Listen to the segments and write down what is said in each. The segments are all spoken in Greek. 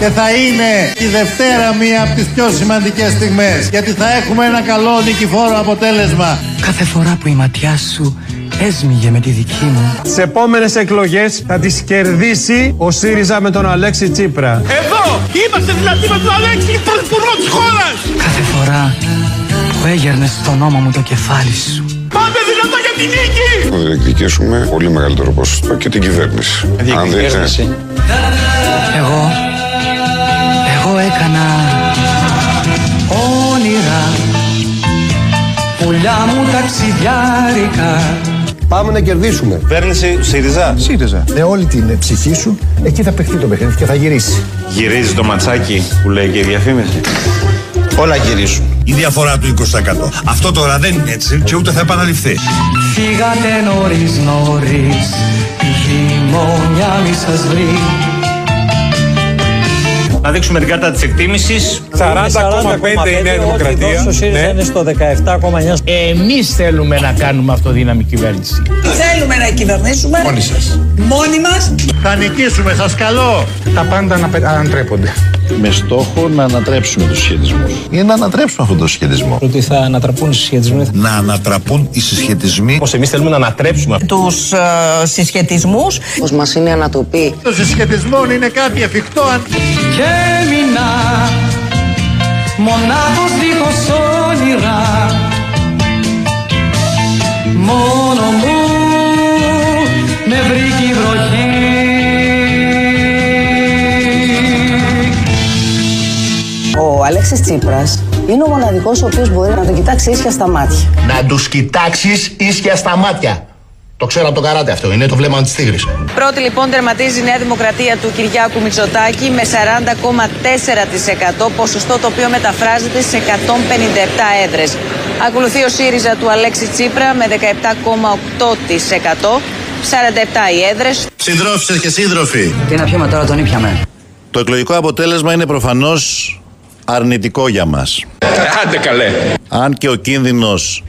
και θα είναι η Δευτέρα μία από τις πιο σημαντικές στιγμές γιατί θα έχουμε ένα καλό νικηφόρο αποτέλεσμα. Κάθε φορά που η ματιά σου έσμιγε με τη δική μου. Τις επόμενες εκλογές θα τις κερδίσει ο ΣΥΡΙΖΑ με τον Αλέξη Τσίπρα. Εδώ είμαστε δυνατοί με τον Αλέξη, πρωθυπουργό της χώρας! Κάθε φορά που έγερνε στον ώμο μου το κεφάλι σου. Πάμε δυνατά για την νίκη! Θα διεκδικήσουμε πολύ μεγαλύτερο ποσοστό και την κυβέρνηση. Αν δείτε, Εγώ, εγώ έκανα όνειρα πουλιά μου ταξιδιάρικα Πάμε να κερδίσουμε. Κυβέρνηση ΣΥΡΙΖΑ; ΣΥΡΙΖΑ. Με όλη την ψυχή σου, εκεί θα παιχτεί το παιχνίδι και θα γυρίσει. Γυρίζει το ματσάκι που λέει και η διαφήμιση. Όλα γυρίζουν. Η διαφορά του 20%. Αυτό τώρα δεν είναι έτσι και ούτε θα επαναληφθεί. Φύγατε νωρίς νωρίς η χειμώνια μη σας βρει Να δείξουμε την κάρτα της εκτίμησης. 40,5 η Νέα Δημοκρατία. Ο ΣΥΡΙΖΑ είναι στο 17,9. Εμείς θέλουμε να κάνουμε αυτοδύναμη κυβέρνηση. Θέλουμε να κυβερνήσουμε Μόνοι σας. μόνοι μας. Θα νικήσουμε σας καλώ. Τα πάντα ανατρέπονται. Με στόχο να ανατρέψουμε τους σχετισμούς ή να ανατρέψουμε αυτόν τον σχετισμό. Ότι θα ανατραπούν οι συσχετισμοί. Να ανατραπούν οι συσχετισμοί. Πώς εμείς θέλουμε να ανατρέψουμε Τους ε, συσχετισμούς. Πως μας είναι ανατοπή. Το συσχετισμό είναι κάτι εφικτό αν και έμεινα μονάχος δίχως όνειρα μόνο μου με βρήκε Ο Αλέξης Τσίπρας είναι ο μοναδικός ο οποίος μπορεί να το κοιτάξει ίσια στα μάτια. Να τους κοιτάξεις ίσια στα μάτια. Το ξέρω από το καράτε αυτό. Είναι το βλέμμα της τίγρης. Πρώτη λοιπόν τερματίζει η Νέα Δημοκρατία του Κυριάκου Μητσοτάκη με 40,4% ποσοστό το οποίο μεταφράζεται σε 157 έδρες. Ακολουθεί ο ΣΥΡΙΖΑ του Αλέξη Τσίπρα με 17,8%. 47 οι έδρες. Συντρόφισσες και σύντροφοι. Τι να πιούμε τώρα τον ήπιαμε; Το εκλογικό αποτέλεσμα είναι προφανώς αρνητικό για μας. Άντε καλέ. Αν και ο κίνδυνος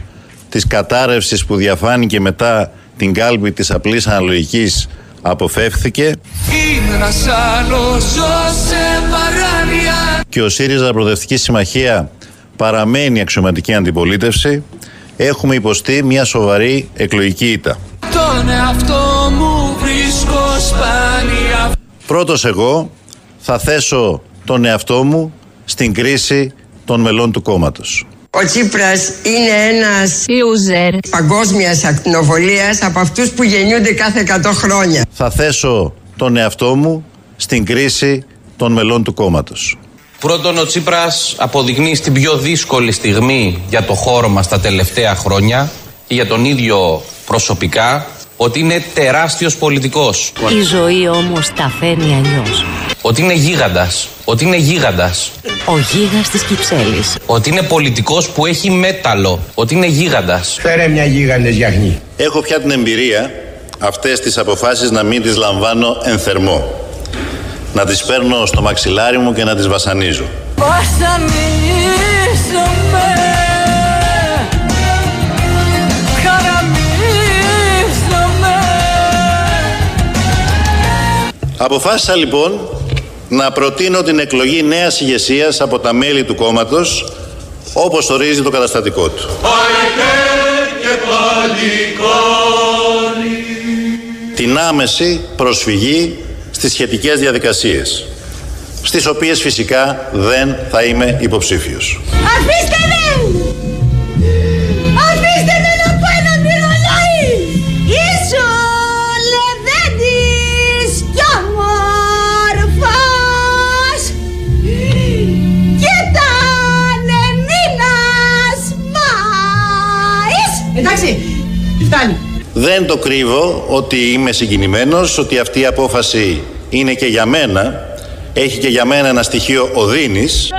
της κατάρρευσης που διαφάνηκε μετά την κάλπη της απλής αναλογικής αποφεύθηκε και ο ΣΥΡΙΖΑ Προοδευτική Συμμαχία παραμένει αξιωματική αντιπολίτευση έχουμε υποστεί μια σοβαρή εκλογική ήττα. τον εαυτό μου βρίσκω σπάνια Πρώτος εγώ θα θέσω τον εαυτό μου στην κρίση των μελών του κόμματος. Ο Τσίπρας είναι ένας Loser. παγκόσμιας ακτινοβολίας από αυτούς που γεννιούνται κάθε 100 χρόνια. Θα θέσω τον εαυτό μου στην κρίση των μελών του κόμματος. Πρώτον, ο Τσίπρας αποδεικνύει στην πιο δύσκολη στιγμή για το χώρο μας τα τελευταία χρόνια και για τον ίδιο προσωπικά ότι είναι τεράστιος πολιτικός. Η ζωή όμως τα φέρνει αλλιώς. Ότι είναι γίγαντας. Ότι είναι γίγαντας. Ο γίγας της Κυψέλης. Ότι είναι πολιτικός που έχει μέταλλο. Ότι είναι γίγαντας. Φέρε μια γίγαντες γιαχνή. Έχω πια την εμπειρία αυτές τις αποφάσεις να μην τις λαμβάνω εν θερμό. Να τις παίρνω στο μαξιλάρι μου και να τις βασανίζω. Βασανίσαμε Αποφάσισα λοιπόν να προτείνω την εκλογή νέας ηγεσίας από τα μέλη του κόμματος όπως ορίζει το καταστατικό του. Την άμεση προσφυγή στις σχετικές διαδικασίες στις οποίες φυσικά δεν θα είμαι υποψήφιος. Αφήστε με! Δεν το κρύβω ότι είμαι συγκινημένος, ότι αυτή η απόφαση είναι και για μένα, έχει και για μένα ένα στοιχείο οδύνης,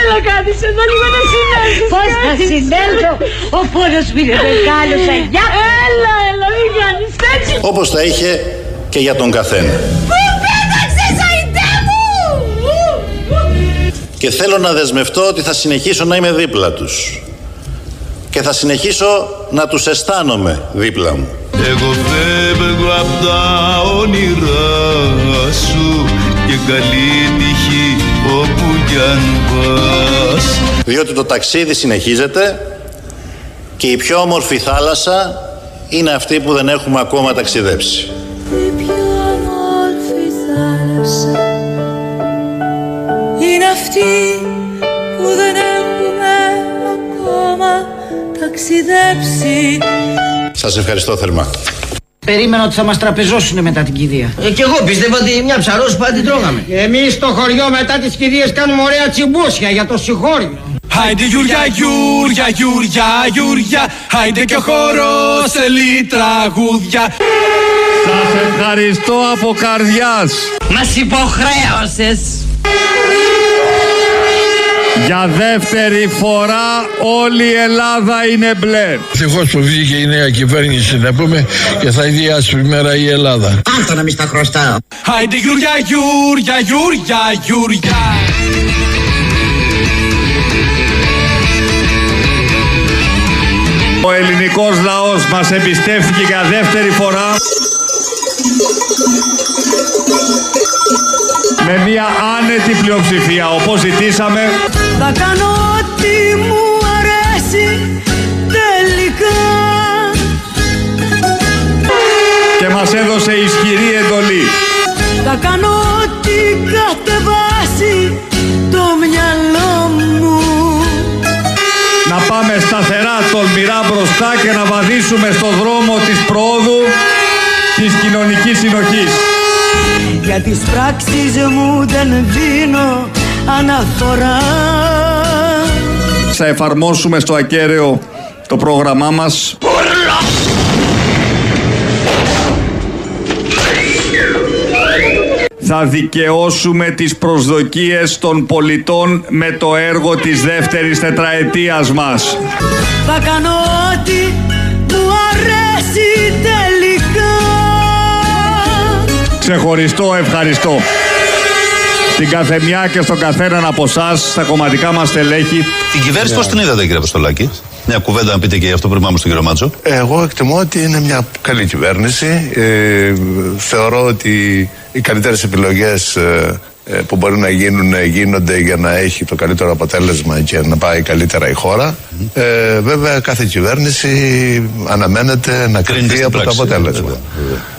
Έλα κάτι εδώ λίγο να συνέλθεις Πώς θα συνέλθω; Ο πόνος μου είναι μεγάλος αγιά Έλα, έλα μην κάνεις έτσι όπως θα είχε και για τον καθένα. Πού πέταξες αϊτέ μου! Και θέλω να δεσμευτώ ότι θα συνεχίσω να είμαι δίπλα τους. Και θα συνεχίσω να τους αισθάνομαι δίπλα μου. Εγώ φεύγω απ' τα όνειρά σου και καλή τύχη τύχη όπου κι αν πας Διότι το ταξίδι συνεχίζεται και η πιο όμορφη θάλασσα είναι αυτή που δεν έχουμε ακόμα ταξιδέψει. Η πιο όμορφη θάλασσα είναι αυτή ταξιδέψει. Σας ευχαριστώ θερμά. Περίμενα ότι θα μας τραπεζώσουν μετά την κηδεία. Ε, κι εγώ πίστευα ότι μια ψαρόσπα την τρώγαμε. Εμείς στο χωριό μετά τις κηδείες κάνουμε ωραία τσιμπούσια για το συγχώριο. Χάιντε Γιούρια, Γιούρια, Γιούρια, Γιούρια Χάιντε και ο χορός θέλει τραγούδια Σας ευχαριστώ από καρδιάς Μας υποχρέωσες Για δεύτερη φορά όλη η Ελλάδα είναι μπλε Ευτυχώς που βγήκε η νέα κυβέρνηση να πούμε και θα είναι η άσπρη μέρα η Ελλάδα. Άρθω να μη στα χρωστάω. Χάιντε Γιούρια, Γιούρια, Γιούρια, Γιούρια Ο ελληνικός λαός μας εμπιστεύτηκε για δεύτερη φορά με μια άνετη πλειοψηφία όπως ζητήσαμε. Θα κάνω ό,τι μου αρέσει τελικά. Και μας έδωσε ισχυρή εντολή. Θα κάνω ό,τι κατεβάσει το μυαλό μου. Να πάμε σταθερά τολμηρά μπροστά και να βαδίσουμε στο δρόμο της πρόοδου της κοινωνικής συνοχής. Για τις πράξεις μου δεν δίνω αναφορά Θα εφαρμόσουμε στο ακέραιο το πρόγραμμά μας. Θα δικαιώσουμε τις προσδοκίες των πολιτών με το έργο της δεύτερης τετραετίας μας. Θα κάνω ό,τι Ξεχωριστό ευχαριστώ. Στην καθεμιά και στον καθέναν από εσά, στα κομματικά μας στελέχη. Την κυβέρνηση πώς την είδατε κύριε Αποστολάκη; Μια κουβέντα να πείτε και γι' αυτό πριν πάμε στον κύριο Μάτσο. Εγώ εκτιμώ ότι είναι μια καλή κυβέρνηση. Ε, θεωρώ ότι οι καλύτερες επιλογές ε, ε, που μπορεί να γίνουν ε, γίνονται για να έχει το καλύτερο αποτέλεσμα και να πάει καλύτερα η χώρα. Ε, βέβαια κάθε κυβέρνηση αναμένεται να κρίνει από το αποτέλεσμα.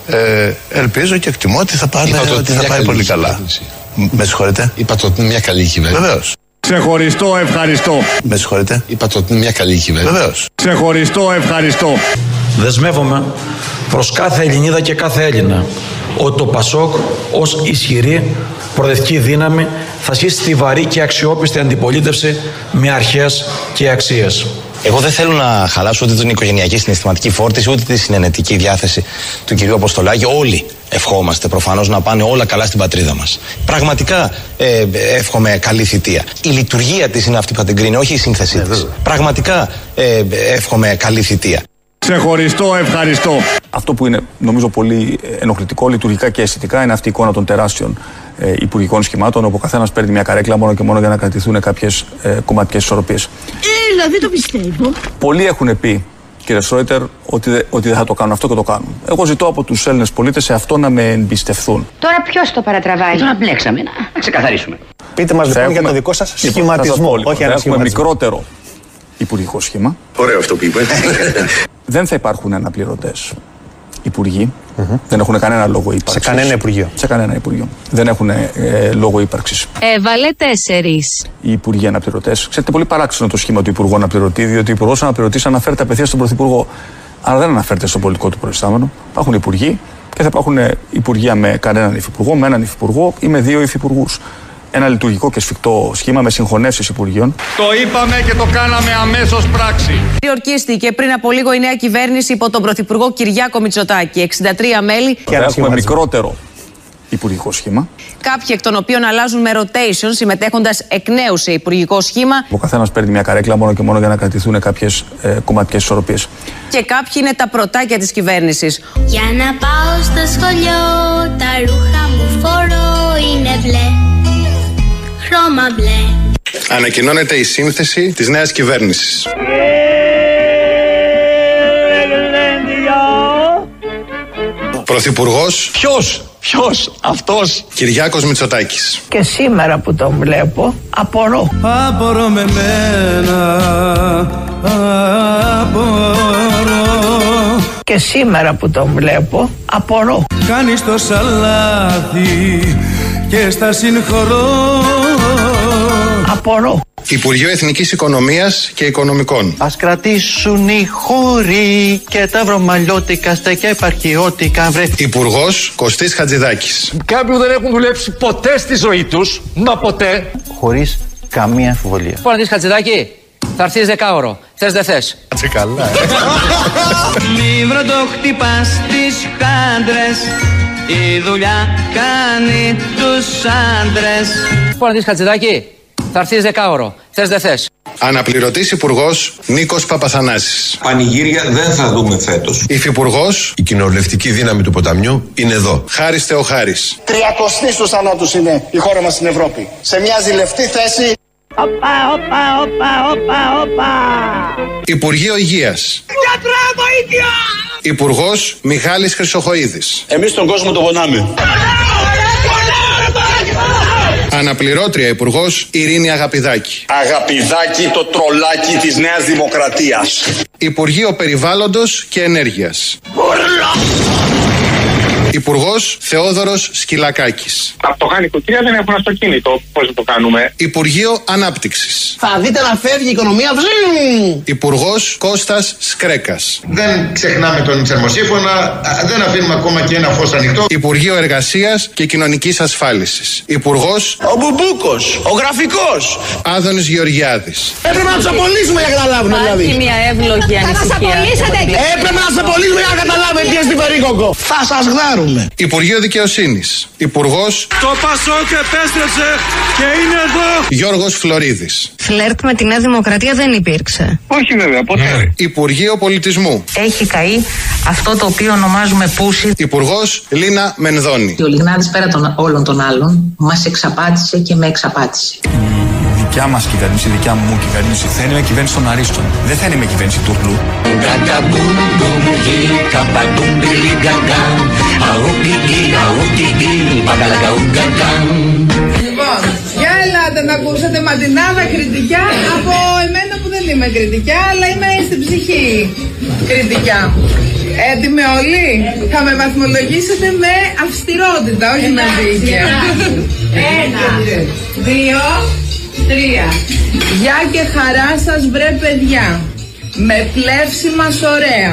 Ε, ελπίζω και εκτιμώ ότι θα, πάνε, Είπατε ότι ότι είναι θα μια πάει καλή πολύ καλά. κυβέρνηση. Με συγχωρείτε. Είπατε ότι είναι μια καλή κυβέρνηση. Βεβαίως. Ξεχωριστό ευχαριστώ. Με συγχωρείτε. Είπατε ότι είναι μια καλή κυβέρνηση. Βεβαίως. Ξεχωριστό ευχαριστώ. Δεσμεύομαι προς κάθε Ελληνίδα και κάθε Έλληνα ότι το ΠΑΣΟΚ ως ισχυρή προοδευτική δύναμη θα ασκήσει στιβαρή και αξιόπιστη αντιπολίτευση με αρχές και αξίες. Εγώ δεν θέλω να χαλάσω ούτε την οικογενειακή συναισθηματική φόρτιση, ούτε τη συνενετική διάθεση του κυρίου Αποστολάκη. Όλοι ευχόμαστε προφανώς να πάνε όλα καλά στην πατρίδα μας. Πραγματικά ε, εύχομαι καλή θητεία. Η λειτουργία της είναι αυτή που θα την κρίνει, όχι η σύνθεσή της. Πραγματικά ε, εύχομαι καλή θητεία. Ξεχωριστό ευχαριστώ. Αυτό που είναι νομίζω πολύ ενοχλητικό λειτουργικά και αισθητικά είναι αυτή η εικόνα των τεράστιων ε, υπουργικών σχημάτων όπου ο καθένας παίρνει μια καρέκλα μόνο και μόνο για να κρατηθούν κάποιες ε, κομματικές ισορροπίες. Έλα, δεν το πιστεύω. Πολλοί έχουν πει, κύριε Σρόιτερ, ότι, δε- ότι δεν θα το κάνουν αυτό και το κάνουν. Εγώ ζητώ από τους Έλληνες πολίτες σε αυτό να με εμπιστευθούν. Τώρα ποιος το παρατραβάει; Τώρα μπλέξαμε, να, να ξεκαθαρίσουμε. Πείτε μας Θα λοιπόν για έχουμε- το δικό σας Λοιπόν, θα σας σχηματισμό, πω, λοιπόν, όχι θα έχουμε ανασχηματισμό. μικρότερο υπουργικό σχήμα. Ωραίο αυτό που είπε. Δεν θα υπάρχουν αναπληρωτές υπουργοί. Δεν έχουν κανένα λόγο ύπαρξης. Σε κανένα υπουργείο. Σε κανένα υπουργείο. Δεν έχουν ε, λόγο ύπαρξης. Έβαλε τέσσερις. Οι υπουργοί αναπληρωτές. Ξέρετε, πολύ παράξενο το σχήμα του υπουργού αναπληρωτή, διότι ο υπουργός αναπληρωτής αναφέρεται απευθεία στον πρωθυπουργό. Αλλά δεν αναφέρεται στο πολιτικό του προϊστάμενο. Υπάρχουν υπουργοί και θα υπάρχουν ε, υπουργεία με κανέναν υφυπουργό, με έναν υφυπουργό ή με δύο υφυπουργούς. Ένα λειτουργικό και σφιχτό σχήμα με συγχωνεύσεις υπουργείων. Το είπαμε και το κάναμε αμέσως πράξη. Διορκίστηκε πριν από λίγο η νέα κυβέρνηση υπό τον Πρωθυπουργό Κυριάκο Μητσοτάκη. 63 μέλη, Θα έχουμε μικρότερο υπουργικό σχήμα. κάποιοι εκ των οποίων αλλάζουν με rotation, συμμετέχοντας εκ νέου σε υπουργικό σχήμα Ο καθένας παίρνει μια καρέκλα μόνο και μόνο για να κρατηθούν κάποιες ε, κομματικές ισορροπίες. και κάποιοι είναι τα πρωτάκια της κυβέρνησης. Για να πάω στο σχολείο τα ρούχα μου φορώ είναι μπλε Χρώμα μπλε Ανακοινώνεται η σύνθεση της νέας κυβέρνησης. Πρωθυπουργός Ποιος Ποιος αυτός. Κυριάκος Μητσοτάκης. Και σήμερα που τον βλέπω, απορώ. Απορώ με μένα, απορώ Και σήμερα που τον βλέπω, απορώ. Κάνεις το σαλάθι και στα συγχωρώ Απορώ. Υπουργείο Εθνικής Οικονομίας και Οικονομικών. Ας κρατήσουν οι χώροι και τα βρωμαλιώτικα στέκια επαρχιώτικα βρε. Υπουργός Κωστής Χατζηδάκης. Κάποιοι δεν έχουν δουλέψει ποτέ στη ζωή τους, μα ποτέ. Χωρίς καμία αμφιβολία. Λοιπόν, δεις Χατζηδάκη, θα έρθεις δεκάωρο. Θες δεν θες. Κάτσε καλά. ε. Μη βροντοχτυπάς τις χάντρες Η δουλειά κάνει τους άντρες Λοιπόν, δεις Χατζηδάκη, θα έρθεις δεκάωρο. Θες δεν θες. Αναπληρωτής Υπουργός Νίκος Παπαθανάσης. Πανηγύρια δεν θα δούμε φέτος. Υφυπουργός Η κοινοβουλευτική δύναμη του ποταμιού είναι εδώ. Χάρης Θεοχάρης. Τριακοστής στους θανάτους είναι η χώρα μας στην Ευρώπη. Σε μια ζηλευτή θέση Οπα, οπα, οπα, οπα, οπα. Υπουργείο Υγείας. Γιατρέ, βοήθεια! Υπουργός Μιχάλης Χρυσοχοίδης. Εμείς τον κόσμο τον πονάμε. Αναπληρώτρια Υπουργός Ειρήνη Αγαπηδάκη. Αγαπηδάκι το τρολάκι της Νέας Δημοκρατίας. Υπουργείο Περιβάλλοντος και Ενέργειας. Υπουργός Θεόδωρος Σκυλακάκης. Από το χάνει κουτία δεν έχουν αυτοκίνητο. Πώς θα το κάνουμε; Υπουργείο Ανάπτυξης. Θα δείτε να φεύγει η οικονομία Βζζζ. Υπουργός Κώστας Σκρέκας. Δεν ξεχνάμε τον θερμοσύφωνα, α, δεν αφήνουμε ακόμα και ένα φως ανοιχτό. Υπουργείο Εργασίας και Κοινωνικής Ασφάλισης. Υπουργός Ο Μπουμπούκος, ο γραφικός. Άδωνης Γεωργιάδης. Έπρεπε να τους απολύσουμε για να καταλάβουν Υπάρχει δηλαδή. μια εύλογη ανησυχία. Έπρεπε να τους απολύσουμε για να καταλάβουν τι στην περίκοκο. Θα σας γδάρουμε. Υπουργείο Δικαιοσύνης. Υπουργός Το Πασόκ επέστρεψε και είναι εδώ. Γιώργος Φλωρίδης. Φλερτ με τη Νέα Δημοκρατία δεν υπήρξε. Όχι βέβαια, ποτέ. Υπουργείο Πολιτισμού. Έχει καεί αυτό το οποίο ονομάζουμε πούσι. Υπουργός Λίνα Μενδώνη. Και ο Λιγνάδης πέρα των όλων των άλλων μας εξαπάτησε και με εξαπάτησε. Η δικιά μας κυβέρνηση, η δικιά μου κυβέρνηση, θα είναι μια κυβέρνηση των Αρίστων. Δεν θα είναι μια κυβέρνηση τουρλού. Λοιπόν, για ελάτε να ακούσετε ματινάδα κριτικά από εμένα που δεν είμαι κριτικά, αλλά είμαι στην ψυχή κριτικά. Έτοιμοι όλοι, θα με βαθμολογήσετε με αυστηρότητα, όχι με δίκαια. Ένα, δύο, τρία. Γεια και χαρά σας βρε παιδιά. Με πλεύση μας ωραία.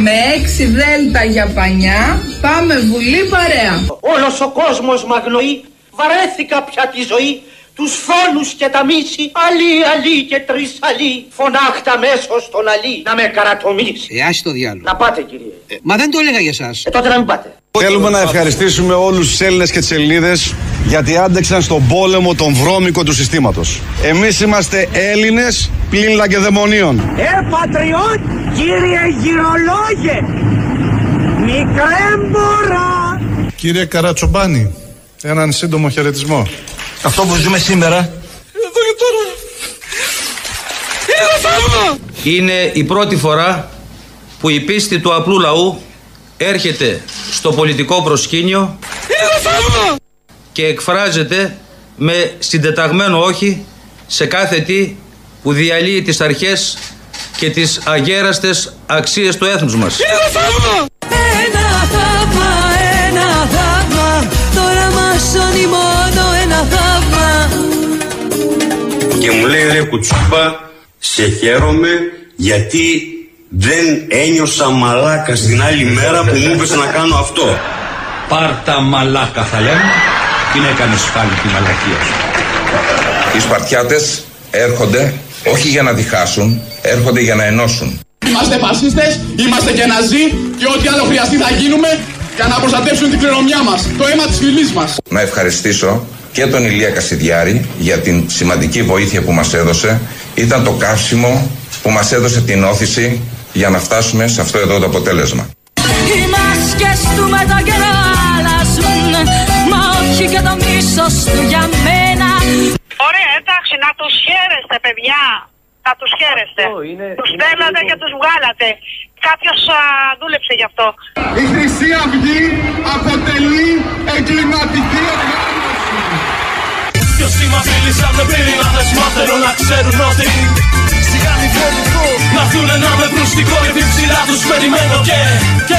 Με έξι δέλτα για πανιά, πάμε βουλή παρέα. Όλος ο κόσμος μ' αγνοεί, βαρέθηκα πια τη ζωή, τους φόνους και τα μίση, αλή, αλή και τρεις αλή, φωνάχτα μέσω στον αλή, να με καρατομήσει. Ε, άσε το διάλογο. Να πάτε κύριε. Μα δεν το έλεγα για εσάς. Ε, τότε να μην πάτε. Θέλουμε να ευχαριστήσουμε όλους τους Έλληνες και τις Ελληνίδες γιατί άντεξαν στον πόλεμο τον βρώμικο του συστήματος. Εμείς είμαστε Έλληνες πλην λαγκεδαιμονίων. Ε, πατριώτ, κύριε γυρολόγε, μικρέμπορα. Κύριε Καρατσομπάνη, έναν σύντομο χαιρετισμό. Αυτό που ζούμε σήμερα Εδώ και τώρα. Είναι θαύμα. Είναι η πρώτη φορά που η πίστη του απλού λαού έρχεται στο πολιτικό προσκήνιο Είναι θαύμα. και εκφράζεται με συντεταγμένο όχι σε κάθε τι που διαλύει τις αρχές και τις αγέραστες αξίες του έθνους μας. Είναι θαύμα. Ένα θαύμα, ένα θαύμα Τώρα μας σώνει μόνο ένα θαύμα και μου λέει ρε κουτσούπα σε χαίρομαι γιατί δεν ένιωσα μαλάκα στην άλλη μέρα που μου είπες να κάνω αυτό. Πάρτα μαλάκα θα λέμε. Την έκανες πάλι τη μαλακία σου. Οι Σπαρτιάτες έρχονται όχι για να διχάσουν, έρχονται για να ενώσουν. Είμαστε φασίστες, είμαστε και ναζί και ό,τι άλλο χρειαστεί θα γίνουμε για να προστατεύσουν την κληρονομιά μας, το αίμα της φυλής μας. Να ευχαριστήσω και τον Ηλία Κασιδιάρη για την σημαντική βοήθεια που μας έδωσε. Ήταν το καύσιμο που μας έδωσε την όθηση για να φτάσουμε σε αυτό εδώ το αποτέλεσμα. Οι μάσκες του με τον καιρό αλλάζουν Μα όχι και το μίσος του για μένα Ωραία, εντάξει, να τους χαίρεστε, παιδιά. Θα τους χαίρεστε. Τους στέλνατε και τους βγάλατε. Κάποιος α, δούλεψε γι' αυτό. Η Χρυσή Αυγή αποτελεί εγκληματική Ποιος σήμα φίλησα με πυρήνατες Μα θέλω να ξέρουν ότι Σιγά τη Να έρθουνε να με βρουν στην κορυφή ψηλά τους περιμένω και, και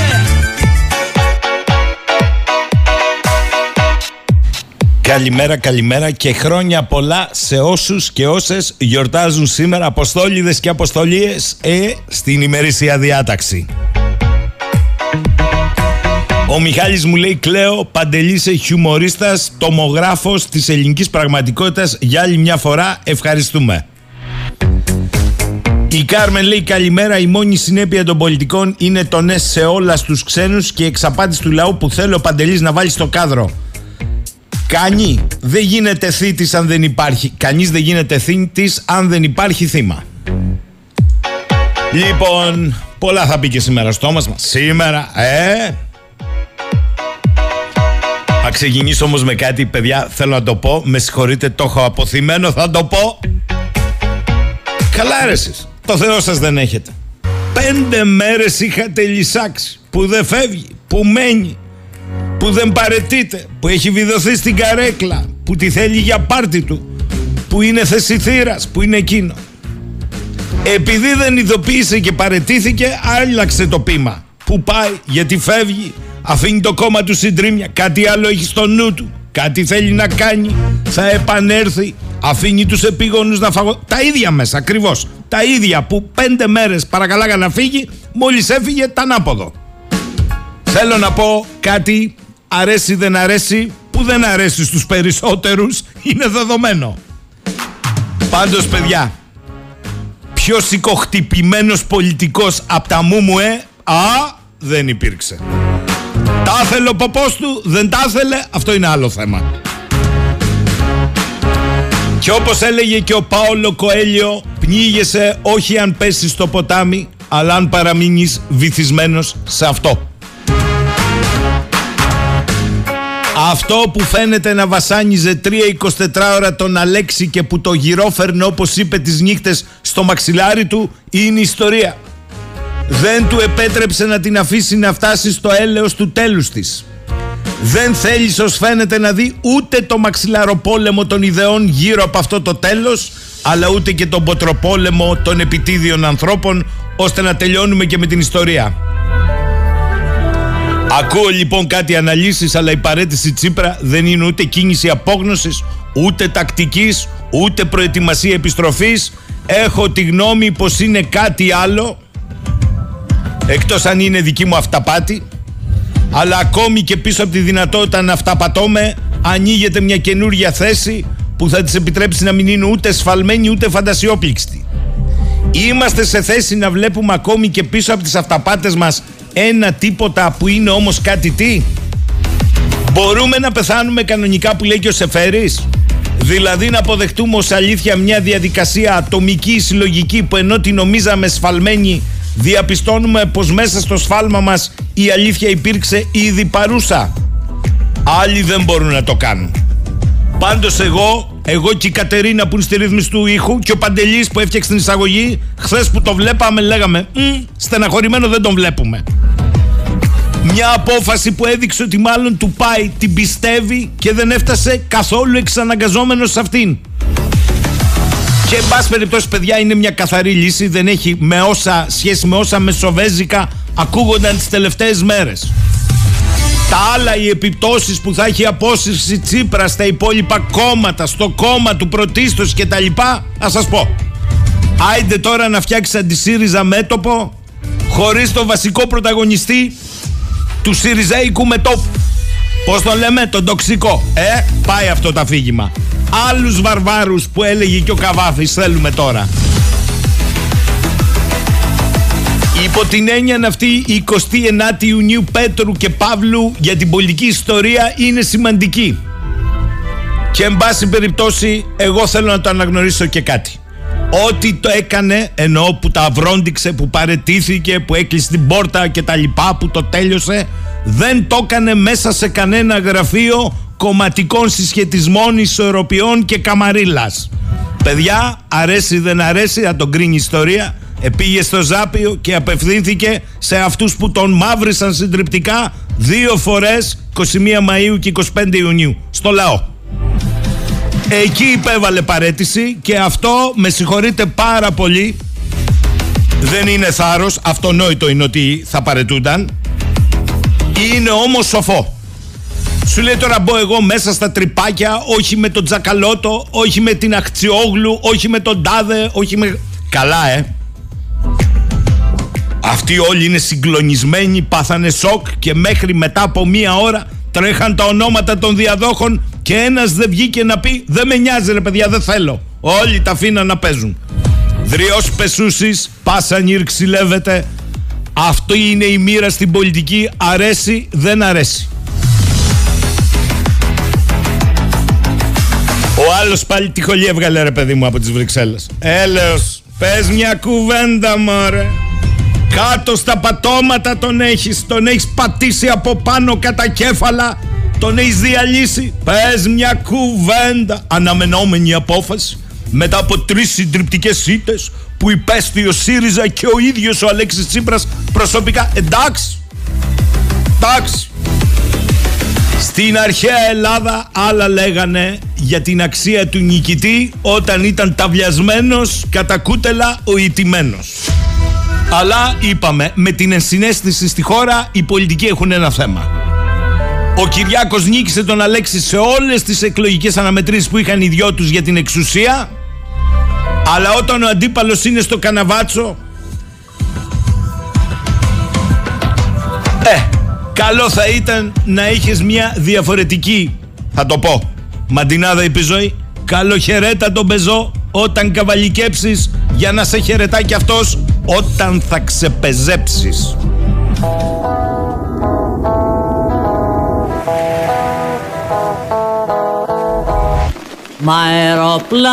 Καλημέρα, καλημέρα και χρόνια πολλά σε όσους και όσες γιορτάζουν σήμερα Αποστόλιδες και Αποστολίες ε, στην ημερήσια διάταξη. Ο Μιχάλης μου λέει Κλαίω, Παντελής χιουμορίστας, τομογράφος της ελληνικής πραγματικότητας για άλλη μια φορά ευχαριστούμε. Η Κάρμεν λέει καλημέρα. Η μόνη συνέπεια των πολιτικών είναι το ναι σε όλα στους ξένους και η εξαπάτηση του λαού που θέλω ο Παντελής να βάλει στο κάδρο. Κάνει. Δεν γίνεται θήτης αν δεν υπάρχει. Κανείς δεν γίνεται θήτης αν δεν υπάρχει θύμα. Λοιπόν, πολλά θα πει και σήμερα στο μας. Σήμερα, ε, θα ξεκινήσω όμως με κάτι, παιδιά, θέλω να το πω. Με συγχωρείτε, το έχω αποθυμένο, θα το πω. Καλά ρε εσείς. Το Θεό σας δεν έχετε. Πέντε μέρες είχατε λυσάξει, που δεν φεύγει, που μένει, που δεν παρετείται, που έχει βιδωθεί στην καρέκλα, που τη θέλει για πάρτι του, που είναι θεσιθήρας, που είναι εκείνο. Επειδή δεν ειδοποίησε και παρετήθηκε, άλλαξε το πείμα. Που πάει, γιατί φεύγει, αφήνει το κόμμα του συντρίμια, κάτι άλλο έχει στο νου του, κάτι θέλει να κάνει, θα επανέρθει, αφήνει τους επίγονους να φαγω... Τα ίδια μέσα, ακριβώς. Τα ίδια που πέντε μέρες παρακαλάγα να φύγει, μόλις έφυγε τα ανάποδο. Θέλω να πω κάτι αρέσει δεν αρέσει, που δεν αρέσει στους περισσότερους, είναι δεδομένο. Πάντως παιδιά, πιο σηκοχτυπημένος πολιτικός από τα μουμουέ, α, δεν υπήρξε. Τα ήθελε ο ποπός του, δεν τα ήθελε, αυτό είναι άλλο θέμα. Και όπως έλεγε και ο Πάολο Κοέλιο, πνίγεσαι όχι αν πέσεις στο ποτάμι, αλλά αν παραμείνεις βυθισμένος σε αυτό. Αυτό που φαίνεται να βασάνιζε 3-24 ώρα τον Αλέξη και που το γυρόφερνε όπως είπε τις νύχτες στο μαξιλάρι του είναι ιστορία. Δεν του επέτρεψε να την αφήσει να φτάσει στο έλεος του τέλους της. Δεν θέλει ως φαίνεται να δει ούτε το μαξιλαροπόλεμο των ιδεών γύρω από αυτό το τέλος αλλά ούτε και τον ποτροπόλεμο των επιτίδιων ανθρώπων ώστε να τελειώνουμε και με την ιστορία. Ακούω λοιπόν κάτι αναλύσεις αλλά η παρέτηση Τσίπρα δεν είναι ούτε κίνηση απόγνωσης ούτε τακτικής ούτε προετοιμασία επιστροφής έχω τη γνώμη πως είναι κάτι άλλο εκτός αν είναι δική μου αυταπάτη αλλά ακόμη και πίσω από τη δυνατότητα να αυταπατώμε ανοίγεται μια καινούργια θέση που θα της επιτρέψει να μην είναι ούτε σφαλμένη ούτε φαντασιόπληξτη. Είμαστε σε θέση να βλέπουμε ακόμη και πίσω από τις αυταπάτες μας ένα τίποτα που είναι όμως κάτι τι; Μπορούμε να πεθάνουμε κανονικά που λέει και ο Σεφέρης; Δηλαδή να αποδεχτούμε ως αλήθεια μια διαδικασία ατομική συλλογική που ενώ τη νομίζαμε σφαλμένη διαπιστώνουμε πως μέσα στο σφάλμα μας η αλήθεια υπήρξε ήδη παρούσα. Άλλοι δεν μπορούν να το κάνουν. Πάντως εγώ, εγώ και η Κατερίνα που είναι στη ρύθμιση του ήχου και ο Παντελής που έφτιαξε την εισαγωγή, χθες που το βλέπαμε λέγαμε στεναχωρημένο δεν τον βλέπουμε. Μια απόφαση που έδειξε ότι μάλλον του πάει, την πιστεύει και δεν έφτασε καθόλου εξαναγκαζόμενος σε αυτήν. Και εν πάση περιπτώσει, παιδιά, είναι μια καθαρή λύση. Δεν έχει με όσα, σχέση με όσα μεσοβέζικα ακούγονταν τις τελευταίες μέρες. Τα άλλα, οι επιπτώσεις που θα έχει απόσυρση Τσίπρας στα υπόλοιπα κόμματα, στο κόμμα του πρωτίστως κτλ. Θα σας πω. Άιντε τώρα να φτιάξει αντισύριζα μέτωπο χωρίς τον βασικό πρωταγωνιστή του Σιριζέικου μετόπου. Πώς το λέμε, τον τοξικό. Ε, πάει αυτό το αφήγημα. Άλλους βαρβάρους που έλεγε και ο Καβάφης θέλουμε τώρα. Υπό την έννοια αυτή η 29η Ιουνίου Πέτρου και Παύλου για την πολιτική ιστορία είναι σημαντική. Και εν πάση περιπτώσει εγώ θέλω να το αναγνωρίσω και κάτι. Ό,τι το έκανε ενώ που τα αυρόντιξε, που παρετήθηκε, που έκλεισε την πόρτα και τα λοιπά, που το τέλειωσε δεν το έκανε μέσα σε κανένα γραφείο κομματικών συσχετισμών, ισορροπιών και καμαρίλας. Παιδιά, αρέσει δεν αρέσει, θα τον κρίνει η ιστορία. Επήγε στο Ζάπιο και απευθύνθηκε σε αυτούς που τον μαύρισαν συντριπτικά δύο φορές 21 Μαΐου και 25 Ιουνίου στο λαό. Εκεί υπέβαλε παρέτηση και αυτό με συγχωρείτε πάρα πολύ δεν είναι θάρρος, αυτονόητο είναι ότι θα παρετούνταν είναι όμως σοφό. Σου λέει τώρα μπω εγώ μέσα στα τρυπάκια, όχι με τον Τζακαλώτο, όχι με την Αχτσιόγλου, όχι με τον Τάδε, όχι με... Καλά ε. Αυτοί όλοι είναι συγκλονισμένοι, πάθανε σοκ και μέχρι μετά από μία ώρα τρέχαν τα ονόματα των διαδόχων και ένας δεν βγήκε να πει «Δεν με νοιάζει ρε παιδιά, δεν θέλω». Όλοι τα αφήναν να παίζουν. Δριός πεσούσης, πάσα νύρ ξυλεύεται. Αυτό είναι η μοίρα στην πολιτική, αρέσει, δεν αρέσει. Ο άλλος πάλι τη χολή έβγαλε ρε παιδί μου από τις Βρυξέλλες. Έλεος, πες μια κουβέντα μωρέ. Κάτω στα πατώματα τον έχεις, τον έχεις πατήσει από πάνω κατά κέφαλα, τον έχεις διαλύσει. Πες μια κουβέντα. Αναμενόμενη απόφαση μετά από τρεις συντριπτικές ήττες που υπέστη ο ΣΥΡΙΖΑ και ο ίδιος ο Αλέξης Τσίπρας προσωπικά. Εντάξει, εντάξει. Στην αρχαία Ελλάδα άλλα λέγανε για την αξία του νικητή όταν ήταν ταυλιασμένος κατά κούτελα ο ιτημένος. Αλλά είπαμε, με την ενσυναίσθηση στη χώρα οι πολιτικοί έχουν ένα θέμα. Ο Κυριάκος νίκησε τον Αλέξη σε όλες τις εκλογικές αναμετρήσεις που είχαν οι δυο τους για την εξουσία αλλά όταν ο αντίπαλος είναι στο καναβάτσο Ε, καλό θα ήταν να είχες μια διαφορετική Θα το πω Μαντινάδα η ζωή Καλοχαιρέτα τον πεζό όταν καβαλικέψεις για να σε χαιρετά κι αυτός όταν θα ξεπεζέψεις. Μα αεροπλάνα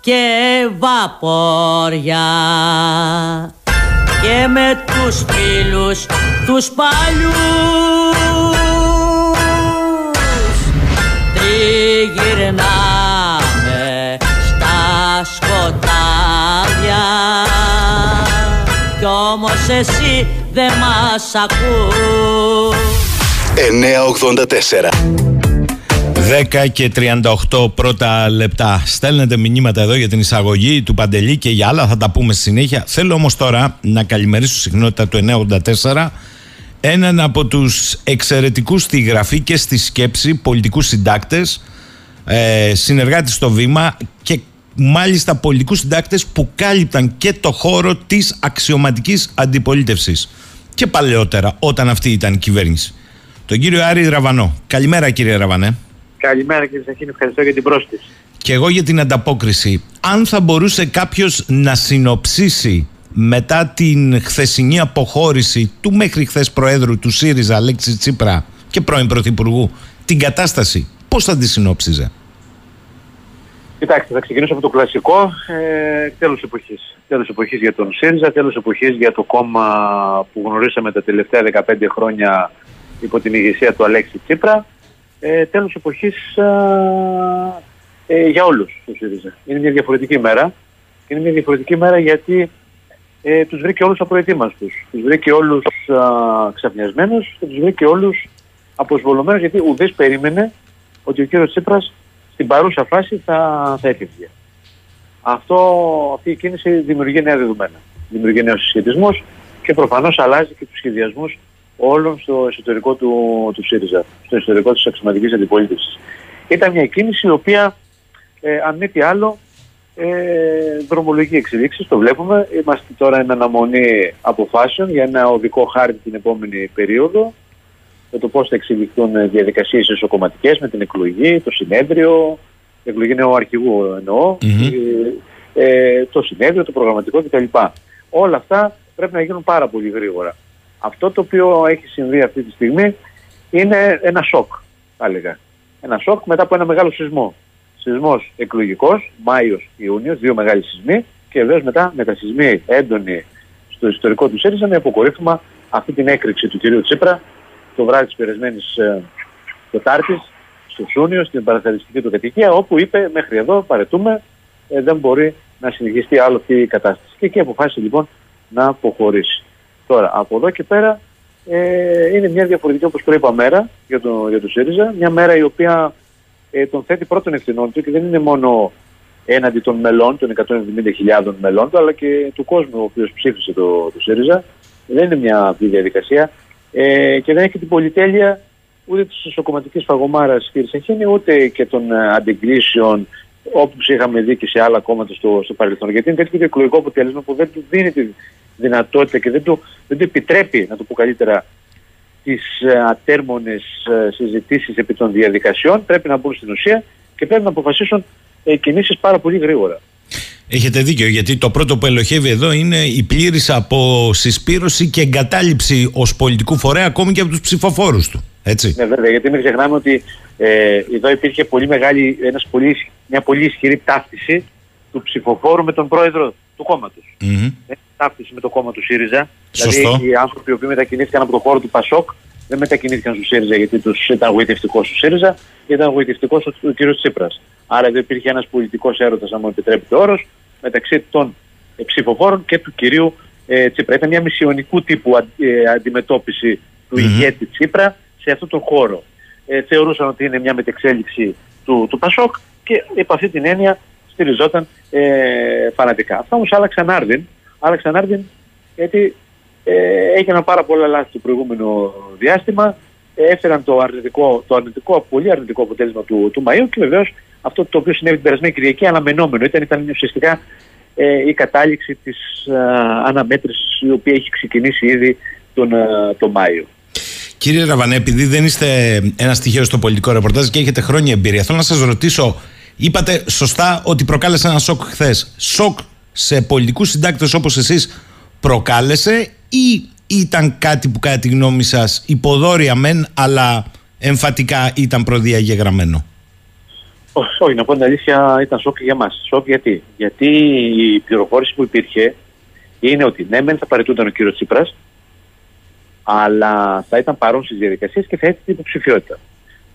και βαπόρια και με τους φίλους τους παλιούς. Τριγυρνάμε στα σκοτάδια. Κι όμως εσύ δεν μας ακούς. 984 10 και 38 πρώτα λεπτά. Στέλνετε μηνύματα εδώ για την εισαγωγή του Παντελή και για άλλα θα τα πούμε στη συνέχεια. Θέλω όμως τώρα να καλημερίσω συχνότητα του 984 έναν από τους εξαιρετικούς στη γραφή και στη σκέψη πολιτικούς συντάκτες ε, συνεργάτης στο Βήμα και μάλιστα πολιτικούς συντάκτες που κάλυπταν και το χώρο της αξιωματικής αντιπολίτευσης και παλαιότερα όταν αυτή ήταν η κυβέρνηση. Τον κύριο Άρη Ραβανό. Καλημέρα κύριε Ραβανέ. Καλημέρα κύριε Σαχίνη, ευχαριστώ για την πρόσκληση. Και εγώ για την ανταπόκριση. Αν θα μπορούσε κάποιος να συνοψίσει μετά την χθεσινή αποχώρηση του μέχρι χθες Προέδρου του ΣΥΡΙΖΑ Αλέξη Τσίπρα και πρώην Πρωθυπουργού την κατάσταση, πώς θα τη συνόψιζε. Κοιτάξτε, θα ξεκινήσω από το κλασικό ε, τέλος εποχής. Τέλος εποχής για τον ΣΥΡΙΖΑ, τέλος εποχής για το κόμμα που γνωρίσαμε τα τελευταία 15 χρόνια υπό την ηγεσία του Αλέξη Τσίπρα ε, τέλος εποχής ε, για όλους το ΣΥΡΙΖΑ. Είναι μια διαφορετική μέρα. Είναι μια διαφορετική μέρα γιατί ε, τους βρήκε όλους απροετοίμαστους. Τους βρήκε όλους α, ξαφνιασμένους και τους βρήκε όλους αποσβολωμένους γιατί ουδές περίμενε ότι ο κύριος Τσίπρας στην παρούσα φάση θα, θα έφυγε. Αυτό, αυτή η κίνηση δημιουργεί νέα δεδομένα. Δημιουργεί νέους συσχετισμούς και προφανώς αλλάζει και τους σχεδιασμούς όλων στο εσωτερικό του, του ΣΥΡΙΖΑ, στο εσωτερικό της αξιωματικής αντιπολίτευσης. Ήταν μια κίνηση η οποία, ε, αν μη τι άλλο, ε, δρομολογεί εξελίξεις, το βλέπουμε. Είμαστε τώρα εν αναμονή αποφάσεων για ένα οδικό χάρτη την επόμενη περίοδο, για το πώς θα εξελιχθούν διαδικασίες εσωκομματικές με την εκλογή, το συνέδριο, την εκλογή νέου αρχηγού ε, ε, το συνέδριο, το προγραμματικό κτλ. Όλα αυτά πρέπει να γίνουν πάρα πολύ γρήγορα. Αυτό το οποίο έχει συμβεί αυτή τη στιγμή είναι ένα σοκ, θα έλεγα. Ένα σοκ μετά από ένα μεγάλο σεισμό. Σεισμός εκλογικός, Μάιος, Ιούνιος, δύο μεγάλοι σεισμοί και βεβαίως μετά μετασυσμοί έντονοι στο ιστορικό του ΣΥΡΙΖΑ με αποκορύφωμα αυτή την έκρηξη του κυρίου Τσίπρα το βράδυ της περασμένης Τετάρτης στο Σούνιο, στην παραθεριστική του κατοικία, όπου είπε μέχρι εδώ παρετούμε, ε, δεν μπορεί να συνεχιστεί άλλο αυτή η κατάσταση. Και εκεί αποφάσισε λοιπόν να αποχωρήσει. Τώρα, από εδώ και πέρα ε, είναι μια διαφορετική, όπως προείπα, μέρα για το, για το ΣΥΡΙΖΑ. Μια μέρα η οποία ε, τον θέτει πρώτον ευθυνών του και δεν είναι μόνο έναντι των μελών, των 170.000 μελών του, αλλά και του κόσμου ο οποίος ψήφισε το, το ΣΥΡΙΖΑ. Δεν είναι μια απλή διαδικασία ε, και δεν έχει την πολυτέλεια ούτε της σοκοματική φαγωμάρα κύριε Σαχίνη, ούτε και των ε, αντιγκλήσεων όπω είχαμε δει και σε άλλα κόμματα στο, στο παρελθόν. Γιατί είναι τέτοιο εκλογικό αποτέλεσμα που δεν του δίνει τη δυνατότητα και δεν του, δεν του επιτρέπει, να το πω καλύτερα, τις ε, ατέρμονες συζητήσεις επί των διαδικασιών. Πρέπει να μπουν στην ουσία και πρέπει να αποφασίσουν ε, κινήσεις πάρα πολύ γρήγορα. Έχετε δίκιο, γιατί το πρώτο που ελοχεύει εδώ είναι η πλήρης αποσυσπήρωση και εγκατάλειψη ως πολιτικού φορέα ακόμη και από τους ψηφοφόρους του. Έτσι. Ναι, βέβαια, γιατί μην ξεχνάμε ότι ε, εδώ υπήρχε πολύ μεγάλη, ένας πολύ, μια πολύ ισχυρή ταύτιση του ψηφοφόρου με τον πρόεδρο του κόμματος. Mm-hmm. ταύτιση με το κόμμα του ΣΥΡΙΖΑ. Σωστό. Δηλαδή οι άνθρωποι οι οποίοι μετακινήθηκαν από το χώρο του ΠΑΣΟΚ δεν μετακινήθηκαν στο ΣΥΡΙΖΑ γιατί τους ήταν γοητευτικός του ΣΥΡΙΖΑ, ήταν γοητευτικός ο, ο κ. Τσίπρας. Άρα εδώ υπήρχε ένας πολιτικός έρωτας, αν μου επιτρέπετε ο όρος, μεταξύ των ε, ψηφοφόρων και του κυρίου ε, Τσίπρα. Ήταν μια μισιονικού τύπου α, ε, αντιμετώπιση του mm-hmm. ηγέτη Τσίπρα σε αυτόν τον χώρο. Ε, θεωρούσαν ότι είναι μια μετεξέλιξη του, του Πασόκ και υπ' αυτή την έννοια στηριζόταν ε, φανατικά. Αυτά όμως άλλαξαν άρδιν. Άλλαξαν άρδιν γιατί ε, έγιναν πάρα πολλά λάθη το προηγούμενο διάστημα. Ε, έφεραν το αρνητικό, το αρνητικό, πολύ αρνητικό αποτέλεσμα του, του Μαΐου και βεβαίως αυτό το οποίο συνέβη την περασμένη Κυριακή αναμενόμενο ήταν, ήταν ουσιαστικά ε, η κατάληξη της ε, αναμέτρησης η οποία έχει ξεκινήσει ήδη τον, ε, τον Μάιο. Κύριε Ραβανέ, επειδή δεν είστε ένα στοιχείο στο πολιτικό ρεπορτάζ και έχετε χρόνια εμπειρία, θέλω να σας ρωτήσω, είπατε σωστά ότι προκάλεσε ένα σοκ χθες. Σοκ σε πολιτικούς συντάκτες όπως εσείς προκάλεσε ή ήταν κάτι που κατά τη γνώμη σας υποδόρια μεν, αλλά εμφατικά ήταν προδιαγεγραμμένο; Όχι, να πω την αλήθεια, ήταν σοκ για μας. Σοκ γιατί; Γιατί η πληροφόρηση που υπήρχε είναι ότι ναι, μεν θα παρετούνταν ο κύριος Τσίπρας, αλλά θα ήταν παρόν στις διαδικασίες και θα έχει την υποψηφιότητα.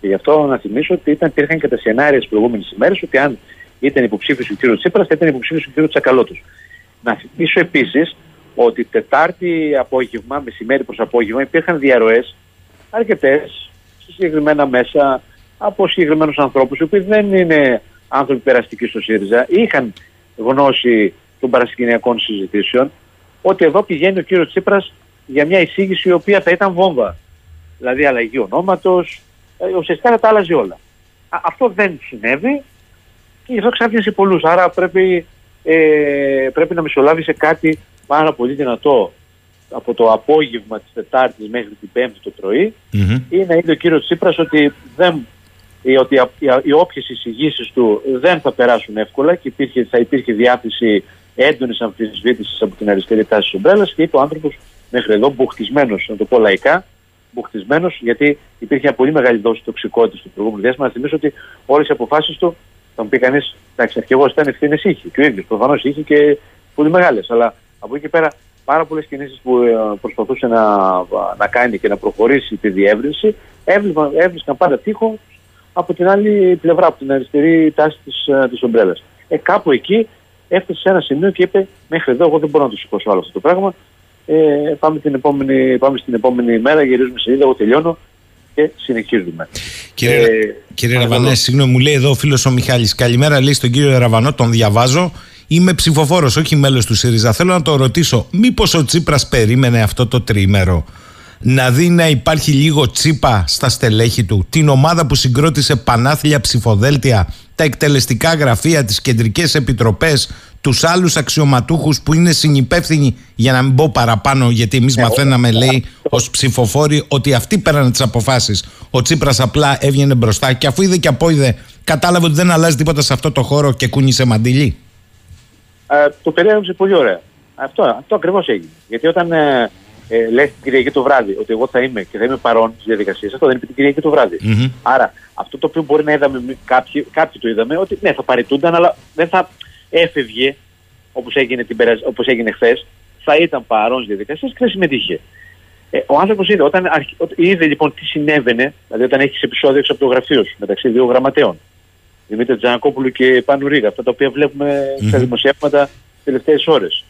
Και γι' αυτό να θυμίσω ότι ήταν, υπήρχαν και τα σενάρια τι προηγούμενες ημέρες ότι αν ήταν υποψήφιος ο κ. Τσίπρας, θα ήταν υποψήφιος ο κ. Τσακαλώτος. Να θυμίσω επίσης ότι Τετάρτη απόγευμα, μεσημέρι προς απόγευμα, υπήρχαν διαρροές αρκετές σε συγκεκριμένα μέσα από συγκεκριμένους ανθρώπους, οι οποίοι δεν είναι άνθρωποι περαστικοί στο ΣΥΡΙΖΑ, είχαν γνώση των παρασκηνιακών συζητήσεων, ότι εδώ πηγαίνει ο κύριος Τσίπρας για μια εισήγηση η οποία θα ήταν βόμβα. Δηλαδή αλλαγή ονόματος, ε, ουσιαστικά θα τα άλλαζε όλα. Α, αυτό δεν συνέβη και γι' αυτό ξάφνιασε πολλούς. Άρα πρέπει, ε, πρέπει να μεσολάβει σε κάτι πάρα πολύ δυνατό από το απόγευμα της Τετάρτης μέχρι την Πέμπτη το πρωί mm-hmm. ή να είδε ο κύριος Τσίπρας ότι, δεν, ότι οι όποιες εισηγήσεις του δεν θα περάσουν εύκολα και υπήρχε, θα υπήρχε διάθεση έντονης αμφισβήτησης από την αριστερή τάση της ομπρέλας και είπε ο άνθρωπος μέχρι εδώ μπουχτισμένος, να το πω λαϊκά, μπουχτισμένο, γιατί υπήρχε μια πολύ μεγάλη δόση τοξικότητας στο προηγούμενο διάστημα. Να θυμίσω ότι όλες οι αποφάσεις του, θα μου πει κανείς, εντάξει, αρχηγός ήταν ευθύνες είχε και ο ίδιος προφανώς είχε και πολύ μεγάλες. Αλλά από εκεί και πέρα πάρα πολλές κινήσεις που ε, προσπαθούσε να, να κάνει και να προχωρήσει τη διεύρυνση έβρισκαν, έβρισκαν πάντα τείχο από την άλλη πλευρά, από την αριστερή τάση της της ομπρέλας. Ε, κάπου εκεί έφτασε σε ένα σημείο και είπε: Μέχρι εδώ, εγώ δεν μπορώ να το σηκώσω άλλο αυτό το πράγμα. Ε, πάμε, την επόμενη, πάμε στην επόμενη μέρα, γυρίζουμε σε είδα, εγώ τελειώνω και συνεχίζουμε. Κύριε, ε, κύριε Ραβανέ, συγγνώμη, μου λέει εδώ ο φίλος ο Μιχάλης Καλημέρα, λέει στον κύριο Ραβανό, τον διαβάζω. Είμαι ψηφοφόρος, όχι μέλος του ΣΥΡΙΖΑ. Θέλω να το ρωτήσω, μήπως ο Τσίπρας περίμενε αυτό το τρίμερο; Να δει να υπάρχει λίγο τσίπα στα στελέχη του, την ομάδα που συγκρότησε πανάθλια ψηφοδέλτια, τα εκτελεστικά γραφεία, τις κεντρικές επιτροπές, τους άλλους αξιωματούχους που είναι συνυπεύθυνοι, για να μην πω παραπάνω, γιατί εμείς ε, μαθαίναμε, λέει, ως ψηφοφόροι, ότι αυτοί πέραν τις αποφάσεις. Ο Τσίπρας απλά έβγαινε μπροστά και αφού είδε και απόειδε, κατάλαβε ότι δεν αλλάζει τίποτα σε αυτό το χώρο και κούνησε μαντιλί. Ε, το περιέγραψε πολύ ωραία. Αυτό, αυτό ακριβώς έγινε. Γιατί όταν ε, ε, λες την Κυριακή το βράδυ ότι εγώ θα είμαι και θα είμαι παρόν στις διαδικασίες, αυτό δεν είπε την Κυριακή το βράδυ. Mm-hmm. Άρα αυτό το οποίο μπορεί να είδαμε κάποιοι, κάποιοι το είδαμε, ότι ναι, θα παρετούνταν, αλλά δεν θα έφευγε όπως έγινε, την, όπως έγινε χθες, θα ήταν παρόν στις διαδικασίες και δεν συμμετείχε. Ε, ο άνθρωπος είδε, όταν αρχ- ό- είδε λοιπόν τι συνέβαινε, δηλαδή όταν έχεις επεισόδιο έξω από το γραφείο σου μεταξύ δύο γραμματέων, Δημήτρη Τζανακόπουλου και Πάνου Ρίγα, αυτά τα οποία βλέπουμε στα δημοσιεύματα τι τελευταίες ώρες.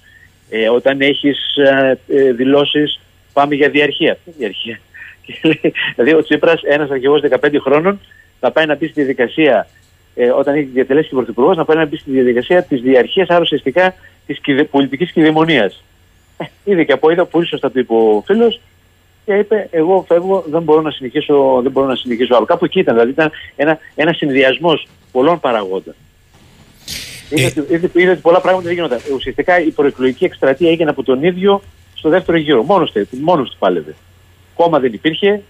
Ε, όταν έχεις ε, ε, δηλώσεις, πάμε για διαρχία. Τι διαρχία; Και λέει, δηλαδή ο Τσίπρας, ένας αρχηγός 15 χρόνων, θα πάει να μπει στη διαδικασία, ε, όταν έχει διατελέσει και πρωθυπουργός, να πάει να μπει στη διαδικασία της διαρχίας, άρα ουσιαστικά της πολιτικής κυδαιμονίας. Ε, είδε και από είδα, πολύ σωστά το είπε ο φίλος, και είπε: Εγώ φεύγω, δεν μπορώ να συνεχίσω, δεν μπορώ να συνεχίσω άλλο. Κάπου εκεί ήταν, δηλαδή ήταν ένα, ένας συνδυασμός πολλών παραγόντων. Είδε, ότι- είδε, είδε ότι πολλά πράγματα δεν γίνονταν. Ουσιαστικά η προεκλογική εκστρατεία έγινε από τον ίδιο στο δεύτερο γύρο. Μόνος του, μόνος του πάλευε. Κόμμα δεν υπήρχε.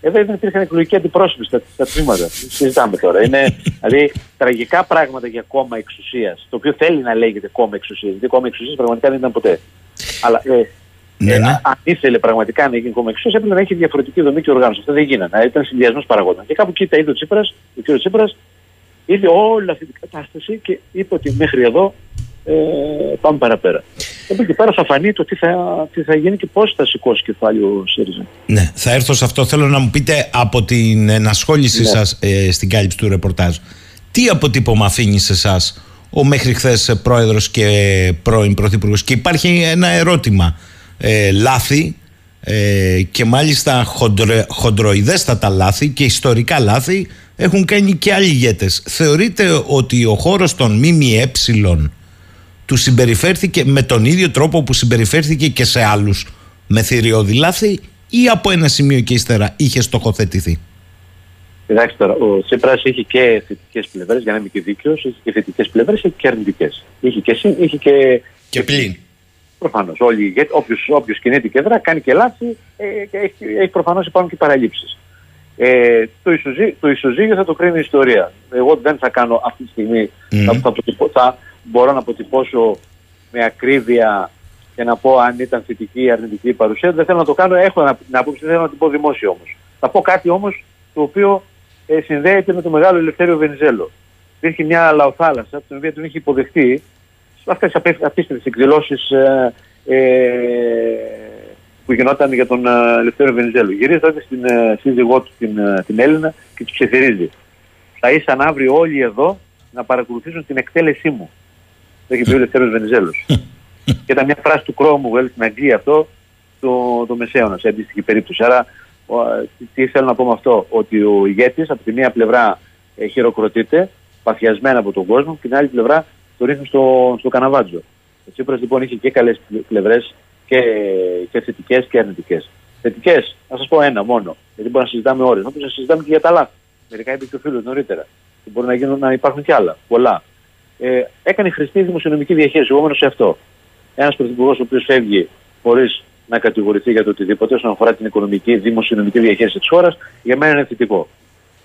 Εδώ δεν υπήρχαν εκλογικοί αντιπρόσωποι στα, στα τμήματα. Συζητάμε τώρα. Είναι δηλαδή τραγικά πράγματα για κόμμα εξουσίας. Το οποίο θέλει να λέγεται κόμμα εξουσίας. Γιατί κόμμα εξουσίας πραγματικά δεν ήταν ποτέ. Αλλά ε, Ναι, ναι. αν ήθελε πραγματικά να γίνει κόμμα εξουσίας, έπρεπε να έχει διαφορετική δομή και οργάνωση. Αυτό δεν γίνανε. Δηλαδή, Ήταν συνδυασμός παραγόντων. Και κάπου εκεί τα είδε ο Τσίπρας, ο κ. Τσίπρας, είδε όλη αυτή την κατάσταση και είπε ότι μέχρι εδώ ε, πάμε παραπέρα. Από εκεί πέρα θα φανεί το τι θα, τι θα γίνει και πώς θα σηκώσει κεφάλι ο ΣΥΡΙΖΑ. Ναι, θα έρθω σε αυτό. Θέλω να μου πείτε από την ενασχόλησή Ναι. σας ε, στην κάλυψη του ρεπορτάζ. Τι αποτύπωμα αφήνει σε εσάς ο μέχρι χθες πρόεδρος και πρώην πρωθυπουργός; Και υπάρχει ένα ερώτημα. Ε, λάθη ε, και μάλιστα χοντρε, χοντροειδέστατα λάθη και ιστορικά λάθη έχουν κάνει και άλλοι ηγέτες. Θεωρείτε ότι ο χώρος των ΜΜΕ του συμπεριφέρθηκε με τον ίδιο τρόπο που συμπεριφέρθηκε και σε άλλους με θηριώδη λάθη ή από ένα σημείο και ύστερα είχε στοχοθετηθεί; Κοιτάξτε τώρα, ο Τσίπρας είχε και θετικές πλευρές, για να είμαι και δίκαιος, είχε και θετικές πλευρές, είχε και αρνητικές. Είχε και, συν- είχε και, και πλήν. Προφανώς. Όλοι οι ηγέτε, όποιος κινείται και δρά, κάνει και λάθη, ε, και έχει, έχει προφανώς υπάρχουν και παραλήψεις. Ε, το, ισοζύ, το ισοζύγιο θα το κρίνει η ιστορία. Εγώ δεν θα κάνω αυτή τη στιγμή, θα, θα, αποτυπω- θα μπορώ να αποτυπώσω με ακρίβεια και να πω αν ήταν θετική ή αρνητική η παρουσία. Δεν θέλω να το κάνω, έχω να- την άποψη, δεν θέλω να την πω δημόσια όμως. Θα πω κάτι όμως το οποίο ε, συνδέεται με το μεγάλο Ελευθέριο Βενιζέλο. Υπήρχε μια λαοθάλασσα, την οποία τον είχε υποδεχτεί αυτές τις απίστευτες εκδηλώσεις ε, ε, που γινόταν για τον ε, Ελευθέριο Βενιζέλο. Γυρίζει τότε στην ε, σύζυγό του την, ε, την Έλληνα και τους ψιθυρίζει. Θα ήσαν αύριο όλοι εδώ να παρακολουθήσουν την εκτέλεσή μου. Το έχει πει ο Ελευθέριο Βενιζέλος. και ήταν μια φράση του Κρόμου, well, στην Αγγλία αυτό, το, το Μεσαίωνα, σε αντίστοιχη περίπτωση. Άρα, ο, ε, τι, τι θέλω να πω με αυτό, ότι ο ηγέτης από τη μία πλευρά ε, χειροκροτείται, παθιασμένα από τον κόσμο, και την άλλη πλευρά το ρίχνει στο, στο καναβάτζο. Ο Τσίπρας λοιπόν είχε και καλές πλευρές και, και θετικές και αρνητικές. Θετικές, να σας πω ένα μόνο, γιατί μπορεί να συζητάμε ώρες. Όπω να συζητάμε και για τα λάθη. Μερικά είπε και ο φίλος νωρίτερα. Και μπορεί να, γίνουν, να υπάρχουν κι άλλα. Πολλά. Ε, έκανε χρηστή δημοσιονομική διαχείριση. Εγώ μένω σε αυτό. Ένας πρωθυπουργός ο οποίος φεύγει χωρίς να κατηγορηθεί για το οτιδήποτε όσον αφορά την οικονομική, δημοσιονομική διαχείριση της χώρας, για μένα είναι θετικό.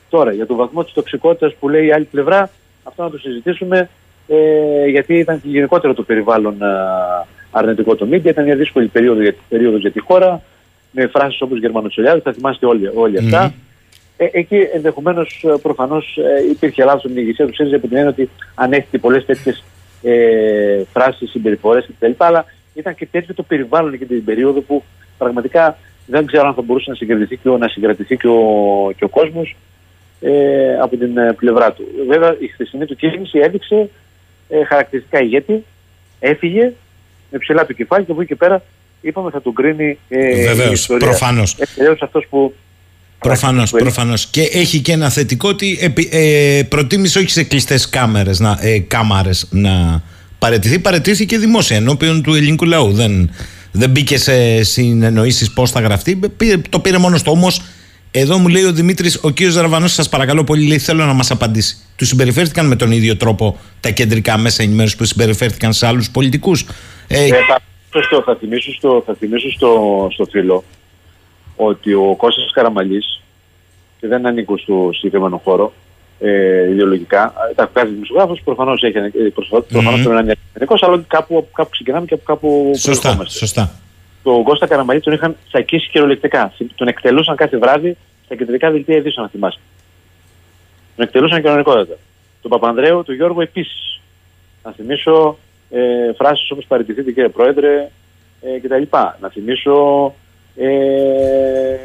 Τώρα, για τον βαθμό της τοξικότητας που λέει η άλλη πλευρά, αυτό να το συζητήσουμε, ε, γιατί ήταν και γενικότερο το περιβάλλον α, αρνητικό το μίντια. Ήταν μια δύσκολη περίοδο για, περίοδος για τη χώρα, με φράσεις όπως Γερμανοτσολιάδη, θα θυμάστε όλοι, όλοι αυτά. Ε, εκεί ενδεχομένως προφανώς υπήρχε λάθος στην ηγεσία του ΣΥΡΙΖΑ από την έννοια ότι ανέχεται πολλές τέτοιες ε, φράσεις, συμπεριφορές κτλ. Αλλά ήταν και τέτοιο το περιβάλλον εκείνη την περίοδο που πραγματικά δεν ξέρω αν θα μπορούσε να συγκρατηθεί και ο, να συγκρατηθεί και ο, και ο κόσμος ε, από την ε, πλευρά του. Βέβαια, η χθεσινή του κίνηση έδειξε ε, χαρακτηριστικά ηγέτη, έφυγε με ψηλά το κεφάλι και από εκεί και πέρα είπαμε θα τον κρίνει ε, Βεβαίως, η ιστορία. προφανώς. Ε, τελείως αυτός που Προφανώς, προφανώς. Και έχει και ένα θετικό ότι επι- ε, προτίμησε όχι σε κλειστές κάμερες, να, ε, κάμαρες να παρετηθεί. Παρετήθηκε δημόσια ενώπιον του ελληνικού λαού. Δεν, δεν μπήκε σε συνεννοήσεις πώς θα γραφτεί. Πήρε- το πήρε μόνο στο όμως. Εδώ μου λέει ο Δημήτρης, ο κύριος Ζαραβανός, σας παρακαλώ πολύ, λέει, θέλω να μας απαντήσει. Τους συμπεριφέρθηκαν με τον ίδιο τρόπο τα κεντρικά μέσα ενημέρωσης που συμπεριφέρθηκαν σε άλλους πολιτικούς; Ε, Ε, θα, στο, θα θυμίσω, στο, θα θυμίσω στο, στο φίλο ότι ο Κώστας Καραμαλής και δεν ανήκω στο συγκεκριμένο χώρο ε, ιδεολογικά. Τα κάθε δημοσιογράφος προφανώς έχει, ε, προσφα- προφανώς πρέπει να είναι εθνικός, αλλά κάπου, από κάπου ξεκινάμε και από κάπου σωστά, προερχόμαστε. σωστά. Τον Κώστα Καραμαλή τον είχαν τσακίσει κυριολεκτικά. Τον εκτελούσαν κάθε βράδυ στα κεντρικά δελτία ειδήσεων, να θυμάσαι. Τον εκτελούσαν κανονικότατα. Τον Παπανδρέου, τον Γιώργο επίσης. Να θυμίσω ε, φράσεις όπως παραιτηθείτε κύριε Πρόεδρε ε, κτλ. Να θυμίσω Ε,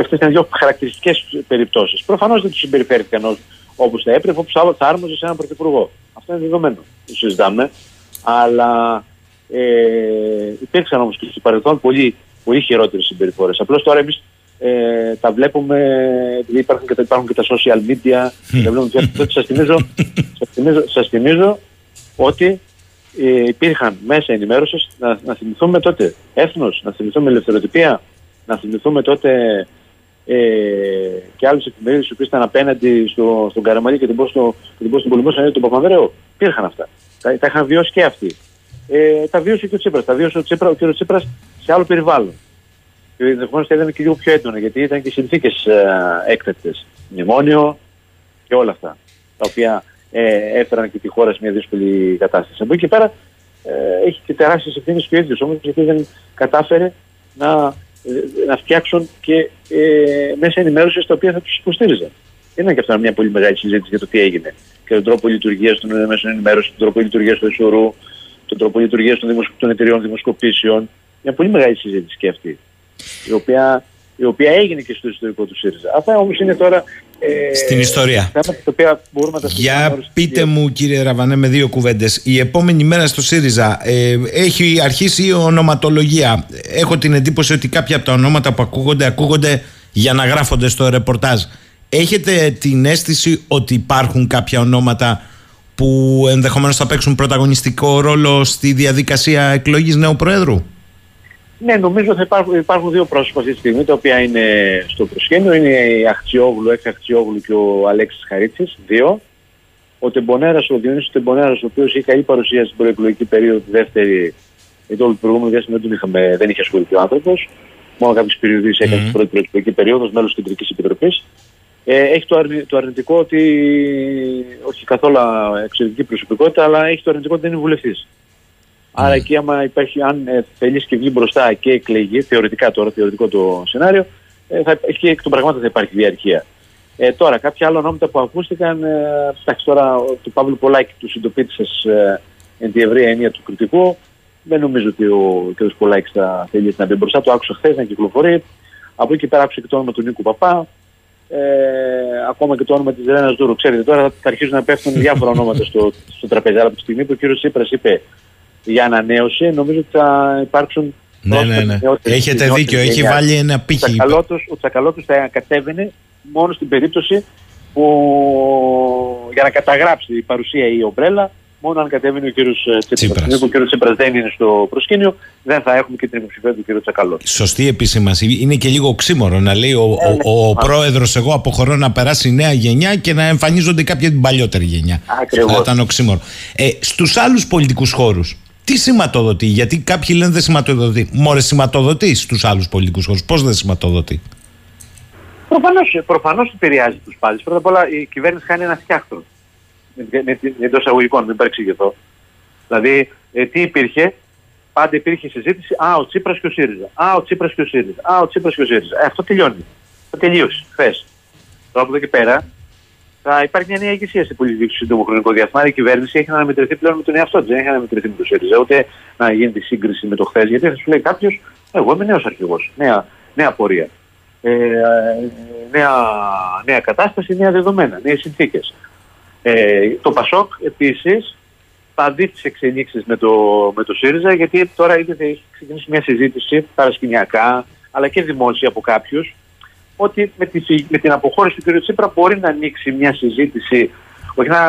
Αυτές ήταν δύο χαρακτηριστικές περιπτώσεις. Προφανώς δεν τους συμπεριφέρθηκαν όπως θα έπρεπε, όπως θα άρμοζε σε έναν πρωθυπουργό. Αυτό είναι δεδομένο. Το συζητάμε. Αλλά ε, υπήρξαν όμως και στο παρελθόν πολύ, πολύ χειρότερες συμπεριφορές. Απλώς τώρα εμείς ε, τα βλέπουμε, επειδή υπάρχουν και, τα, υπάρχουν και τα social media. τα βλέπουμε πια. Σας θυμίζω, σας θυμίζω, σας θυμίζω ότι ε, υπήρχαν μέσα ενημέρωσης να, να θυμηθούμε τότε έθνος, να θυμηθούμε ελευθεροτυπία, να θυμηθούμε τότε ε, και άλλε εφημερίδε που ήταν απέναντι στο, στον Καραμαλή και την πώ στον πολεμό σαν τον Παπανδρέου. Υπήρχαν αυτά. Τα, τα είχαν βιώσει και αυτοί. Ε, τα βίωσε και ο Τσίπρας. Τα βίωσε ο, Τσίπρα, ο κ. Τσίπρας σε άλλο περιβάλλον. Και ενδεχομένως θα ήταν και λίγο πιο έντονα γιατί ήταν και συνθήκες ε, έκτακτες. Μνημόνιο και όλα αυτά. Τα οποία ε, έφεραν και τη χώρα σε μια δύσκολη κατάσταση. Από εκεί και πέρα ε, έχει και τεράστιες ευθύνες και ο ίδιος όμως γιατί δεν κατάφερε να να φτιάξουν και ε, μέσα ενημέρωσης τα οποία θα τους υποστήριζαν. Είναι και αυτά μια πολύ μεγάλη συζήτηση για το τι έγινε και τον τρόπο λειτουργίας των μέσων ενημέρωσης, τον τρόπο λειτουργίας του ΕΣΟΡΟΥ, τον τρόπο λειτουργίας των, δημοσ... των εταιριών δημοσκοπήσεων. Μια πολύ μεγάλη συζήτηση και αυτή, η οποία, η οποία έγινε και στο ιστορικό του ΣΥΡΙΖΑ. Αυτά όμως είναι τώρα ε, στην ιστορία. μπορούμε να τα Για πείτε μου κύριε Ραβανέ με δύο κουβέντες. Η επόμενη μέρα στο ΣΥΡΙΖΑ ε, έχει αρχίσει η ονοματολογία. Έχω την εντύπωση ότι κάποια από τα ονόματα που ακούγονται ακούγονται για να γράφονται στο ρεπορτάζ. Έχετε την αίσθηση ότι υπάρχουν κάποια ονόματα που ενδεχομένως θα παίξουν πρωταγωνιστικό ρόλο στη διαδικασία εκλογής νέου Προέδρου; Ναι, νομίζω ότι υπάρχουν, υπάρχουν δύο πρόσωπα αυτή τη στιγμή τα οποία είναι στο προσχέδιο. Είναι η Αχτσιόγλου, έξι Αχτσιόγλου και ο Αλέξης Χαρίτσης. Δύο. Ο Τεμπονέρας, ο Διονύσης Τεμπονέρας, ο οποίος είχε καλή παρουσία στην προεκλογική περίοδο, τη δεύτερη, γιατί όλο το προηγούμενο διάστημα δεν, είχαμε, δεν είχε ασχοληθεί ο άνθρωπος. Μόνο κάποιες περιοδίες mm. έκανε στην πρώτη προεκλογική περίοδος, μέλος της Κεντρικής Επιτροπής. Ε, έχει το, αρνη, το αρνητικό ότι, όχι καθόλου εξαιρετική προσωπικότητα, αλλά έχει το αρνητικό ότι δεν είναι βουλευτής. Άρα εκεί άμα υπάρχει, αν ε, θελήσει και βγει μπροστά και εκλεγεί, θεωρητικά τώρα, θεωρητικό το σενάριο, ε, θα, εκεί εκ των πραγμάτων θα υπάρχει διαρκεία. Ε, τώρα, κάποια άλλα ονόματα που ακούστηκαν, ε, εντάξει τώρα του Παύλου Πολάκη του συντοπίτησες ε, εν τη ευρεία έννοια του κριτικού. Δεν νομίζω ότι ο κ. Πολάκης θα θέλει να μπει μπροστά. Το άκουσα χθες να κυκλοφορεί. Από εκεί πέρα άκουσα και το όνομα του Νίκου Παπά. Ε, ακόμα και το όνομα της Ρένας Δούρου. Ξέρετε, τώρα θα αρχίσουν να πέφτουν διάφορα ονόματα στο, στο τραπέζι. Αλλά από τη στιγμή που ο κ. Σύπρα είπε για ανανέωση, νομίζω ότι θα υπάρξουν. Ναι, ναι, ναι. Έχετε δίκιο, έχει βάλει ένα πύχη. Ο Τσακαλώτος θα κατέβαινε μόνο στην περίπτωση που για να καταγράψει η παρουσία ή η ομπρέλα, μόνο αν κατέβαινε ο κύριος ε, Τσίπρας. Αν ο κύριος Τσίπρας δεν είναι στο προσκήνιο, δεν θα έχουμε και την υποψηφία του κύριου Τσακαλώτου. Σωστή επισήμαση. Είναι και λίγο οξύμορο να λέει ο, ο, ο, ο πρόεδρος εγώ αποχωρώ να περάσει η νέα γενιά και να εμφανίζονται κάποια την παλιότερη γενιά. Ακριβώς. Θα ήταν οξύμορο. Ε, στους άλλους πολιτικούς χώρους, τι σηματοδοτεί, γιατί κάποιοι λένε δεν σηματοδοτεί. Μόρε σηματοδοτεί στους άλλους πολιτικούς χώρους. Πώς δεν σηματοδοτεί; Προφανώς προφανώς επηρεάζει τους πάλι. Πρώτα απ' όλα η κυβέρνηση κάνει ένα φτιάχνο. Εντός εισαγωγικών, μην παρεξηγηθώ. Δηλαδή, ε, τι υπήρχε, πάντα υπήρχε συζήτηση. Α, ο Τσίπρας και ο ΣΥΡΙΖΑ. Α, ο Τσίπρας και ο ΣΥΡΙΖΑ. Α, ο Τσίπρας και ο ΣΥΡΙΖΑ. Ε, αυτό τελειώνει. Θα τελείωσε χθε. Τώρα από εδώ και πέρα θα υπάρχει μια νέα ηγεσία στην πολιτική του σύντομο χρονικό διάστημα. Η κυβέρνηση έχει να αναμετρηθεί πλέον με τον εαυτό της. Δεν έχει να αναμετρηθεί με το ΣΥΡΙΖΑ, ούτε να γίνει τη σύγκριση με το χθες. Γιατί θα σου λέει κάποιος, εγώ είμαι νέος αρχηγός. Νέα, νέα πορεία. Ε, νέα, νέα κατάσταση, νέα δεδομένα, νέες συνθήκες. Ε, το ΠΑΣΟΚ επίσης θα δει τις εξελίξεις με το, με το ΣΥΡΙΖΑ, γιατί τώρα ήδη έχει ξεκινήσει μια συζήτηση παρασκηνιακά, αλλά και δημόσια από κάποιους, ότι με, τη, με την αποχώρηση του κ. Τσίπρα μπορεί να ανοίξει μια συζήτηση, όχι να,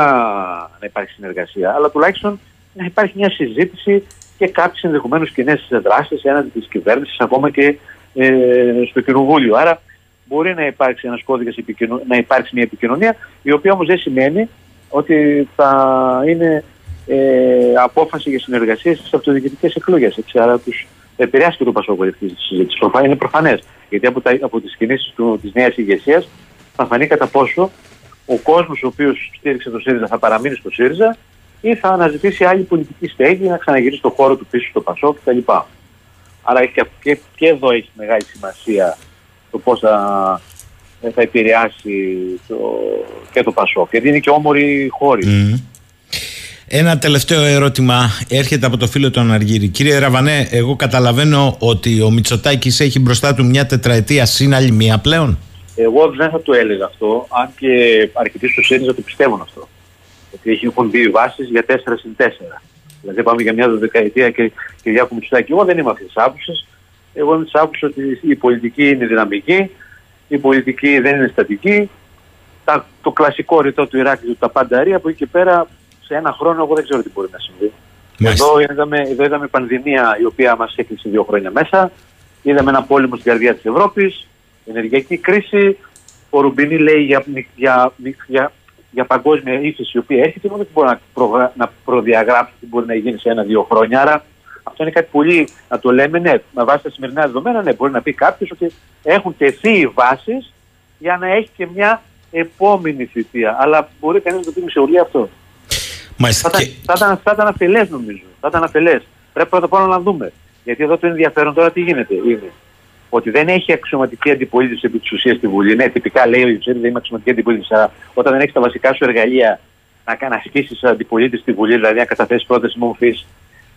να υπάρχει συνεργασία, αλλά τουλάχιστον να υπάρχει μια συζήτηση και κάποιες ενδεχομένως κοινές δράσεις έναντι της κυβέρνησης, ακόμα και ε, στο Κοινοβούλιο. Άρα μπορεί να υπάρξει ένας κώδικας, να υπάρξει μια επικοινωνία, η οποία όμως δεν σημαίνει ότι θα είναι ε, απόφαση για συνεργασία στις αυτοδιοικητικές εκλογές. Άρα τους επηρεάσει και το Πασόκο αυτή της συζήτησης. Είναι προφανές. Γιατί από, τα, από τις κινήσεις του, της νέας ηγεσίας θα φανεί κατά πόσο ο κόσμος ο οποίος στήριξε το ΣΥΡΙΖΑ θα παραμείνει στο ΣΥΡΙΖΑ ή θα αναζητήσει άλλη πολιτική στέγη να ξαναγυρίσει το χώρο του πίσω στο ΠΑΣΟΚ κτλ. Άρα και, και, και εδώ έχει μεγάλη σημασία το πώς θα, θα επηρεάσει το, και το ΠΑΣΟΚ. Γιατί είναι και όμοροι χώροι. Ένα τελευταίο ερώτημα έρχεται από το φίλο του Αναργύρη. Κύριε Ραβανέ, εγώ καταλαβαίνω ότι ο Μητσοτάκης έχει μπροστά του μια τετραετία συν άλλη μία πλέον. Εγώ δεν θα το έλεγα αυτό, αν και αρκετοί στο ΣΥΡΙΖΑ το πιστεύουν αυτό. Γιατί έχουν μπει βάσεις για 4 συν 4. Δηλαδή πάμε για μια δεκαετία και Κυριάκου Μητσοτάκη. Εγώ δεν είμαι αυτής της άποψης. Εγώ είμαι της άποψης ότι η πολιτική είναι δυναμική, η πολιτική δεν είναι στατική. Τα, το κλασικό ρητό του Ηράκλειου, τα πάντα ρία, από εκεί και πέρα σε ένα χρόνο εγώ δεν ξέρω τι μπορεί να συμβεί. Εδώ είδαμε, εδώ είδαμε πανδημία η οποία μας έκλεισε δύο χρόνια μέσα. Είδαμε ένα πόλεμο στην καρδιά της Ευρώπης, ενεργειακή κρίση. Ο Ρουμπινί λέει για, για, για, για παγκόσμια ύφεση η οποία έρχεται. Εγώ δεν μπορώ να, προ, να προδιαγράψω τι μπορεί να γίνει σε ένα-δύο χρόνια. Άρα αυτό είναι κάτι πολύ να το λέμε, ναι, με βάση τα σημερινά δεδομένα, ναι, μπορεί να πει κάποιος ότι έχουν τεθεί οι βάσεις για να έχει και μια επόμενη θητεία. Αλλά μπορεί κανείς να το πει με σε αυτό. Μάλιστα. Θα, και... θα, ήταν, θα ήταν αφελές νομίζω. Θα ήταν αφελές. Πρέπει πρώτα απ' όλα να δούμε. Γιατί εδώ το ενδιαφέρον τώρα τι γίνεται. Είναι ότι δεν έχει αξιωματική αντιπολίτευση επί της ουσίας στη Βουλή. Ναι, τυπικά λέει ο Ιουτσέλη δεν είμαι αξιωματική αντιπολίτευση. Αλλά όταν δεν έχει τα βασικά σου εργαλεία να κάνει ασκήσεις αντιπολίτευσης στη Βουλή, δηλαδή να καταθέσει πρόταση μορφής,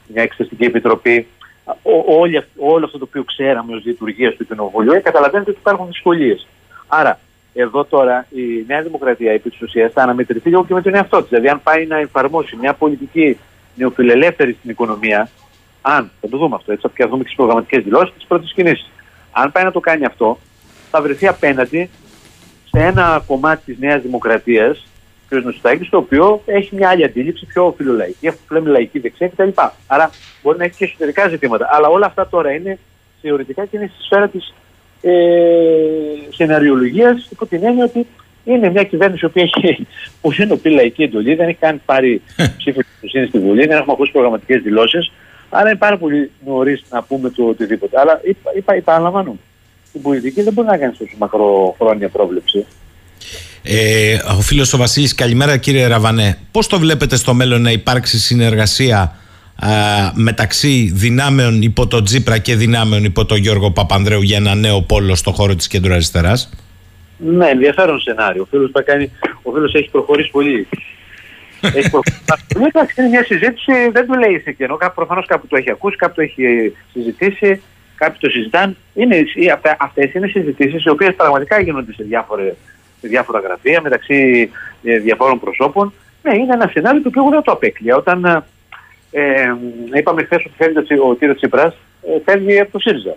μια εξεταστική επιτροπή, ό, όλη, όλο αυτό το οποίο ξέραμε ως λειτουργία του Κοινοβουλίου, ε, καταλαβαίνετε ότι υπάρχουν δυσκολίες. Άρα εδώ τώρα η Νέα Δημοκρατία επί της ουσίας θα αναμετρηθεί λίγο και με τον εαυτό της. Δηλαδή, αν πάει να εφαρμόσει μια πολιτική νεοφιλελεύθερη στην οικονομία, αν, θα το δούμε αυτό, έτσι θα δούμε και τις προγραμματικές δηλώσεις, τις πρώτες κινήσεις. Αν πάει να το κάνει αυτό, θα βρεθεί απέναντι σε ένα κομμάτι της Νέας Δημοκρατίας, κ. Νοσουτάκης, το οποίο έχει μια άλλη αντίληψη, πιο φιλολαϊκή, αυτό που λέμε λαϊκή δεξιά κτλ. Άρα μπορεί να έχει και εσωτερικά ζητήματα. Αλλά όλα αυτά τώρα είναι θεωρητικά και είναι στη σφαίρα της ε, σεναριολογίας υπό την έννοια ότι είναι μια κυβέρνηση που έχει πολύ νοπή λαϊκή εντολή, δεν έχει καν πάρει ψήφος εμπιστοσύνη στη Βουλή, δεν έχουμε ακούσει προγραμματικές δηλώσεις. Άρα είναι πάρα πολύ νωρίς να πούμε το οτιδήποτε. Αλλά είπα, είπα, επαναλαμβάνω, στην πολιτική δεν μπορεί να κάνεις τόσο μακροχρόνια πρόβλεψη. Ε, ο φίλος ο Βασίλης, καλημέρα κύριε Ραβανέ. Πώς το βλέπετε στο μέλλον να υπάρξει συνεργασία μεταξύ δυνάμεων υπό τον Τζίπρα και δυνάμεων υπό τον Γιώργο Παπανδρέου για ένα νέο πόλο στο χώρο της κέντρου αριστεράς. Ναι, ενδιαφέρον σενάριο. Ο φίλος, κάνει, ο φίλος έχει προχωρήσει πολύ. έχει προχωρήσει. είναι μια συζήτηση, δεν του λέει σε κενό. Προφανώς κάπου το έχει ακούσει, κάπου το έχει συζητήσει, κάποιοι το συζητάνε. Είναι, αυτές είναι συζητήσεις οι οποίες πραγματικά γίνονται σε, διάφορα, σε διάφορα γραφεία μεταξύ ε, διαφόρων προσώπων. Ναι, είναι ένα σενάριο το οποίο δεν το απέκλεια. Όταν ε, είπαμε χθες ότι φεύγει ο κύριος Τσίπρας, ε, φεύγει από το ΣΥΡΙΖΑ.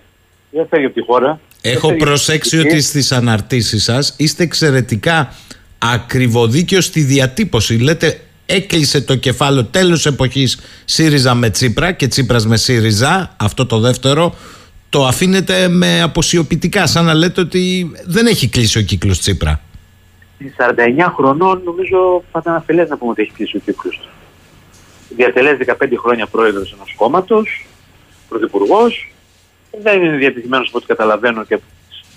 Δεν φεύγει από τη χώρα. Έχω προσέξει ότι στις αναρτήσεις σας είστε εξαιρετικά ακριβοδίκαιος στη διατύπωση. Λέτε έκλεισε το κεφάλαιο τέλος εποχής ΣΥΡΙΖΑ με Τσίπρα και Τσίπρας με ΣΥΡΙΖΑ, αυτό το δεύτερο, το αφήνετε με αποσιοποιητικά, σαν να λέτε ότι δεν έχει κλείσει ο κύκλος Τσίπρα. 49 χρονών νομίζω θα ήταν αφελές να πούμε ότι έχει κλείσει ο κύκλος διατελέσει 15 χρόνια πρόεδρος ενός κόμματος, πρωθυπουργός, δεν είναι διατηρημένος από ό,τι καταλαβαίνω και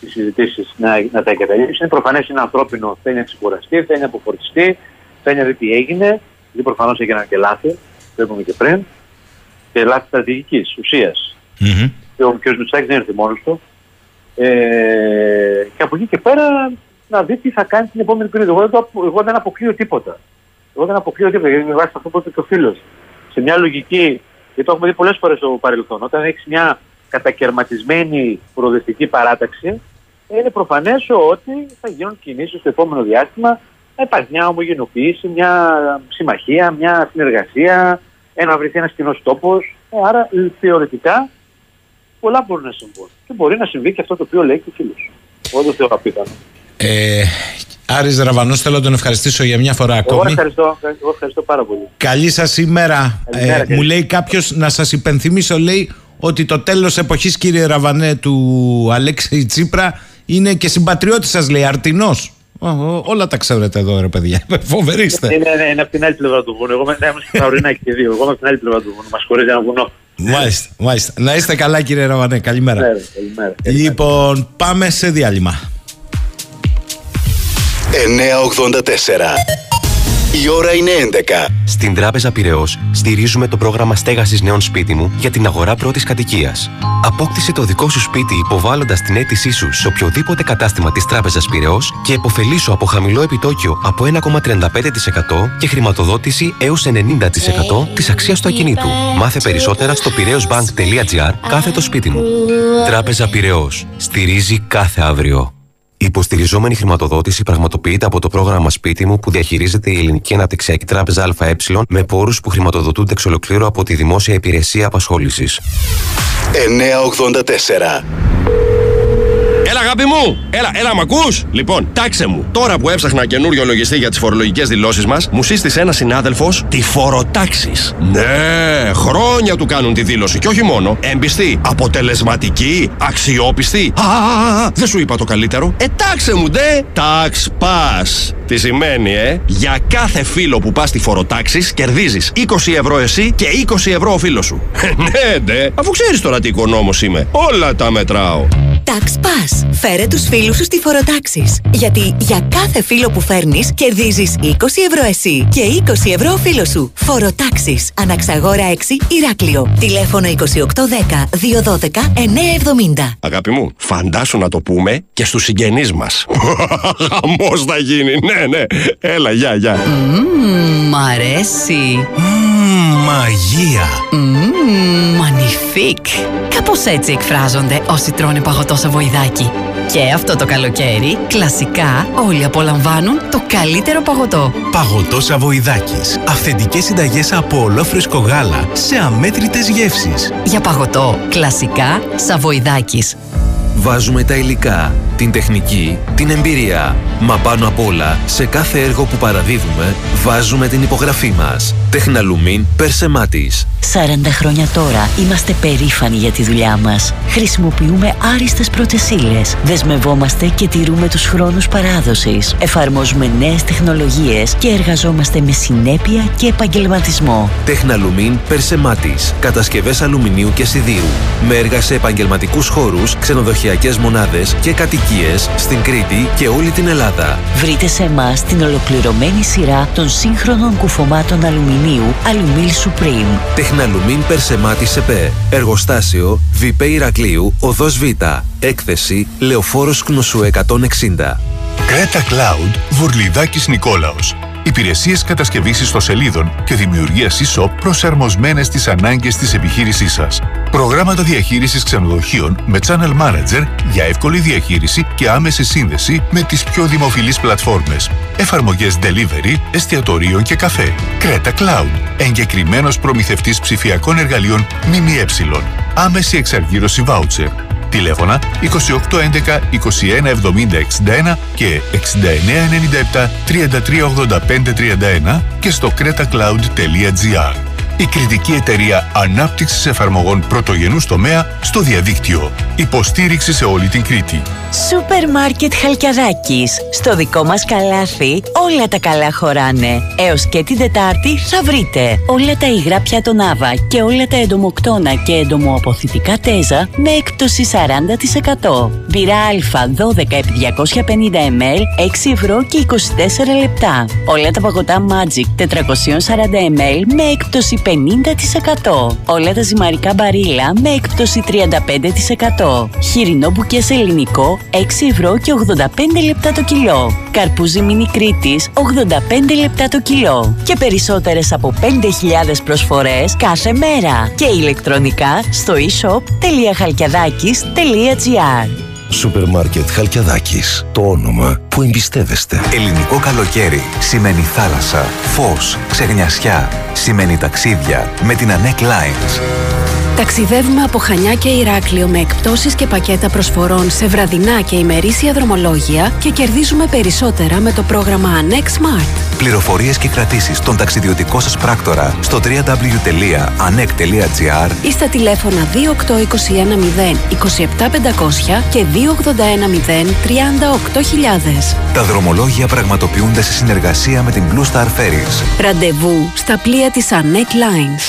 τις συζητήσεις να, να τα εγκαταλείψει. Είναι προφανές είναι ανθρώπινο, θέλει να ξεκουραστεί, θέλει να αποφορτιστεί, θέλει να δει τι έγινε. Γιατί προφανώς έγιναν και λάθη, το είπαμε και πριν, και λάθη στρατηγικής ουσίας. Mm-hmm. Και ο κ. Μητσάκη δεν έρθει μόνος του. Ε, και από εκεί και πέρα να δει τι θα κάνει την επόμενη περίοδο. Εγώ, εγώ δεν αποκλείω τίποτα. Εγώ δεν αποκλείω τίποτα, γιατί με βάση αυτό που είπε και ο φίλος. Σε μια λογική, γιατί το έχουμε δει πολλές φορές στο παρελθόν, όταν έχεις μια κατακαιρματισμένη προοδευτική παράταξη, είναι προφανές ότι θα γίνουν κινήσεις στο επόμενο διάστημα. Θα υπάρχει μια ομογενοποίηση, μια συμμαχία, μια συνεργασία, ένα βρεθεί ένας κοινός τόπος. Ε, άρα θεωρητικά πολλά μπορούν να συμβούν. Και μπορεί να συμβεί και αυτό το οποίο λέει και ο φίλος. Εγώ δεν θεωρώ απίθανο. Ε, Άρης Ραβανός θέλω να τον ευχαριστήσω για μια φορά ακόμη. Εγώ ευχαριστώ, εγώ ευχαριστώ πάρα πολύ. Καλή σας ημέρα. ε, μου λέει κάποιος να σας υπενθυμίσω λέει ότι το τέλος εποχής κύριε Ραβανέ του Αλέξη Τσίπρα είναι και συμπατριώτης σας λέει αρτινός. όλα τα ξέρετε εδώ ρε παιδιά. Φοβερίστε. Είναι, είναι, είναι από την άλλη πλευρά του βουνού. Εγώ είμαι στα και δύο. Εγώ είμαι από την άλλη πλευρά του βουνού. Μας χωρίζει ένα βουνό. Μάλιστα, μάλιστα. Να είστε καλά κύριε Ραβανέ. Καλημέρα. καλημέρα. Λοιπόν, πάμε σε διάλειμμα. 984 Η ώρα είναι 11. Στην Τράπεζα Πυραιός στηρίζουμε το πρόγραμμα στέγασης νέων σπίτι μου για την αγορά πρώτης κατοικίας. Απόκτησε το δικό σου σπίτι υποβάλλοντας την αίτησή σου σε οποιοδήποτε κατάστημα της Τράπεζας Πυραιός και υποφελήσου από χαμηλό επιτόκιο από 1,35% και χρηματοδότηση έως 90% της αξίας του ακινήτου. Μάθε περισσότερα στο πυραιοσbank.gr κάθετο σπίτι μου. Τράπεζα Πυραιός. Στηρίζει κάθε αύριο. Η υποστηριζόμενη χρηματοδότηση πραγματοποιείται από το πρόγραμμα Σπίτι μου που διαχειρίζεται η Ελληνική Αναπτυξιακή Τράπεζα ΑΕ με πόρους που χρηματοδοτούνται εξ ολοκλήρου από τη Δημόσια Υπηρεσία Απασχόλησης. 984. Έλα, αγάπη μου! Έλα, έλα, μ' ακούς; Λοιπόν, τάξε μου. Τώρα που έψαχνα καινούριο λογιστή για τις φορολογικές δηλώσεις μας, μου σύστησε ένας συνάδελφος τη φοροτάξης. Ναι, χρόνια του κάνουν τη δήλωση και όχι μόνο. Εμπιστή, αποτελεσματική, αξιόπιστη. Α, α, α, δεν σου είπα το καλύτερο. Ε, τάξε μου, ντε! Tax Pass. Τι σημαίνει, ε; Για κάθε φίλο που πας στη φοροτάξης κερδίζεις 20 ευρώ εσύ και 20 ευρώ ο φίλος σου. ναι, ντε, αφού ξέρεις τώρα τι οικονόμος είμαι. Όλα τα μετράω. Tax Pass. Φέρε τους φίλους σου στη φοροτάξης. Γιατί για κάθε φίλο που φέρνεις κερδίζεις 20 ευρώ εσύ και 20 ευρώ ο φίλος σου. Φοροτάξης. Αναξαγόρα 6 Ηράκλειο. Τηλέφωνο 2810 212 970. Αγάπη μου, φαντάσου να το πούμε και στους συγγενείς μας. Χαμός θα γίνει, ναι, ναι. Έλα, γεια, γεια. Μμμ, μ' αρέσει. Μαγεία. Μμμ, μανιφίκ. Κάπως έτσι εκφράζονται όσοι τρώνε παγωτό σαβοϊδάκι. Και αυτό το καλοκαίρι, κλασικά, όλοι απολαμβάνουν το καλύτερο παγωτό. Παγωτό Σαβοϊδάκης. Αυθεντικές συνταγές από ολόφρεσκο γάλα σε αμέτρητες γεύσεις. Για παγωτό, κλασικά, σαβοϊδάκης. Βάζουμε τα υλικά, την τεχνική, την εμπειρία. Μα πάνω απ' όλα, σε κάθε έργο που παραδίδουμε, βάζουμε την υπογραφή μας. Τεχναλουμίν Περσεμάτης. 40 χρόνια τώρα είμαστε περήφανοι για τη δουλειά μας. Χρησιμοποιούμε άριστες πρώτες ύλες. Δεσμευόμαστε και τηρούμε τους χρόνους παράδοσης. Εφαρμόζουμε νέες τεχνολογίες και εργαζόμαστε με συνέπεια και επαγγελματισμό. Τεχναλουμίν Περσεμάτης. Κατασκευές αλουμινίου και σιδήρου. Με έργα σε επαγγελματικούς χώρους, ξενοδοχειακές μονάδες και κατοικίες στην Κρήτη και όλη την Ελλάδα. Βρείτε σε εμάς την ολοκληρωμένη σειρά των σύγχρονων κουφωμάτων αλουμινίου Αλουμίλ Supreme. Τεχναλουμίν Περσεμάτη ΕΠΕ. Εργοστάσιο ΒΠ Ηρακλείου, Οδός Β. Έκθεση Λεωφόρος Κνωσού 160. Κρέτα Cloud Βουρλιδάκης Νικόλαος. Υπηρεσίες κατασκευής ιστοσελίδων και δημιουργίας e-shop προσαρμοσμένες στις ανάγκες της επιχείρησής σας. Προγράμματα διαχείρισης ξενοδοχείων με Channel Manager για εύκολη διαχείριση και άμεση σύνδεση με τις πιο δημοφιλείς πλατφόρμες. Εφαρμογές delivery, εστιατορίων και καφέ. Κρέτα Cloud. Εγκεκριμένος προμηθευτής ψηφιακών εργαλείων ΜΜΕ. Άμεση εξαργύρωση voucher. Τηλέφωνα 2811 2170 61 και 6997 3385 31 και στο cretacloud.gr. Η κριτική εταιρεία ανάπτυξης εφαρμογών πρωτογενούς τομέα στο διαδίκτυο. Υποστήριξη σε όλη την Κρήτη. Σούπερ μάρκετ Χαλκιαδάκης. Στο δικό μας καλάθι όλα τα καλά χωράνε. Έως και την Τετάρτη θα βρείτε όλα τα υγρά πιάτων Άβα και όλα τα εντομοκτώνα και εντομοαποθητικά τέζα με έκπτωση 40%. Μπυρά Α 12 επί 250 ml 6 ευρώ και 24 λεπτά. Όλα τα παγωτά Magic 440 ml με έκπτωση 50%. Όλα τα ζυμαρικά μπαρίλα με έκπτωση 35%. Χοιρινό μπουκέ σε ελληνικό 6 ευρώ και 85 λεπτά το κιλό. Καρπούζι μινι Κρήτης 85 λεπτά το κιλό. Και περισσότερες από 5.000 προσφορές κάθε μέρα. Και ηλεκτρονικά στο e-shop.halkiadakis.gr Σούπερ μάρκετ Χαλκιαδάκης. Το όνομα που εμπιστεύεστε. Ελληνικό καλοκαίρι σημαίνει θάλασσα, φως, ξεγνιασιά. Σημαίνει ταξίδια με την ANEC Lines. Ταξιδεύουμε από Χανιά και Ηράκλειο με εκπτώσεις και πακέτα προσφορών σε βραδινά και ημερήσια δρομολόγια και κερδίζουμε περισσότερα με το πρόγραμμα Annex Smart. Πληροφορίες και κρατήσεις στον ταξιδιωτικό σας πράκτορα στο www.anec.gr ή στα τηλέφωνα 28210 27500 και 281 38000. Τα δρομολόγια πραγματοποιούνται σε συνεργασία με την Blue Star Ferries. Ραντεβού στα πλοία της Annex Lines.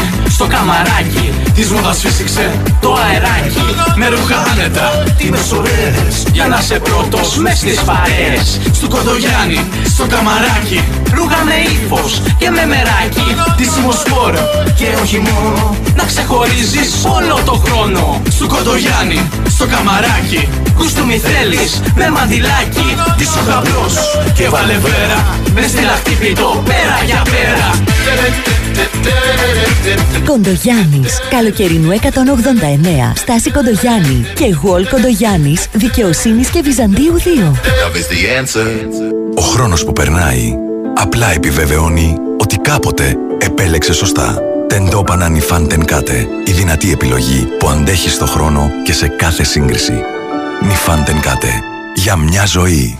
Love is the answer. Στο Κοντογιάννη. στο καμαράκι Της μόδας φύσηξε το αεράκι Με ρούχα άνετα, τι ωραίες Για να σε πρώτος μες στις παρέες Στου Κοντογιάννη, στο καμαράκι Ρούχα με ύφος και με μεράκι Τη σημοσπόρ και όχι μόνο Να ξεχωρίζεις όλο το χρόνο Στου Κοντογιάννη, στο καμαράκι Κουστούμι θέλεις με μαντιλάκι Τη σου και βάλε βέρα Μες στη λαχτύπητο πέρα για πέρα Κοντογιάννης, καλοκαιρινού 189, Στάση Κοντογιάννη και Γουόλ Κοντογιάννης, Δικαιοσύνης και Βυζαντίου 2. Ο χρόνος που περνάει απλά επιβεβαιώνει ότι κάποτε επέλεξε σωστά. Τεντόπανα νιφάν κάτε, η δυνατή επιλογή που αντέχει στο χρόνο και σε κάθε σύγκριση. Νιφάν κάτε, για μια ζωή.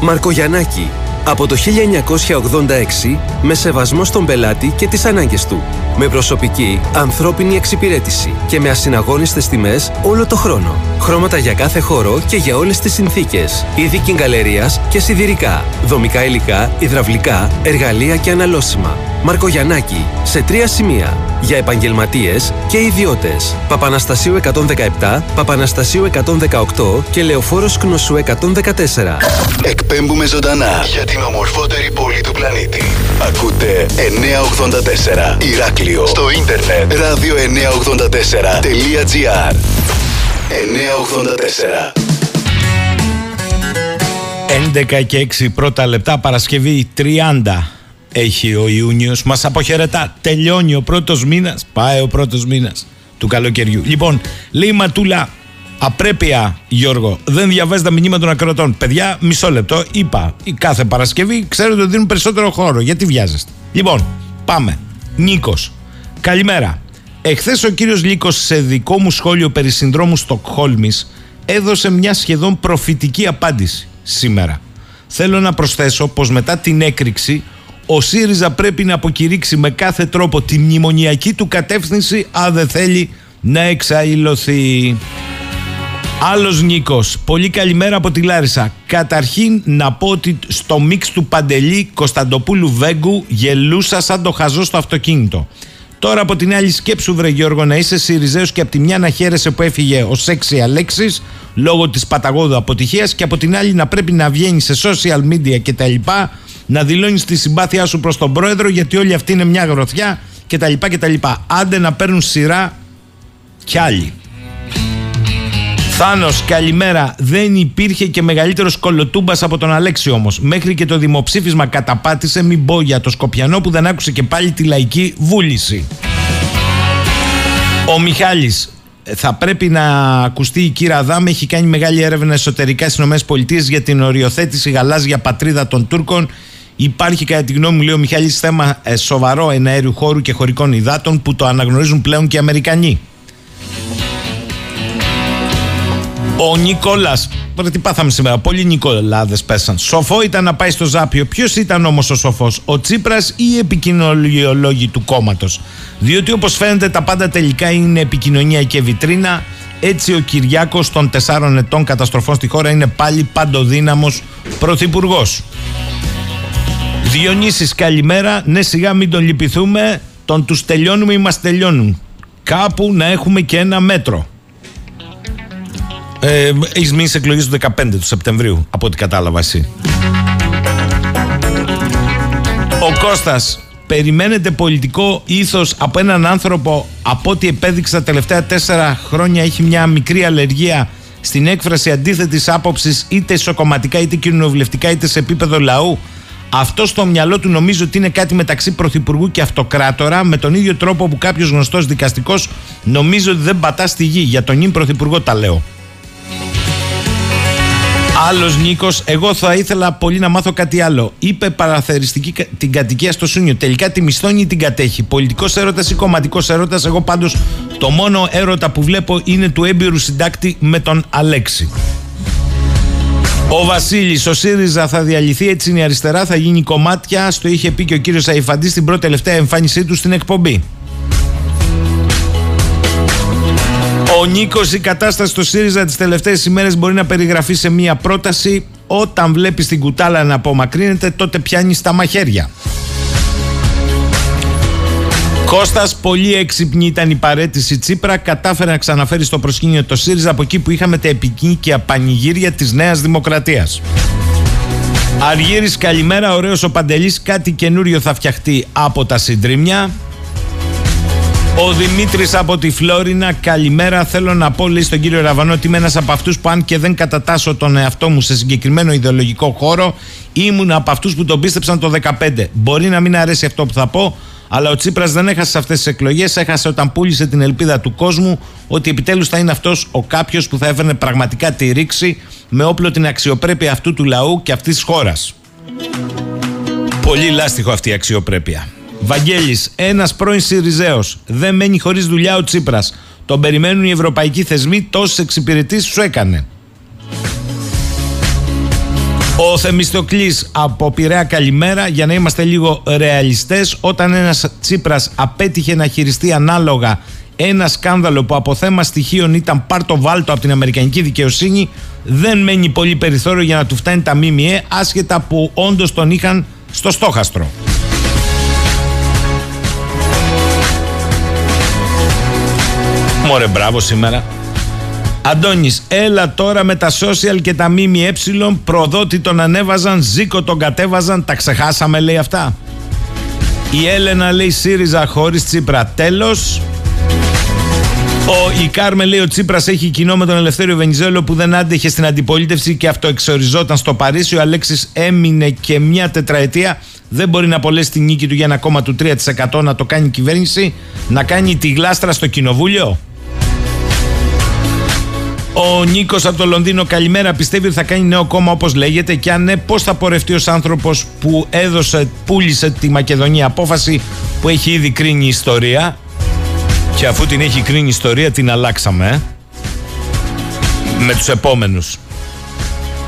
Μαρκογιαννάκη, από το 1986 με σεβασμό στον πελάτη και τις ανάγκες του. Με προσωπική, ανθρώπινη εξυπηρέτηση και με ασυναγώνιστες τιμές όλο το χρόνο. Χρώματα για κάθε χώρο και για όλες τις συνθήκες. Είδη κιγκαλερίας και σιδηρικά. Δομικά υλικά, υδραυλικά, εργαλεία και αναλώσιμα. Μαρκογιαννάκη, σε τρία σημεία. Για επαγγελματίες και ιδιώτες. Παπαναστασίου 117, Παπαναστασίου 118 και Λεωφόρος Κνωσού 114. Εκπέμπουμε ζωντανά για την ομορφότερη πόλη του πλανήτη. Ακούτε 984 Ηράκλειο στο ίντερνετ radio984.gr 984 11 και 6 πρώτα λεπτά Παρασκευή 30 έχει ο Ιούνιος Μας αποχαιρετά Τελειώνει ο πρώτος μήνας Πάει ο πρώτος μήνας του καλοκαιριού Λοιπόν λέει Ματούλα Απρέπεια, Γιώργο. Δεν διαβάζει τα μηνύματα των ακροτών. Παιδιά, μισό λεπτό. Είπα, η κάθε Παρασκευή ξέρετε ότι δίνουν περισσότερο χώρο. Γιατί βιάζεστε. Λοιπόν, πάμε. Νίκος. Καλημέρα. Εχθές ο κύριος Λίκο σε δικό μου σχόλιο περί συνδρόμου Στοκχόλμης έδωσε μια σχεδόν προφητική απάντηση σήμερα. Θέλω να προσθέσω πως μετά την έκρηξη ο ΣΥΡΙΖΑ πρέπει να αποκηρύξει με κάθε τρόπο τη μνημονιακή του κατεύθυνση αν δεν θέλει να εξαϊλωθεί. Άλλος Νίκος, πολύ καλημέρα από τη Λάρισα. Καταρχήν να πω ότι στο μίξ του Παντελή Κωνσταντοπούλου Βέγκου γελούσα σαν το χαζό στο αυτοκίνητο. Τώρα από την άλλη σκέψου βρε Γιώργο να είσαι Σιριζέος και από τη μια να χαίρεσαι που έφυγε ο Σέξι Αλέξης λόγω της παταγόδου αποτυχίας και από την άλλη να πρέπει να βγαίνει σε social media και τα λοιπά να δηλώνεις τη συμπάθειά σου προς τον πρόεδρο γιατί όλοι αυτοί είναι μια γροθιά και τα λοιπά και τα λοιπά. Άντε να παίρνουν σειρά κι άλλοι. Θάνος, καλημέρα. Δεν υπήρχε και μεγαλύτερος κολοτούμπας από τον Αλέξη όμως. Μέχρι και το δημοψήφισμα καταπάτησε, μην πω για το Σκοπιανό που δεν άκουσε και πάλι τη λαϊκή βούληση. Ο Μιχάλης, θα πρέπει να ακουστεί η κύρα Δάμ. Έχει κάνει μεγάλη έρευνα εσωτερικά στις ΗΠΑ για την οριοθέτηση γαλάζια πατρίδα των Τούρκων. Υπάρχει, κατά τη γνώμη μου, λέει ο Μιχάλης, θέμα ε, σοβαρό εναέριου χώρου και χωρικών υδάτων που το αναγνωρίζουν πλέον και οι Αμερικανοί. Ο Νικόλας. Τώρα τι πάθαμε σήμερα. Πολλοί Νικολάδε πέσαν. Σοφό ήταν να πάει στο Ζάπιο. Ποιος ήταν όμως ο σοφός, ο Τσίπρας ή οι επικοινωνιολόγοι του κόμματος; Διότι όπως φαίνεται τα πάντα τελικά είναι επικοινωνία και βιτρίνα. Έτσι ο Κυριάκος των τεσσάρων ετών καταστροφών στη χώρα είναι πάλι παντοδύναμος πρωθυπουργός. Διονύσης καλημέρα. Ναι σιγά μην τον λυπηθούμε. Τον τους τελειώνουμε ή μας τελειώνουν. Κάπου να έχουμε και ένα μέτρο. Ε, Έχεις μείνει σε εκλογές του 15 του Σεπτεμβρίου, από ό,τι κατάλαβα εσύ. Ο Κώστας περιμένετε πολιτικό ήθος από έναν άνθρωπο από ό,τι επέδειξε τα τελευταία τέσσερα χρόνια έχει μια μικρή αλλεργία στην έκφραση αντίθετης άποψης είτε ισοκομματικά είτε κοινοβουλευτικά είτε σε επίπεδο λαού. Αυτό στο μυαλό του νομίζω ότι είναι κάτι μεταξύ πρωθυπουργού και αυτοκράτορα. Με τον ίδιο τρόπο που κάποιος γνωστός δικαστικός νομίζω ότι δεν πατά στη γη. Για τον νυν πρωθυπουργό τα λέω Άλλος Νίκος, εγώ θα ήθελα πολύ να μάθω κάτι άλλο. Είπε παραθεριστική την κατοικία στο Σούνιο. Τελικά τη μισθώνει ή την κατέχει. Πολιτικός έρωτας ή κομματικός έρωτας. Εγώ πάντως το μόνο έρωτα που βλέπω είναι του έμπειρου συντάκτη με τον Αλέξη. Ο Βασίλης, ο ΣΥΡΙΖΑ θα διαλυθεί, έτσι είναι η αριστερά, θα γίνει κομμάτια. Στο είχε πει και ο κύριος Αϊφαντής στην πρώτη τελευταία εμφάνισή του στην εκπομπή. Ο Νίκος, η κατάσταση στο ΣΥΡΙΖΑ τις τελευταίες ημέρες μπορεί να περιγραφεί σε μία πρόταση. Όταν βλέπεις την κουτάλα να απομακρύνεται, τότε πιάνεις τα μαχαίρια. Κώστας, πολύ έξυπνη ήταν η παρέτηση Τσίπρα. Κατάφερε να ξαναφέρει στο προσκήνιο το ΣΥΡΙΖΑ από εκεί που είχαμε τα επικίνδυνα πανηγύρια της Νέας Δημοκρατίας. Αργύρης, καλημέρα. Ωραίος ο Παντελής. Κάτι καινούριο θα φτιαχτεί από τα συντρίμια. Ο Δημήτρης από τη Φλόρινα, καλημέρα. Θέλω να πω, λέει στον κύριο Ραβανό, ότι είμαι ένας από αυτούς που, αν και δεν κατατάσσω τον εαυτό μου σε συγκεκριμένο ιδεολογικό χώρο, ήμουν από αυτούς που τον πίστεψαν το 2015. Μπορεί να μην αρέσει αυτό που θα πω, αλλά ο Τσίπρας δεν έχασε σε αυτές τις εκλογές. Έχασε όταν πούλησε την ελπίδα του κόσμου ότι επιτέλους θα είναι αυτός ο κάποιος που θα έφερνε πραγματικά τη ρήξη με όπλο την αξιοπρέπεια αυτού του λαού και αυτής της χώρας. Πολύ λάστιχο αυτή η αξιοπρέπεια. Βαγγέλης, ένας πρώην Σιριζέος. Δεν μένει χωρίς δουλειά ο Τσίπρας. Τον περιμένουν οι ευρωπαϊκοί θεσμοί, τόσες εξυπηρετήσεις σου έκανε. Ο Θεμιστοκλής από Πειραιά καλημέρα για να είμαστε λίγο ρεαλιστές όταν ένας Τσίπρας απέτυχε να χειριστεί ανάλογα ένα σκάνδαλο που από θέμα στοιχείων ήταν πάρτο βάλτο από την Αμερικανική δικαιοσύνη δεν μένει πολύ περιθώριο για να του φτάνει τα ΜΜΕ άσχετα που όντως τον είχαν στο στόχαστρο. Μωρέ μπράβο σήμερα. Αντώνης, έλα τώρα με τα social και τα ΜΜΕ προδότη τον ανέβαζαν, Ζήκο τον κατέβαζαν, τα ξεχάσαμε λέει αυτά. Η Έλενα λέει ΣΥΡΙΖΑ χωρίς Τσίπρα τέλος. Ο, η Κάρμε λέει ο Τσίπρας έχει κοινό με τον Ελευθέριο Βενιζέλο που δεν άντεχε στην αντιπολίτευση και αυτοεξοριζόταν στο Παρίσι. Ο Αλέξης έμεινε και μια τετραετία. Δεν μπορεί να απολέσει τη νίκη του για ένα κόμμα του 3% να το κάνει η κυβέρνηση. Να κάνει τη γλάστρα στο κοινοβούλιο. Ο Νίκος από το Λονδίνο, καλημέρα. Πιστεύει ότι θα κάνει νέο κόμμα όπως λέγεται. Και αν ναι, πώς θα πορευτεί ως άνθρωπος που έδωσε, πούλησε τη Μακεδονία απόφαση που έχει ήδη κρίνει η ιστορία. Και αφού την έχει κρίνει η ιστορία, την αλλάξαμε. Ε; Με τους επόμενους.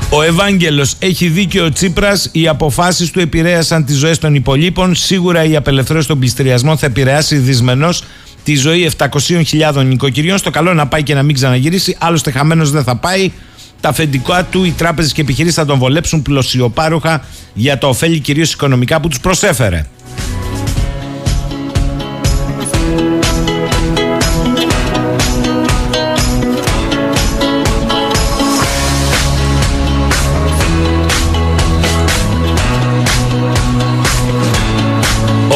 Ο Ευάγγελος έχει δίκιο ο Τσίπρας, οι αποφάσεις του επηρέασαν τις ζωές των υπολείπων, σίγουρα η απελευθέρωση των πληστηριασμών θα επηρεάσει δυσμενώς τη ζωή 700.000 νοικοκυριών. Στο καλό να πάει και να μην ξαναγυρίσει. Άλλωστε, χαμένος δεν θα πάει. Τα αφεντικά του, οι τράπεζες και επιχειρήσεις θα τον βολέψουν πλωσιοπάροχα για το ωφέλη κυρίως οικονομικά που τους προσέφερε.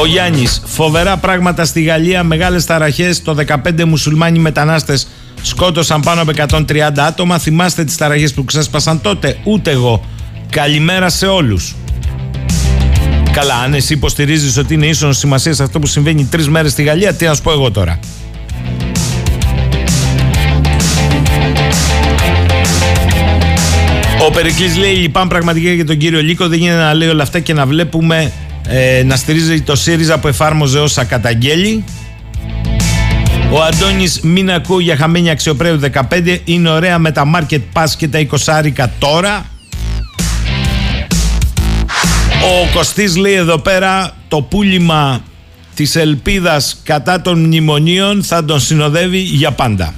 Ο Γιάννης, φοβερά πράγματα στη Γαλλία, μεγάλες ταραχές. Το 15 μουσουλμάνοι μετανάστες σκότωσαν πάνω από 130 άτομα. Θυμάστε τις ταραχές που ξέσπασαν τότε, ούτε εγώ. Καλημέρα σε όλους. Καλά, αν εσύ υποστηρίζεις ότι είναι ίσον σημασίας σε αυτό που συμβαίνει τρεις μέρες στη Γαλλία, τι να σου πω εγώ τώρα. Ο Περικλής λέει λυπάμαι πραγματικά για τον κύριο Λίκο δεν γίνεται να λέει όλα αυτά και να βλέπουμε ε, να στηρίζει το ΣΥΡΙΖΑ που εφάρμοζε όσα καταγγέλει. Ο Αντώνης μην ακούω για χαμένη αξιοπρέπεια 15 είναι ωραία με τα market pass και τα 20 τώρα. Ο Κωστής λέει εδώ πέρα το πούλημα της ελπίδας κατά των μνημονίων θα τον συνοδεύει για πάντα.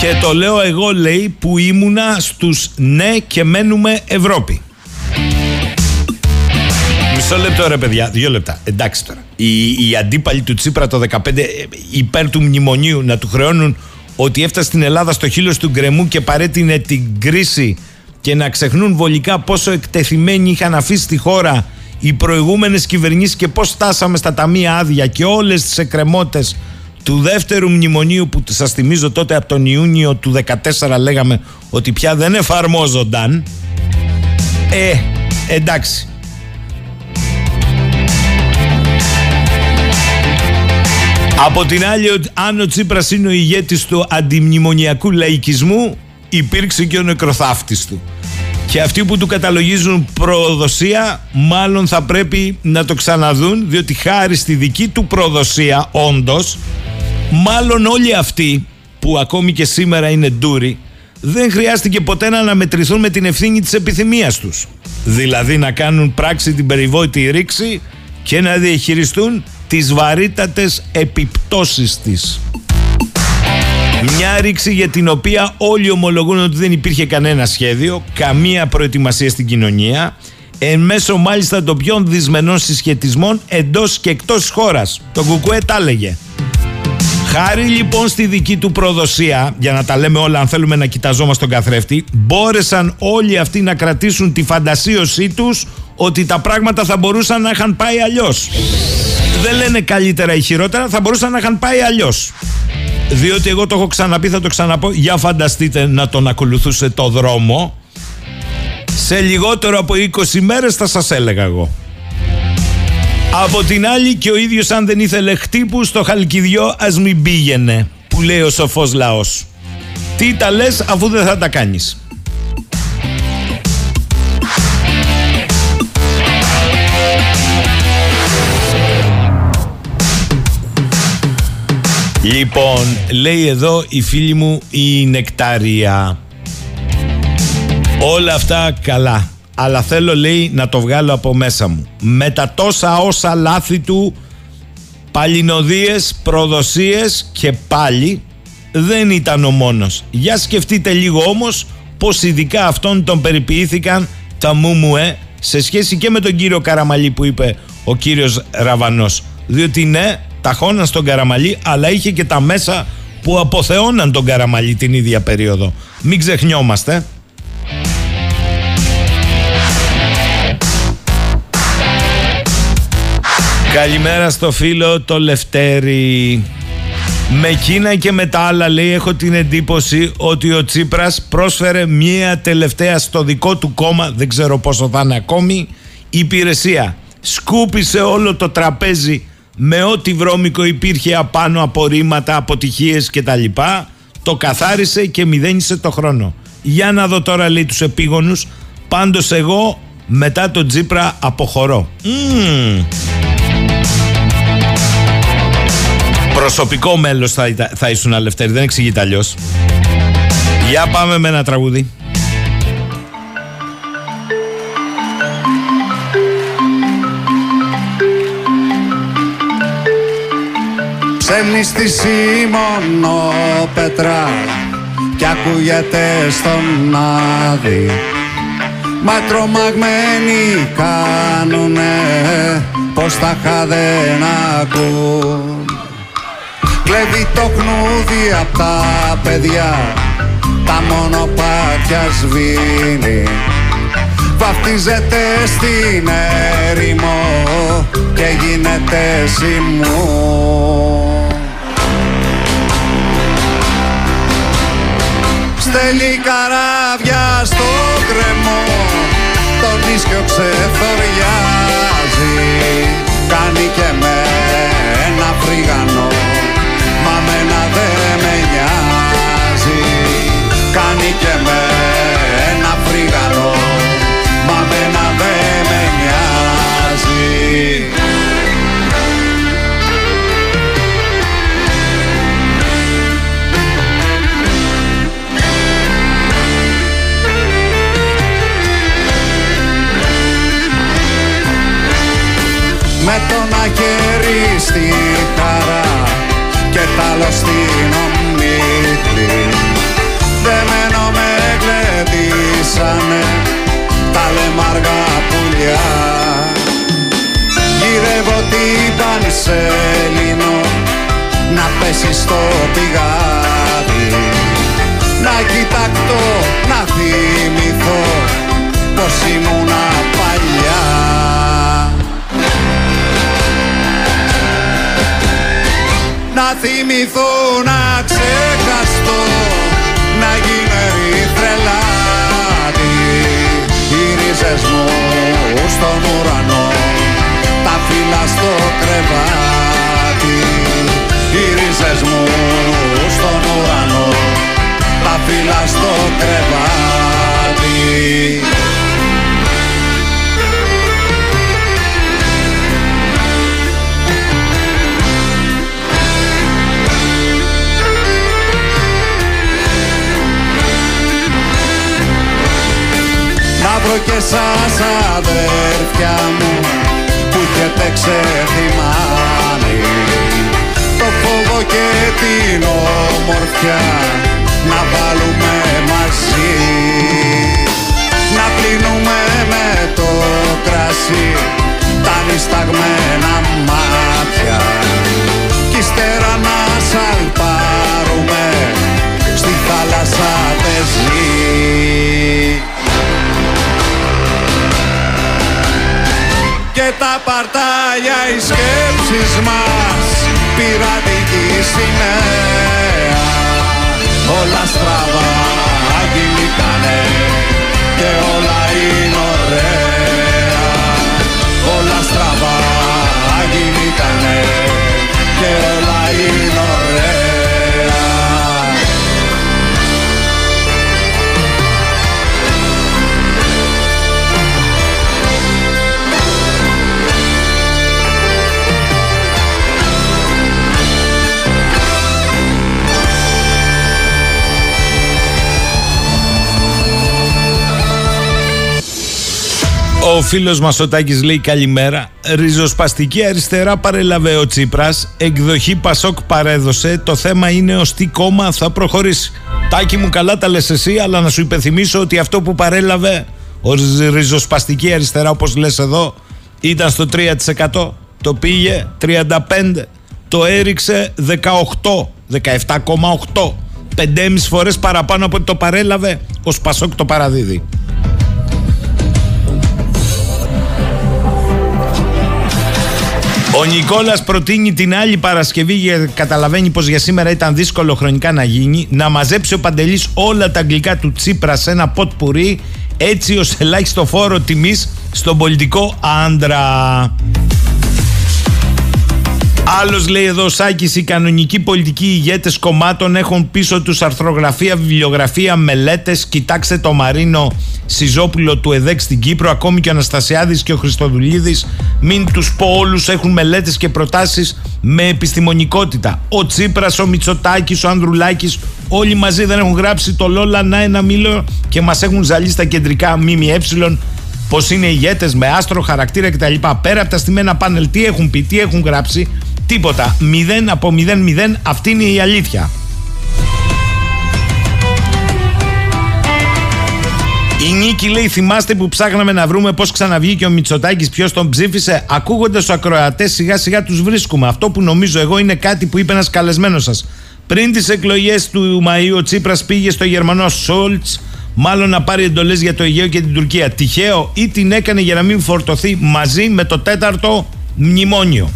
Και το λέω εγώ λέει που ήμουνα στους ναι και μένουμε Ευρώπη. Μισό λεπτό ρε παιδιά, δύο λεπτά. Εντάξει τώρα. Οι, οι αντίπαλοι του Τσίπρα το 2015 ε, υπέρ του μνημονίου να του χρεώνουν ότι έφτασε στην Ελλάδα στο χείλο του γκρεμού και παρέτεινε την κρίση και να ξεχνούν βολικά πόσο εκτεθειμένοι είχαν αφήσει τη χώρα οι προηγούμενες κυβερνήσεις και πώς στάσαμε στα ταμεία άδεια και όλες τις εκκρεμότητες του δεύτερου μνημονίου που σας θυμίζω τότε από τον Ιούνιο του 2014 λέγαμε ότι πια δεν εφαρμόζονταν ε, εντάξει Από την άλλη, αν ο Τσίπρας είναι ο ηγέτης του αντιμνημονιακού λαϊκισμού, υπήρξε και ο νεκροθάφτης του. Και αυτοί που του καταλογίζουν προδοσία, μάλλον θα πρέπει να το ξαναδούν, διότι χάρη στη δική του προδοσία, όντως, μάλλον όλοι αυτοί που ακόμη και σήμερα είναι ντούροι, δεν χρειάστηκε ποτέ να αναμετρηθούν με την ευθύνη της επιθυμίας τους. Δηλαδή να κάνουν πράξη την περιβόητη ρήξη και να διαχειριστούν τις βαρύτατες επιπτώσεις της. Μια ρήξη για την οποία όλοι ομολογούν ότι δεν υπήρχε κανένα σχέδιο, καμία προετοιμασία στην κοινωνία. εν μέσω μάλιστα των πιο δυσμενών συσχετισμών εντός και εκτός χώρας. Το Κουκουέ τα έλεγε. Χάρη λοιπόν στη δική του προδοσία, για να τα λέμε όλα αν θέλουμε να κοιταζόμαστε τον καθρέφτη, μπόρεσαν όλοι αυτοί να κρατήσουν τη φαντασίωσή τους ότι τα πράγματα θα μπορούσαν να είχαν πάει αλλιώς. Δεν λένε καλύτερα ή χειρότερα, θα μπορούσαν να είχαν πάει αλλιώς. Διότι εγώ το έχω ξαναπεί, θα το ξαναπώ. Για φανταστείτε να τον ακολουθούσε το δρόμο. Σε λιγότερο από 20 μέρες θα σας έλεγα εγώ. Από την άλλη και ο ίδιος αν δεν ήθελε χτύπου στο χαλκιδιό ας μην πήγαινε που λέει ο σοφός λαός. Τι τα λες αφού δεν θα τα κάνεις. Λοιπόν, λέει εδώ η φίλη μου η Νεκτάρια. Όλα αυτά καλά. Αλλά θέλω λέει να το βγάλω από μέσα μου. Με τα τόσα όσα λάθη του, παλινοδίες, προδοσίες και πάλι δεν ήταν ο μόνος. Για σκεφτείτε λίγο όμως πως ειδικά αυτόν τον περιποιήθηκαν τα μουμουέ σε σχέση και με τον κύριο Καραμαλή που είπε ο κύριος Ραβανός. Διότι ναι, ταχώναν στον Καραμαλή, αλλά είχε και τα μέσα που αποθεώναν τον Καραμαλή την ίδια περίοδο. Μην ξεχνιόμαστε. Καλημέρα στο φίλο το Λευτέρη. Με εκείνα και με τα άλλα λέει έχω την εντύπωση ότι ο Τσίπρας πρόσφερε μία τελευταία στο δικό του κόμμα, δεν ξέρω πόσο θα είναι ακόμη, υπηρεσία. Σκούπισε όλο το τραπέζι με ό,τι βρώμικο υπήρχε απάνω απορρίμματα, αποτυχίες κτλ. Το καθάρισε και μηδένισε το χρόνο. Για να δω τώρα λέει τους επίγονους, πάντως εγώ μετά τον Τζίπρα αποχωρώ. Mm. Προσωπικό μέλος θα, θα ήσουν Αλευτέρη, δεν εξηγείται αλλιώς. Για πάμε με ένα τραγούδι. Ψέλνει στη Σίμωνο Πετρά κι ακούγεται στον Άδη. Μα τρομαγμένοι κάνουνε πως τα δεν ακούν. Κλέβει το χνούδι απ' τα παιδιά Τα μονοπάτια σβήνει. Βαφτίζεται στην έρημο Και γίνεται σημού Στέλνει καράβια στο κρεμό. Το νίσκιο ξεθοριάζει Κάνει και με Με τον αγέρι στη χαρά και τ' άλλο στην ομίχλη Δεμένο με γλεντήσανε τα λεμαργά πουλιά. Γυρεύω την πανσέλινο να πέσει στο πηγάδι. Να κοιτακτώ, να θυμηθώ πως ήμουνα παλιά θυμηθώ να ξεχαστώ Να γίνω ερυθρελάτη Οι ρίζες μου στον ουρανό Τα φύλλα στο κρεβάτι. Οι ρίζες μου στον ουρανό Τα φύλλα στο κρεβάτι Να βρω και σας αδέρφια μου που έχετε ξεθυμάνει. Το φόβο και την ομορφιά να βάλουμε μαζί. Να πλύνουμε με το χάσει τα νησταγμένα μάτια. Κι ύστερα να σαλπάρουμε στη θάλασσα πεζή και τα παρτάλια οι σκέψεις μας πειρατική σημαία όλα στραβά κινητάνε και όλα είναι ωραία. Όλα στραβά κινητάνε και όλα είναι Ο φίλος μας ο Τάκης λέει καλημέρα. Ριζοσπαστική αριστερά παρέλαβε ο Τσίπρας. Εκδοχή Πασόκ παρέδωσε. Το θέμα είναι ως τι κόμμα θα προχωρήσει. Τάκη μου, καλά τα λες εσύ, αλλά να σου υπενθυμίσω ότι αυτό που παρέλαβε ο ριζοσπαστική αριστερά, όπως λες εδώ, ήταν στο 3%. Το πήγε 35%. Το έριξε 18%. 17,8%. 5,5 φορές παραπάνω από ότι το παρέλαβε ο Σπασόκ το παραδίδει. Ο Νικόλας προτείνει την άλλη Παρασκευή, για, καταλαβαίνει πως για σήμερα ήταν δύσκολο χρονικά να γίνει, να μαζέψει ο Παντελής όλα τα αγγλικά του Τσίπρα σε ένα ποτ πουρί, έτσι ως ελάχιστο φόρο τιμής στον πολιτικό άντρα. Άλλος λέει εδώ, Σάκης, οι κανονικοί πολιτικοί ηγέτες κομμάτων έχουν πίσω τους αρθρογραφία, βιβλιογραφία, μελέτες. Κοιτάξτε το Μαρίνο Σιζόπουλο του ΕΔΕΚ στην Κύπρο, ακόμη και ο Αναστασιάδης και ο Χριστοδουλίδης. Μην τους πω όλους, έχουν μελέτες και προτάσεις με επιστημονικότητα. Ο Τσίπρας, ο Μητσοτάκης, ο Ανδρουλάκης, όλοι μαζί δεν έχουν γράψει το Λόλα να ένα μήλο και μας έχουν ζαλίσει στα κεντρικά ΜΜΕ πώς είναι ηγέτες με άστρο, χαρακτήρα κτλ. Πέρα από τα στημένα πάνελ, τι έχουν πει, τι έχουν γράψει, Τίποτα. 0 από 0-0. Αυτή είναι η αλήθεια. Η Νίκη λέει: Θυμάστε που ψάχναμε να βρούμε πώς ξαναβγήκε ο Μητσοτάκης, ποιος τον ψήφισε. Ακούγοντας τους ακροατές, σιγά σιγά τους βρίσκουμε. Αυτό που νομίζω εγώ είναι κάτι που είπε ένας καλεσμένος σας. Πριν τις εκλογές του Μαΐου, ο Τσίπρας πήγε στο Γερμανό Σόλτς, μάλλον να πάρει εντολές για το Αιγαίο και την Τουρκία. Τυχαίο ή την έκανε για να μην φορτωθεί μαζί με το τέταρτο μνημόνιο.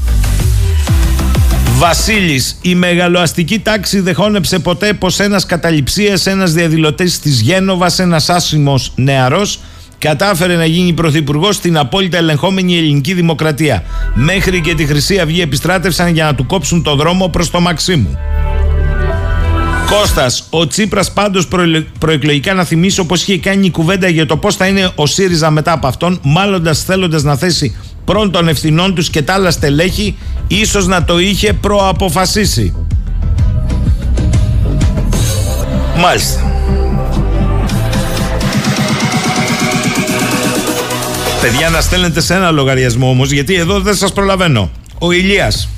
Βασίλης, η μεγαλοαστική τάξη δεν χώνεψε ποτέ πως ένας καταληψία, ένας διαδηλωτής της Γένοβας, ένας άσημος νεαρός, κατάφερε να γίνει πρωθυπουργός στην απόλυτα ελεγχόμενη ελληνική δημοκρατία. Μέχρι και τη Χρυσή Αυγή επιστράτευσαν για να του κόψουν το δρόμο προς το Μαξίμου. Κώστας, ο Τσίπρας πάντως προεκλογικά να θυμίσω πως είχε κάνει κουβέντα για το πώς θα είναι ο ΣΥΡΙΖΑ μετά από αυτόν, μάλλοντας θέλοντας να θέσει πρώτον των ευθυνών τους και τα άλλα στελέχη, ίσως να το είχε προαποφασίσει. Μάλιστα. Παιδιά να στέλνετε σε ένα λογαριασμό όμως γιατί εδώ δεν σας προλαβαίνω. Ο Ηλίας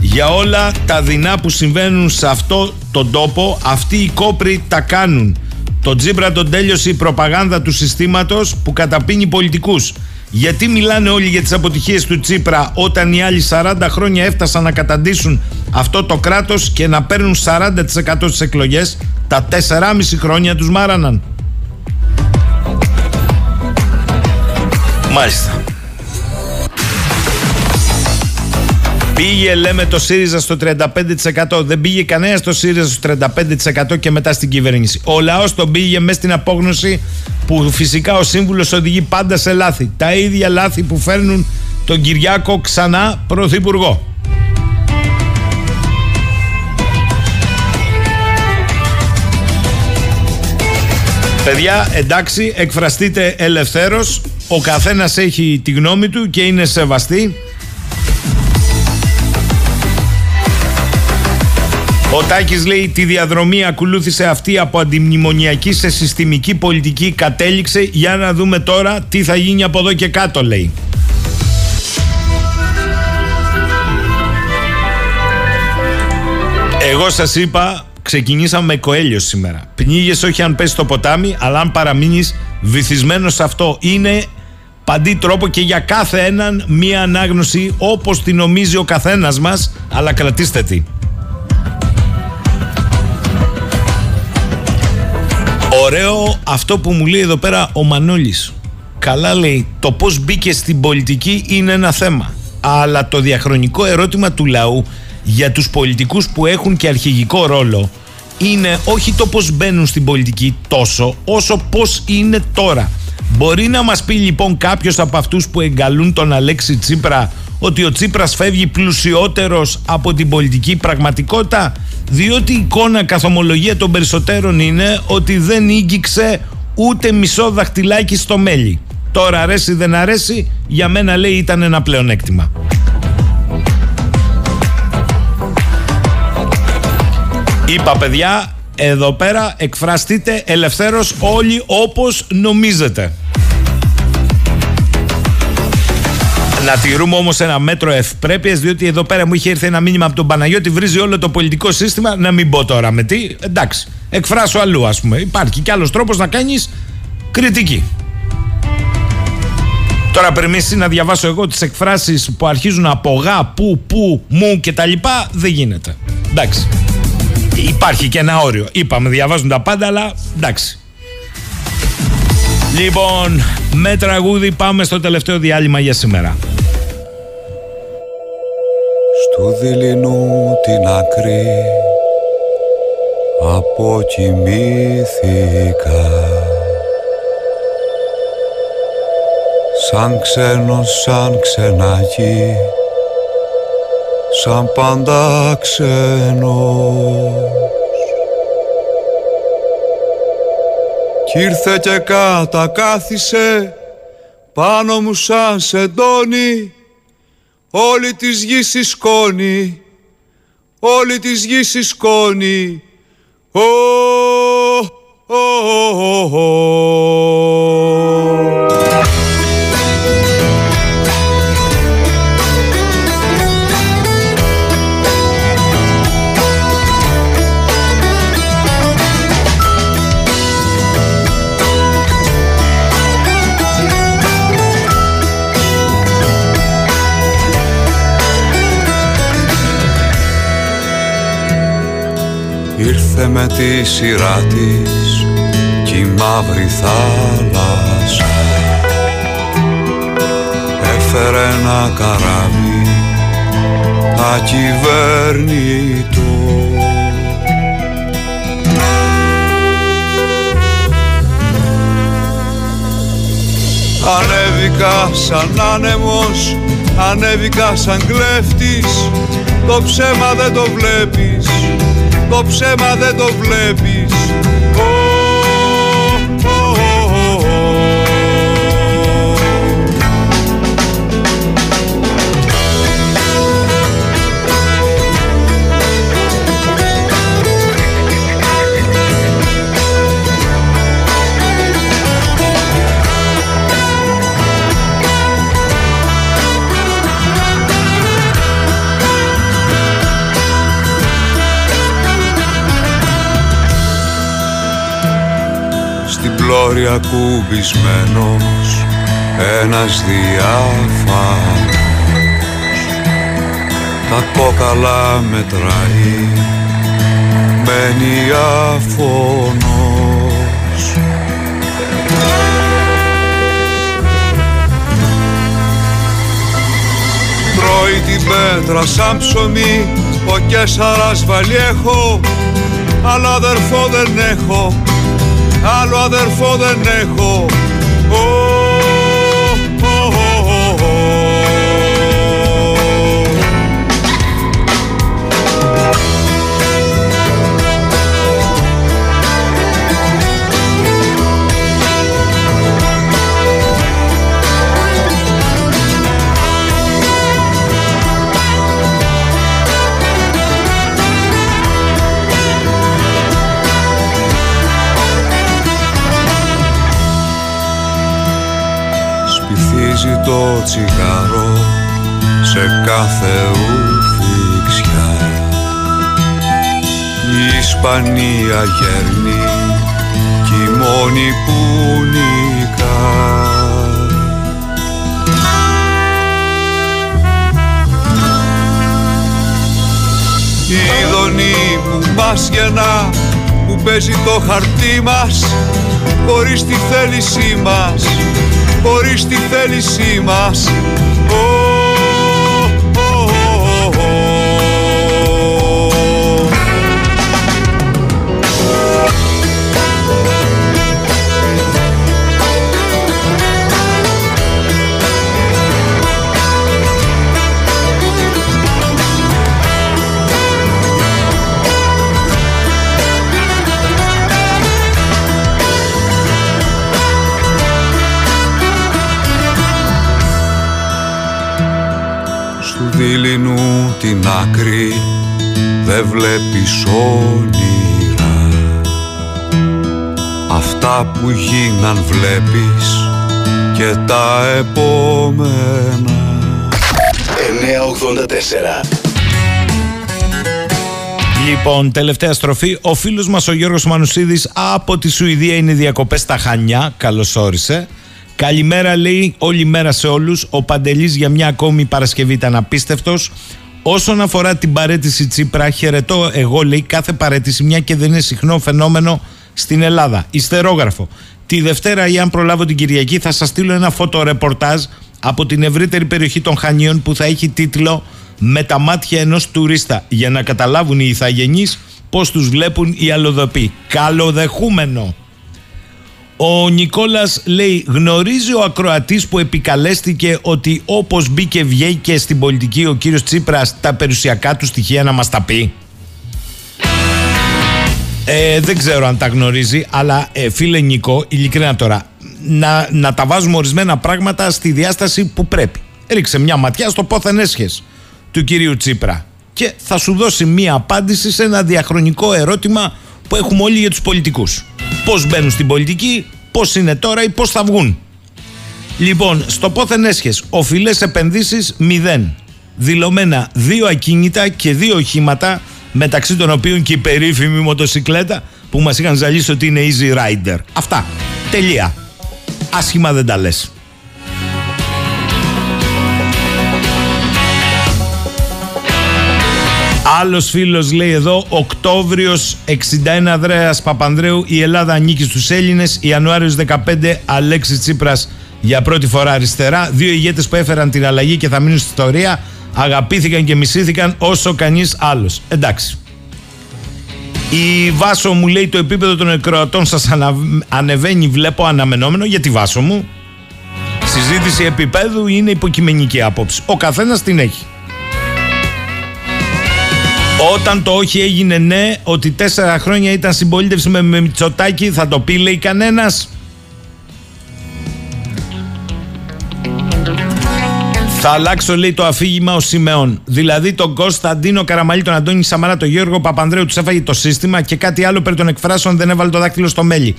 για όλα τα δεινά που συμβαίνουν σε αυτό τον τόπο αυτοί οι κόπροι τα κάνουν. Το Τζίμπρα τον τέλειωσε η προπαγάνδα του συστήματος που καταπίνει πολιτικούς. Γιατί μιλάνε όλοι για τις αποτυχίες του Τσίπρα όταν οι άλλοι 40 χρόνια έφτασαν να καταντήσουν αυτό το κράτος και να παίρνουν 40% στις εκλογές, τα 4,5 χρόνια τους μάραναν. Μάλιστα. Πήγε λέμε το ΣΥΡΙΖΑ στο 35%. Δεν πήγε κανένας στο ΣΥΡΙΖΑ στο 35% και μετά στην κυβέρνηση. Ο λαός τον πήγε μέσα στην απόγνωση που φυσικά ο σύμβουλος οδηγεί πάντα σε λάθη. Τα ίδια λάθη που φέρνουν τον Κυριάκο ξανά πρωθυπουργό. Παιδιά, εντάξει, εκφραστείτε ελευθέρως. Ο καθένας έχει τη γνώμη του και είναι σεβαστή. Ο Τάκης λέει τη διαδρομή ακολούθησε αυτή από αντιμνημονιακή σε συστημική πολιτική κατέληξε για να δούμε τώρα τι θα γίνει από εδώ και κάτω λέει. Εγώ σας είπα ξεκινήσαμε με κοέλιο σήμερα. Πνίγεσαι όχι αν πέσει στο ποτάμι αλλά αν παραμείνεις βυθισμένος σε αυτό. Είναι παντή τρόπο και για κάθε έναν μία ανάγνωση όπως τη νομίζει ο καθένας μας, αλλά κρατήστε τη. Ωραίο αυτό που μου λέει εδώ πέρα ο Μανώλης. Καλά λέει, το πώς μπήκε στην πολιτική είναι ένα θέμα. Αλλά το διαχρονικό ερώτημα του λαού για τους πολιτικούς που έχουν και αρχηγικό ρόλο είναι όχι το πώς μπαίνουν στην πολιτική τόσο όσο πώς είναι τώρα. Μπορεί να μας πει λοιπόν κάποιος από αυτούς που εγκαλούν τον Αλέξη Τσίπρα ότι ο Τσίπρας φεύγει πλουσιότερος από την πολιτική πραγματικότητα διότι η εικόνα καθομολογία των περισσότερων είναι ότι δεν ήγγιξε ούτε μισό δαχτυλάκι στο μέλι. Τώρα αρέσει δεν αρέσει, για μένα λέει ήταν ένα πλεονέκτημα. Είπα παιδιά, εδώ πέρα εκφραστείτε ελευθέρως όλοι όπως νομίζετε. Να τηρούμε όμως ένα μέτρο ευπρέπειας, διότι εδώ πέρα μου είχε έρθει ένα μήνυμα από τον Παναγιώτη, βρίζει όλο το πολιτικό σύστημα. Να μην πω τώρα με τι. Εντάξει, εκφράσω αλλού, ας πούμε. Υπάρχει κι άλλος τρόπος να κάνεις κριτική. Τώρα πρέπει να διαβάσω εγώ τις εκφράσεις που αρχίζουν από γα, που, που, μου και τα λοιπά, δεν γίνεται. Εντάξει. Υπάρχει και ένα όριο. Είπαμε, διαβάζουν τα πάντα, αλλά εντάξει. Λοιπόν, με τραγούδι πάμε στο τελευταίο διάλειμμα για σήμερα. Στου δειλινού την άκρη αποκοιμήθηκα. Σαν ξένος, σαν ξενάκι Σαν πάντα ξένος. Κι ήρθε και κατακάθισε πάνω μου σαν σεντόνι όλη της γης η σκόνη, όλη της γης η σκόνη. Ο, ο, ο, Ήρθε με τη σειρά της κι η μαύρη θάλασσα. Έφερε ένα καράβι ακυβέρνητο Ανέβηκα σαν άνεμος, ανέβηκα σαν κλέφτης. Το ψέμα δεν το βλέπεις το ψέμα δεν το βλέπεις πλώρια κουμπισμένος ένας διάφανος. Τα κόκαλα μετράει μένει αφωνός Τρώει την πέτρα σαν ψωμί ο Κέσσαρας βαλιέχο αλλά αδερφό δεν έχω άλλο αδερφό δεν έχω το τσιγάρο σε κάθε ουφιξιά η Ισπανία γέρνει κι η μόνη που νικά. Η δονή που μας γεννά που παίζει το χαρτί μας χωρίς τη θέλησή μας χωρίς τη θέλησή μας δειλινού την άκρη δεν βλέπεις όνειρα Αυτά που γίναν βλέπεις και τα επόμενα 984 Λοιπόν, τελευταία στροφή. Ο φίλος μας ο Γιώργος Μανουσίδης από τη Σουηδία είναι διακοπές στα Χανιά. Καλώς όρισε. Καλημέρα λέει όλη μέρα σε όλους. Ο Παντελής για μια ακόμη Παρασκευή ήταν απίστευτος. Όσον αφορά την παρέτηση Τσίπρα, χαιρετώ εγώ λέει κάθε παρέτηση, μια και δεν είναι συχνό φαινόμενο στην Ελλάδα. Ιστερόγραφο. Τη Δευτέρα ή αν προλάβω την Κυριακή θα σας στείλω ένα φωτορεπορτάζ από την ευρύτερη περιοχή των Χανίων που θα έχει τίτλο «Με τα μάτια ενός τουρίστα» για να καταλάβουν οι ηθαγενείς πώς τους βλέπουν οι αλλοδοποί. Καλοδεχούμενο. Ο Νικόλας λέει γνωρίζει ο ακροατής που επικαλέστηκε ότι όπως μπήκε βγήκε στην πολιτική ο κύριος Τσίπρας τα περιουσιακά του στοιχεία να μας τα πει. Ε, δεν ξέρω αν τα γνωρίζει, αλλά ε, φίλε Νικό, ειλικρινά τώρα, να, να τα βάζουμε ορισμένα πράγματα στη διάσταση που πρέπει. Ρίξε μια ματιά στο πόθεν έσχες του κυρίου Τσίπρα και θα σου δώσει μια απάντηση σε ένα διαχρονικό ερώτημα που έχουμε όλοι για τους πολιτικούς. Πώς μπαίνουν στην πολιτική, πώς είναι τώρα ή πώς θα βγουν. Λοιπόν, στο πόθεν έσχες, οφειλές επενδύσεις 0. Δηλωμένα δύο ακίνητα και δύο οχήματα, μεταξύ των οποίων και η περίφημη μοτοσυκλέτα που μας είχαν ζαλίσει ότι είναι easy rider. Αυτά. Τελεία. Άσχημα δεν τα λες. Άλλος φίλος λέει εδώ, Οκτώβριος 61 Ανδρέα Παπανδρέου, η Ελλάδα ανήκει στους Έλληνες. Ιανουάριος 15 Αλέξης Τσίπρας για πρώτη φορά αριστερά. Δύο ηγέτες που έφεραν την αλλαγή και θα μείνουν στην ιστορία. Αγαπήθηκαν και μισήθηκαν όσο κανείς άλλος. Εντάξει. Η Βάσο μου λέει το επίπεδο των εκροατών σας ανα... ανεβαίνει βλέπω αναμενόμενο για τη Βάσο μου; Συζήτηση επίπεδου είναι υποκειμενική άποψη. Ο καθένας την έχει. Όταν το όχι έγινε ναι, ότι τέσσερα χρόνια ήταν συμπολίτευση με, με Μητσοτάκη, θα το πει λέει κανένας. Θα αλλάξω λέει το αφήγημα ο Σιμεών. Δηλαδή τον Κωνσταντίνο Καραμαλή, τον Αντώνη Σαμαρά, τον Γιώργο Παπανδρέου τους έφαγε το σύστημα και κάτι άλλο περί των εκφράσεων δεν έβαλε το δάκτυλο στο μέλι.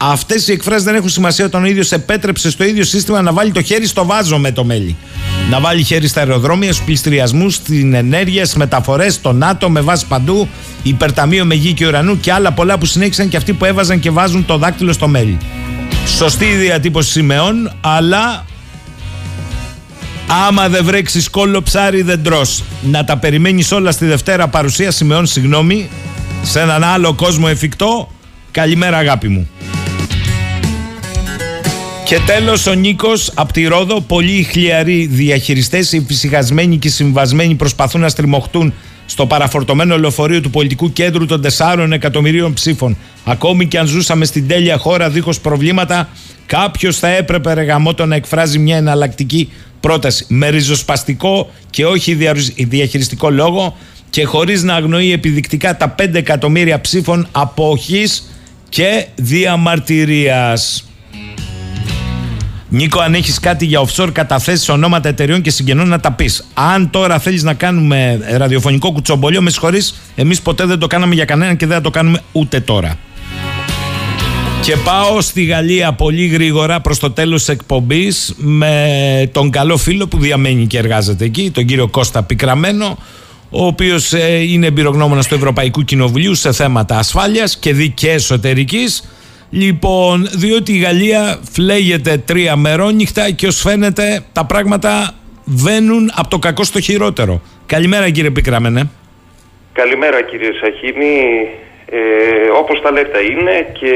Αυτές οι εκφράσεις δεν έχουν σημασία όταν ο ίδιος επέτρεψε στο ίδιο σύστημα να βάλει το χέρι στο βάζο με το μέλι. Να βάλει χέρι στα αεροδρόμια, στους πληστηριασμούς, στην ενέργεια, στις μεταφορές, στο ΝΑΤΟ, με βάση παντού, υπερταμείο με γη και ουρανού και άλλα πολλά που συνέχισαν και αυτοί που έβαζαν και βάζουν το δάκτυλο στο μέλι. Σωστή η διατύπωση σημαίων, αλλά άμα δεν βρέξεις κόλλο ψάρι δεν τρως. Να τα περιμένεις όλα στη Δευτέρα παρουσία σημαίων, συγγνώμη, σε έναν άλλο κόσμο εφικτό. Καλημέρα αγάπη μου. Και τέλος ο Νίκος από τη Ρόδο. Πολλοί χλιαροί διαχειριστές, οι φυσικασμένοι και συμβασμένοι προσπαθούν να στριμωχτούν στο παραφορτωμένο λεωφορείο του πολιτικού κέντρου των 4 εκατομμυρίων ψήφων. Ακόμη και αν ζούσαμε στην τέλεια χώρα δίχως προβλήματα, κάποιος θα έπρεπε ρεγαμότο να εκφράζει μια εναλλακτική πρόταση με ριζοσπαστικό και όχι διαχειριστικό λόγο και χωρίς να αγνοεί επιδεικτικά τα 5 εκατομμύρια ψήφων αποχής και διαμαρτυρίας. Νίκο, αν έχεις κάτι για offshore καταθέσεις ονόματα εταιρεών και συγγενών να τα πεις. Αν τώρα θέλεις να κάνουμε ραδιοφωνικό κουτσομπολιό, με συγχωρείς, εμείς ποτέ δεν το κάναμε για κανέναν και δεν θα το κάνουμε ούτε τώρα. Και πάω στη Γαλλία πολύ γρήγορα προς το τέλος της εκπομπής με τον καλό φίλο που διαμένει και εργάζεται εκεί, τον κύριο Κώστα Πικραμένο, ο οποίος ε, είναι εμπειρογνώμονας του Ευρωπαϊκού Κοινοβουλίου σε θέματα ασφάλειας και δική εσωτερικής Λοιπόν, διότι η Γαλλία φλέγεται τρία μερόνυχτα και ως φαίνεται τα πράγματα βαίνουν από το κακό στο χειρότερο. Καλημέρα κύριε Πικραμένε. Καλημέρα κύριε Σαχίνη. Ε, όπως τα λέτε είναι και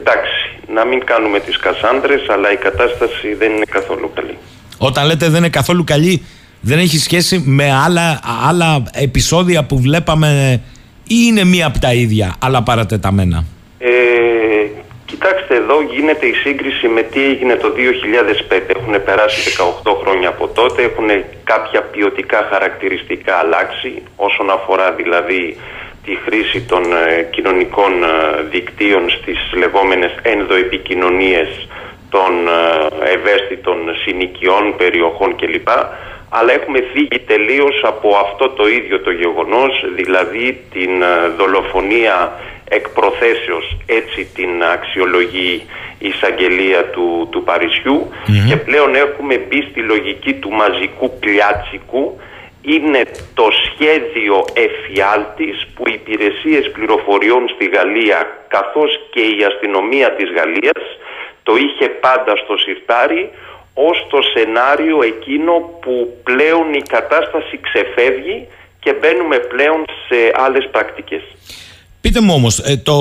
εντάξει, να μην κάνουμε τις κασάνδρες, αλλά η κατάσταση δεν είναι καθόλου καλή. Όταν λέτε δεν είναι καθόλου καλή, δεν έχει σχέση με άλλα, άλλα επεισόδια που βλέπαμε ή είναι μία από τα ίδια, αλλά παρατεταμένα; Ε, κοιτάξτε εδώ γίνεται η σύγκριση με τι έγινε το 2005. Έχουν περάσει 18 χρόνια από τότε, έχουν κάποια ποιοτικά χαρακτηριστικά αλλάξει όσον αφορά δηλαδή τη χρήση των ε, κοινωνικών ε, δικτύων στις λεγόμενες ενδοεπικοινωνίες των ε, ευαίσθητων συνοικιών, περιοχών κλπ. Αλλά έχουμε φύγει τελείως από αυτό το ίδιο το γεγονός, δηλαδή την δολοφονία εκ προθέσεως, έτσι την αξιολογεί η εισαγγελία του, του παρισιου και πλέον έχουμε μπει στη λογική του μαζικού πλιάτσικου είναι το σχέδιο εφιάλτης που οι υπηρεσίες πληροφοριών στη Γαλλία καθώς και η αστυνομία της Γαλλίας το είχε πάντα στο σιρτάρι ως το σενάριο εκείνο που πλέον η κατάσταση ξεφεύγει και μπαίνουμε πλέον σε άλλες πρακτικές. Πείτε μου όμως, ε, το,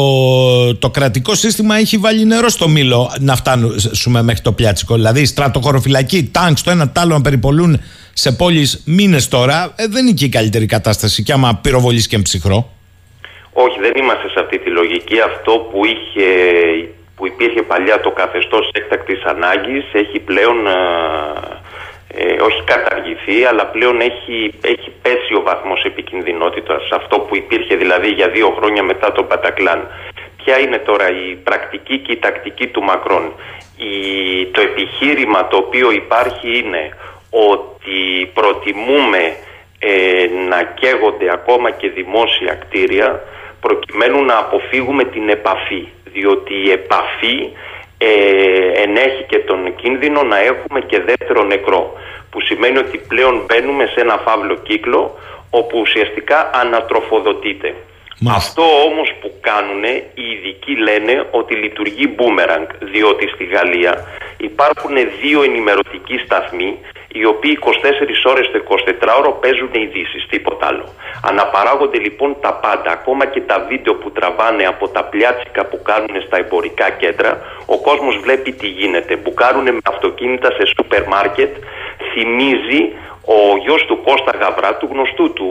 το κρατικό σύστημα έχει βάλει νερό στο μήλο να φτάνουμε μέχρι το πιάτσικο. Δηλαδή, στρατοχωροφυλακή, τάγκ, το ένα τ' άλλο να περιπολούν σε πόλεις μήνες τώρα, ε, δεν είναι και η καλύτερη κατάσταση. Και άμα πυροβολείς και ψυχρό. Όχι, δεν είμαστε σε αυτή τη λογική. Αυτό που, είχε, που υπήρχε παλιά το καθεστώς έκτακτης ανάγκης έχει πλέον ε, όχι καταργηθεί, αλλά πλέον έχει, έχει πέσει ο βαθμός επικινδυνότητας. Αυτό που υπήρχε δηλαδή για δύο χρόνια μετά τον Πατακλάν. Ποια είναι τώρα η πρακτική και η τακτική του Μακρόν; Η, το επιχείρημα το οποίο υπάρχει είναι ότι προτιμούμε ε, να καίγονται ακόμα και δημόσια κτίρια προκειμένου να αποφύγουμε την επαφή. Διότι η επαφή ε, ενέχει και τον κίνδυνο να έχουμε και δεύτερο νεκρό που σημαίνει ότι πλέον μπαίνουμε σε ένα φαύλο κύκλο όπου ουσιαστικά ανατροφοδοτείται. Αυτό όμως που κάνουν οι ειδικοί λένε ότι λειτουργεί boomerang διότι στη Γαλλία υπάρχουν δύο ενημερωτικοί σταθμοί οι οποίοι 24 ώρες το 24ωρο παίζουν ειδήσεις, τίποτα άλλο. Αναπαράγονται λοιπόν τα πάντα, ακόμα και τα βίντεο που τραβάνε από τα πλιάτσικα που κάνουν στα εμπορικά κέντρα, ο κόσμος βλέπει τι γίνεται. Μπουκάρουν με αυτοκίνητα σε σούπερ μάρκετ, θυμίζει ο γιος του Κώστα Γαβρά, του γνωστού του,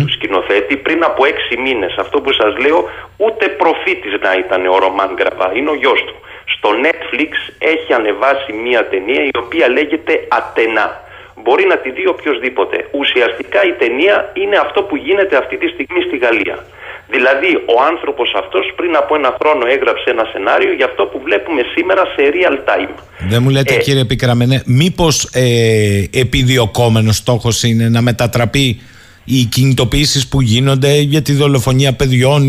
του σκηνοθέτη, πριν από έξι μήνες. Αυτό που σας λέω, ούτε προφήτης να ήταν ο Ρωμάν Γκραβά, είναι ο γιος του στο Netflix έχει ανεβάσει μία ταινία η οποία λέγεται Ατενά. Μπορεί να τη δει οποιοδήποτε. Ουσιαστικά η ταινία είναι αυτό που γίνεται αυτή τη στιγμή στη Γαλλία. Δηλαδή ο άνθρωπος αυτός πριν από ένα χρόνο έγραψε ένα σενάριο για αυτό που βλέπουμε σήμερα σε real time. Δεν μου λέτε ε, κύριε Πικραμενέ, μήπως ε, επιδιωκόμενος στόχος είναι να μετατραπεί οι κινητοποιήσεις που γίνονται για τη δολοφονία παιδιών,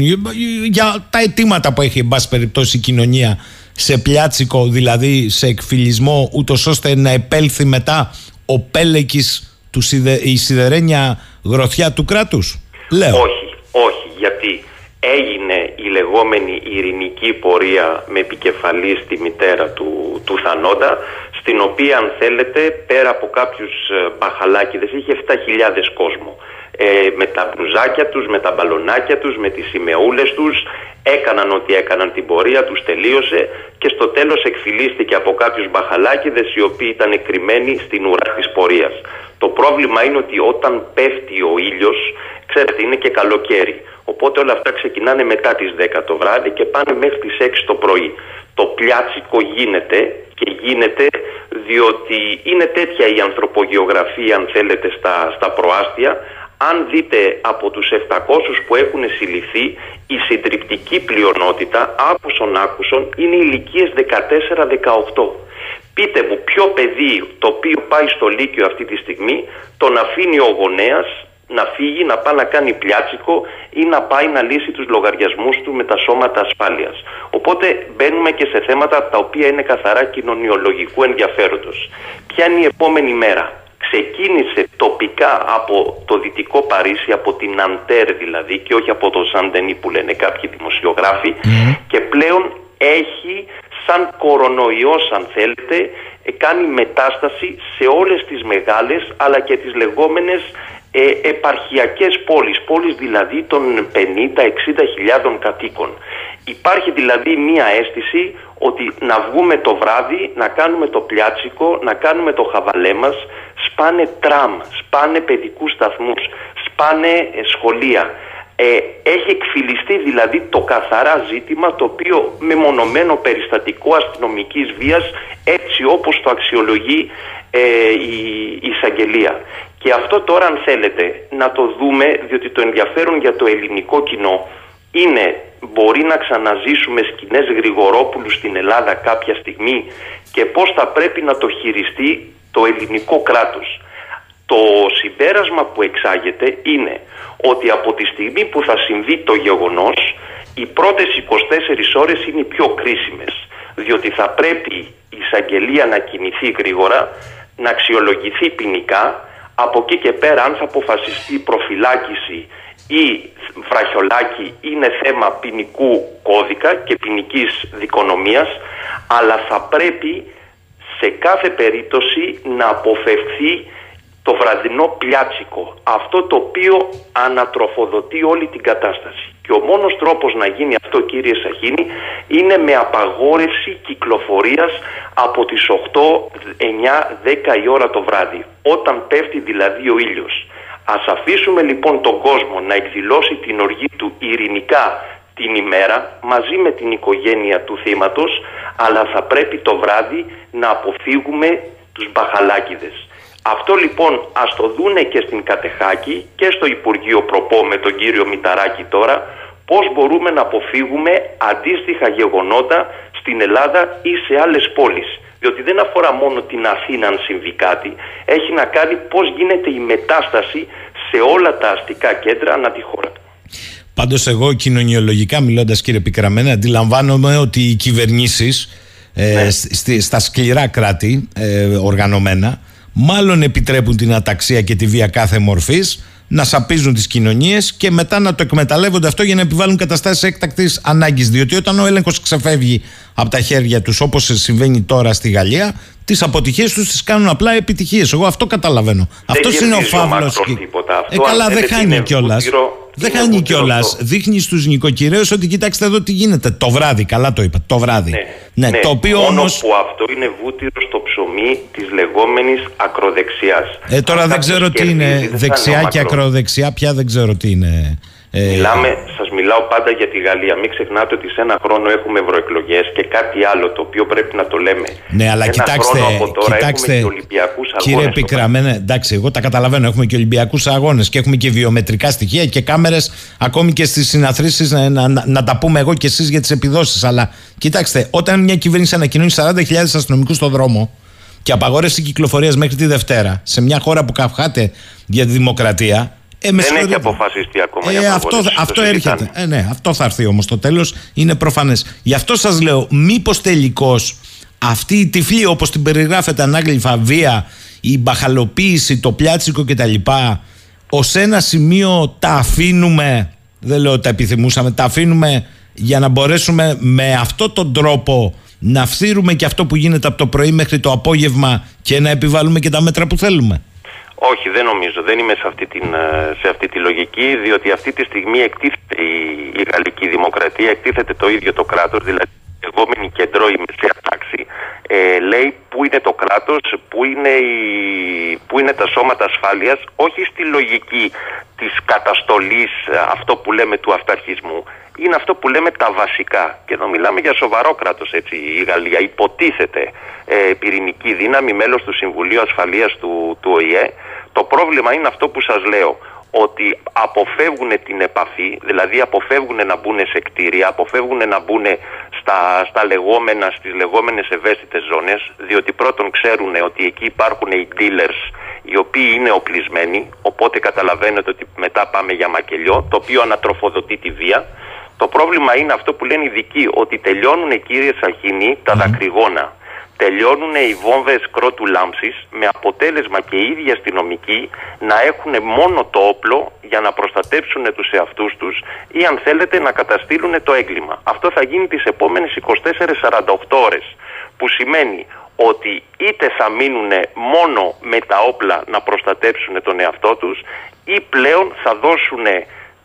για τα αιτήματα που έχει εν πάση περιπτώσει η κοινωνία σε πλιάτσικο, δηλαδή σε εκφυλισμό, ούτως ώστε να επέλθει μετά ο πέλεκης του η σιδερένια γροθιά του κράτους; Λέω. Όχι, όχι, γιατί έγινε η λεγόμενη ειρηνική πορεία με επικεφαλής στη μητέρα του, του Θανόντα, στην οποία αν θέλετε πέρα από κάποιους ε, μπαχαλάκιδες είχε 7.000 κόσμο. Ε, με τα μπλουζάκια τους, με τα μπαλονάκια τους, με τις σημεούλες τους, έκαναν ό,τι έκαναν την πορεία τους, τελείωσε και στο τέλος εκφυλίστηκε από κάποιους μπαχαλάκιδες οι οποίοι ήταν κρυμμένοι στην ουρά της πορείας. Το πρόβλημα είναι ότι όταν πέφτει ο ήλιος, ξέρετε είναι και καλοκαίρι, οπότε όλα αυτά ξεκινάνε μετά τις 10 το βράδυ και πάνε μέχρι τις 6 το πρωί. Το πλιάτσικο γίνεται και γίνεται διότι είναι τέτοια η ανθρωπογεωγραφία αν θέλετε στα, στα προάστια αν δείτε από τους 700 που έχουν συλληφθεί, η συντριπτική πλειονότητα άκουσον άκουσον είναι ηλικίες 14-18. Πείτε μου ποιο παιδί το οποίο πάει στο Λύκειο αυτή τη στιγμή τον αφήνει ο γονέας να φύγει, να πάει να κάνει πλιάτσικο ή να πάει να λύσει τους λογαριασμούς του με τα σώματα ασφάλειας. Οπότε μπαίνουμε και σε θέματα τα οποία είναι καθαρά κοινωνιολογικού ενδιαφέροντος. Ποια είναι η επόμενη μέρα; Ξεκίνησε τοπικά από το δυτικό Παρίσι, από την Αντέρ δηλαδή και όχι από το Σαντενί που λένε κάποιοι δημοσιογράφοι και πλέον έχει σαν κορονοϊός αν θέλετε κάνει μετάσταση σε όλες τις μεγάλες αλλά και τις λεγόμενες ε, επαρχιακές πόλεις, πόλεις δηλαδή των 50-60 χιλιάδων κατοίκων. Υπάρχει δηλαδή μία αίσθηση ότι να βγούμε το βράδυ, να κάνουμε το πλιάτσικο, να κάνουμε το χαβαλέ μας, σπάνε τραμ, σπάνε παιδικούς σταθμούς, σπάνε ε, σχολεία. Ε, έχει εκφυλιστεί δηλαδή το καθαρά ζήτημα το οποίο με μονομένο περιστατικό αστυνομικής βίας έτσι όπως το αξιολογεί ε, η, η εισαγγελία. Και αυτό τώρα αν θέλετε να το δούμε διότι το ενδιαφέρον για το ελληνικό κοινό είναι μπορεί να ξαναζήσουμε σκηνές Γρηγορόπουλου στην Ελλάδα κάποια στιγμή και πώς θα πρέπει να το χειριστεί το ελληνικό κράτος. Το συμπέρασμα που εξάγεται είναι ότι από τη στιγμή που θα συμβεί το γεγονός οι πρώτες 24 ώρες είναι οι πιο κρίσιμες διότι θα πρέπει η εισαγγελία να κινηθεί γρήγορα, να αξιολογηθεί ποινικά από εκεί και πέρα αν θα αποφασιστεί προφυλάκηση ή βραχιολάκι είναι θέμα ποινικού κώδικα και ποινικής δικονομίας αλλά θα πρέπει σε κάθε περίπτωση να αποφευθεί το βραδινό πλιάτσικο αυτό το οποίο ανατροφοδοτεί όλη την κατάσταση. Και ο μόνος τρόπος να γίνει αυτό κύριε Σαχίνη είναι με απαγόρευση κυκλοφορίας από τις 8, 9, 10 η ώρα το βράδυ όταν πέφτει δηλαδή ο ήλιος Ας αφήσουμε λοιπόν τον κόσμο να εκδηλώσει την οργή του ειρηνικά την ημέρα μαζί με την οικογένεια του θύματος αλλά θα πρέπει το βράδυ να αποφύγουμε τους μπαχαλάκιδες. Αυτό λοιπόν ας το δούνε και στην Κατεχάκη και στο Υπουργείο Προπό με τον κύριο Μηταράκη τώρα πώς μπορούμε να αποφύγουμε αντίστοιχα γεγονότα στην Ελλάδα ή σε άλλες πόλεις. Διότι δεν αφορά μόνο την Αθήνα αν συμβεί κάτι, έχει να κάνει πώς γίνεται η μετάσταση σε όλα τα αστικά κέντρα ανά τη χώρα. Πάντως, εγώ κοινωνιολογικά μιλώντας, κύριε Πικραμένα, αντιλαμβάνομαι ότι οι κυβερνήσεις ε, ναι. στα σκληρά κράτη ε, οργανωμένα μάλλον επιτρέπουν την αταξία και τη βία κάθε μορφής να σαπίζουν τις κοινωνίες και μετά να το εκμεταλλεύονται αυτό για να επιβάλλουν καταστάσεις έκτακτης ανάγκης. Διότι όταν ο έλεγχος ξεφεύγει από τα χέρια τους, όπως συμβαίνει τώρα στη Γαλλία, τις αποτυχίες τους τις κάνουν απλά επιτυχίες. Εγώ αυτό καταλαβαίνω. Αυτός είναι ο φαύλος. Ε, καλά, δεν χάνει κιόλας. Δεν χάνει κιόλας. Δείχνεις στου νοικοκυρέους ότι κοιτάξτε εδώ τι γίνεται. Το βράδυ, καλά το είπα. Το βράδυ. Ναι, ναι, ναι το οποίο μόνο όμως... που αυτό είναι βούτυρο στο ψωμί της λεγόμενης ακροδεξιάς. Ε, τώρα δεν ξέρω τι είναι δεξιά και ακροδεξιά, πια δεν ξέρω τι είναι. Ε... Μιλάμε, σας μιλάω πάντα για τη Γαλλία. Μην ξεχνάτε ότι σε ένα χρόνο έχουμε ευρωεκλογές και κάτι άλλο το οποίο πρέπει να το λέμε. Ναι, αλλά ένα κοιτάξτε, χρόνο από τώρα κοιτάξτε έχουμε και Ολυμπιακούς κύριε αγώνες. Πικραμένε, εντάξει, εγώ τα καταλαβαίνω. Έχουμε και Ολυμπιακούς αγώνες και έχουμε και βιομετρικά στοιχεία και κάμερες ακόμη και στις συναθρήσεις να, να, να, να τα πούμε εγώ και εσείς για τις επιδόσεις. Αλλά κοιτάξτε, όταν μια κυβέρνηση ανακοινώνει 40.000 αστυνομικούς στον δρόμο και απαγόρευση κυκλοφορίας μέχρι τη Δευτέρα σε μια χώρα που καυχάται για τη δημοκρατία, ε, με Δεν έχει συγχωρείτε. αποφασιστεί ακόμα. Ε, για αυτό, απαγόρευση. Το αυτό συζητάμε. έρχεται. Ε, ναι, αυτό θα έρθει όμως το τέλος. Είναι προφανές. Γι' αυτό σας λέω, μήπως τελικώς αυτή η τυφλή, όπως την περιγράφεται ανάγλυφα βία, η μπαχαλοποίηση, το πλιάτσικο κτλ. Ω ένα σημείο τα αφήνουμε. Δεν λέω ότι τα επιθυμούσαμε, τα αφήνουμε για να μπορέσουμε με αυτόν τον τρόπο να φθείρουμε και αυτό που γίνεται από το πρωί μέχρι το απόγευμα και να επιβάλλουμε και τα μέτρα που θέλουμε. Όχι, δεν νομίζω. Δεν είμαι σε αυτή, την, ε, σε αυτή τη λογική, διότι αυτή τη στιγμή εκτίθεται η, η γαλλική δημοκρατία, εκτίθεται το ίδιο το κράτος, δηλαδή η λεγόμενη κεντρό η μεσαία τάξη, ε, λέει πού είναι το κράτος, πού είναι, η, πού είναι τα σώματα ασφάλειας, όχι στη λογική της καταστολής, ε, αυτό που λέμε του αυταρχισμού, είναι αυτό που λέμε τα βασικά. Και εδώ μιλάμε για σοβαρό κράτος, έτσι. Η Γαλλία υποτίθεται ε, πυρηνική δύναμη, μέλος του Συμβουλίου Ασφαλείας του, του ΟΗΕ. Το πρόβλημα είναι αυτό που σας λέω, ότι αποφεύγουν την επαφή, δηλαδή αποφεύγουν να μπουν σε κτίρια, αποφεύγουν να μπουν στα, στα λεγόμενα, στις λεγόμενες ευαίσθητες ζώνες, διότι πρώτον ξέρουν ότι εκεί υπάρχουν οι dealers οι οποίοι είναι οπλισμένοι, οπότε καταλαβαίνετε ότι μετά πάμε για μακελιό, το οποίο ανατροφοδοτεί τη βία. Το πρόβλημα είναι αυτό που λένε οι ειδικοί, ότι τελειώνουν κύριες Σαχίνη τα δακρυγόνα. Τελειώνουν οι βόμβες κρότου λάμψης με αποτέλεσμα και οι ίδιοι αστυνομικοί να έχουν μόνο το όπλο για να προστατέψουν τους εαυτούς τους ή αν θέλετε να καταστήλουν το έγκλημα. Αυτό θα γίνει τις επόμενες 24-48 ώρες που σημαίνει ότι είτε θα μείνουν μόνο με τα όπλα να προστατέψουν τον εαυτό τους ή πλέον θα δώσουν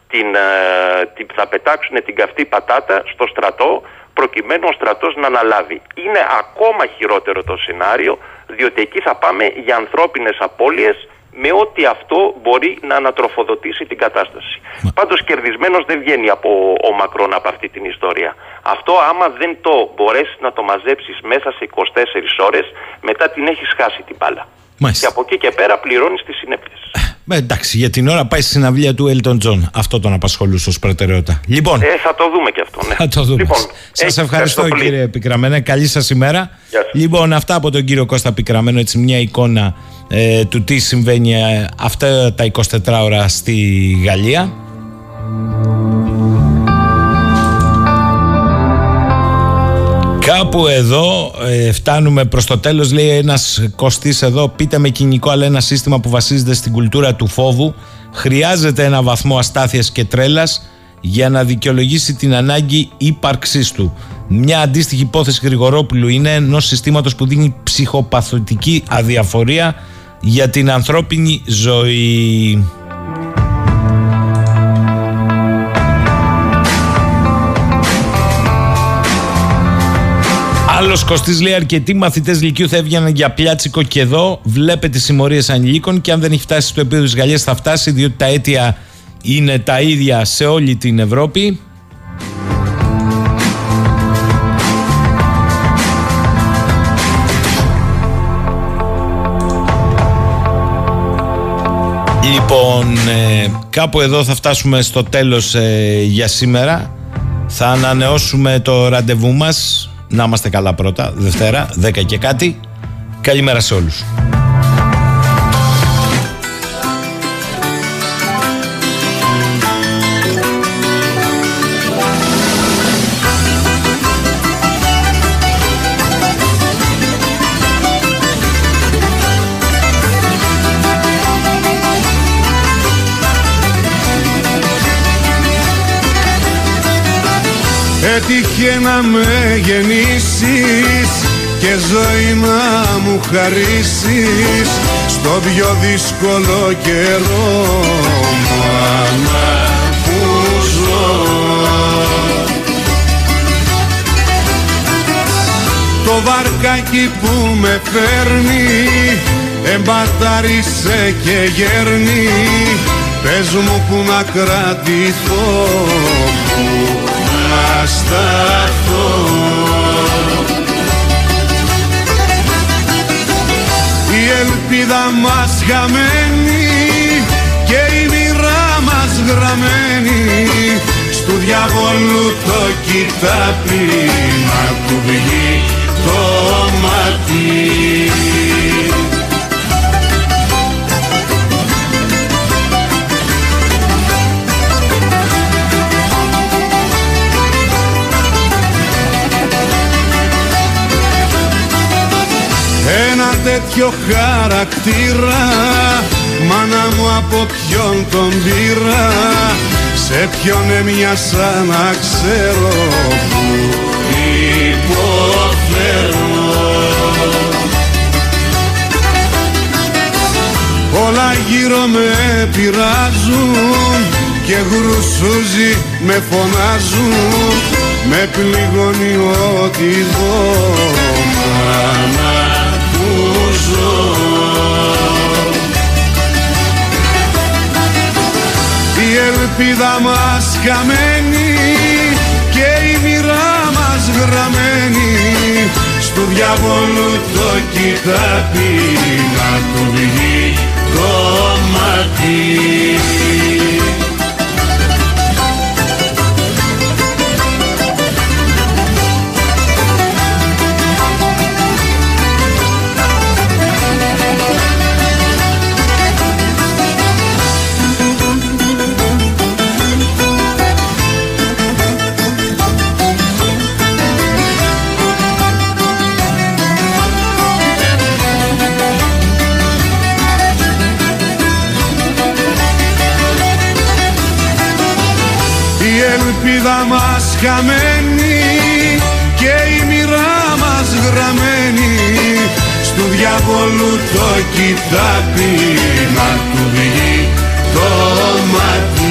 την, ε, την, θα πετάξουν την καυτή πατάτα στο στρατό προκειμένου ο στρατός να αναλάβει. Είναι ακόμα χειρότερο το σενάριο διότι εκεί θα πάμε για ανθρώπινες απώλειες με ό,τι αυτό μπορεί να ανατροφοδοτήσει την κατάσταση. Μα... Πάντως κερδισμένος δεν βγαίνει από ο Μακρόν από αυτή την ιστορία. Αυτό άμα δεν το μπορέσεις να το μαζέψεις μέσα σε 24 ώρες, μετά την έχεις χάσει την μπάλα. Και από εκεί και πέρα πληρώνεις τις συνέπειες. Ε, εντάξει, για την ώρα πάει στη συναυλία του Elton John. Αυτό τον απασχολούσε ως προτεραιότητα. Λοιπόν, ε, θα το δούμε και αυτό. Ναι. Θα το δούμε. Λοιπόν, σας ευχαριστώ, κύριε Πικραμένε. Καλή σας ημέρα. Λοιπόν, αυτά από τον κύριο Κώστα Πικραμένο. Έτσι, μια εικόνα ε, του τι συμβαίνει ε, αυτά τα 24 ώρα στη Γαλλία. Κάπου εδώ ε, φτάνουμε προς το τέλος λέει ένας κοστής εδώ πείτε με κοινικό αλλά ένα σύστημα που βασίζεται στην κουλτούρα του φόβου χρειάζεται ένα βαθμό αστάθειας και τρέλας για να δικαιολογήσει την ανάγκη ύπαρξής του. Μια αντίστοιχη υπόθεση Γρηγορόπουλου είναι ενός συστήματος που δίνει ψυχοπαθητική αδιαφορία για την ανθρώπινη ζωή. Άλλος Κωστής λέει: Αρκετοί μαθητές Λυκειού θα έβγαιναν για πλιάτσικο και εδώ. Βλέπετε συμμορίες ανηλίκων και αν δεν έχει φτάσει στο επίπεδο της Γαλλίας θα φτάσει, διότι τα αίτια είναι τα ίδια σε όλη την Ευρώπη. Λοιπόν, ε, κάπου εδώ θα φτάσουμε στο τέλος ε, για σήμερα. Θα ανανεώσουμε το ραντεβού μας να είμαστε καλά πρώτα, Δευτέρα, 10 και κάτι. Καλημέρα σε όλους. Έτυχε να με γεννήσεις και ζωή να μου χαρίσεις στο πιο δύσκολο καιρό. Μάνα που ζω. Το βαρκάκι που με φέρνει εμπατάρισε και γέρνει. Πες μου που να κρατηθώ να σταθώ Η ελπίδα μας χαμένη και η μοίρα μας γραμμένη. Στου διαβόλου το κοιτάπι να του βγει το μάτι τέτοιο χαρακτήρα. Μάνα μου από ποιον τον πήρα; Σε ποιον έμοιασα να ξέρω; Που υποφέρω. Όλα γύρω με πειράζουν και γρουσούζι με φωνάζουν. Με πληγώνει ό,τι δω Η ελπίδα μας χαμένη και η μοίρα μας γραμμένη. Στου διαβόλου το κοιτάπι να του βγει το μάτι ελπίδα μας χαμένη και η μοίρα μας γραμμένη. Διαβολού το κοιτάπι να του βγει το μάτι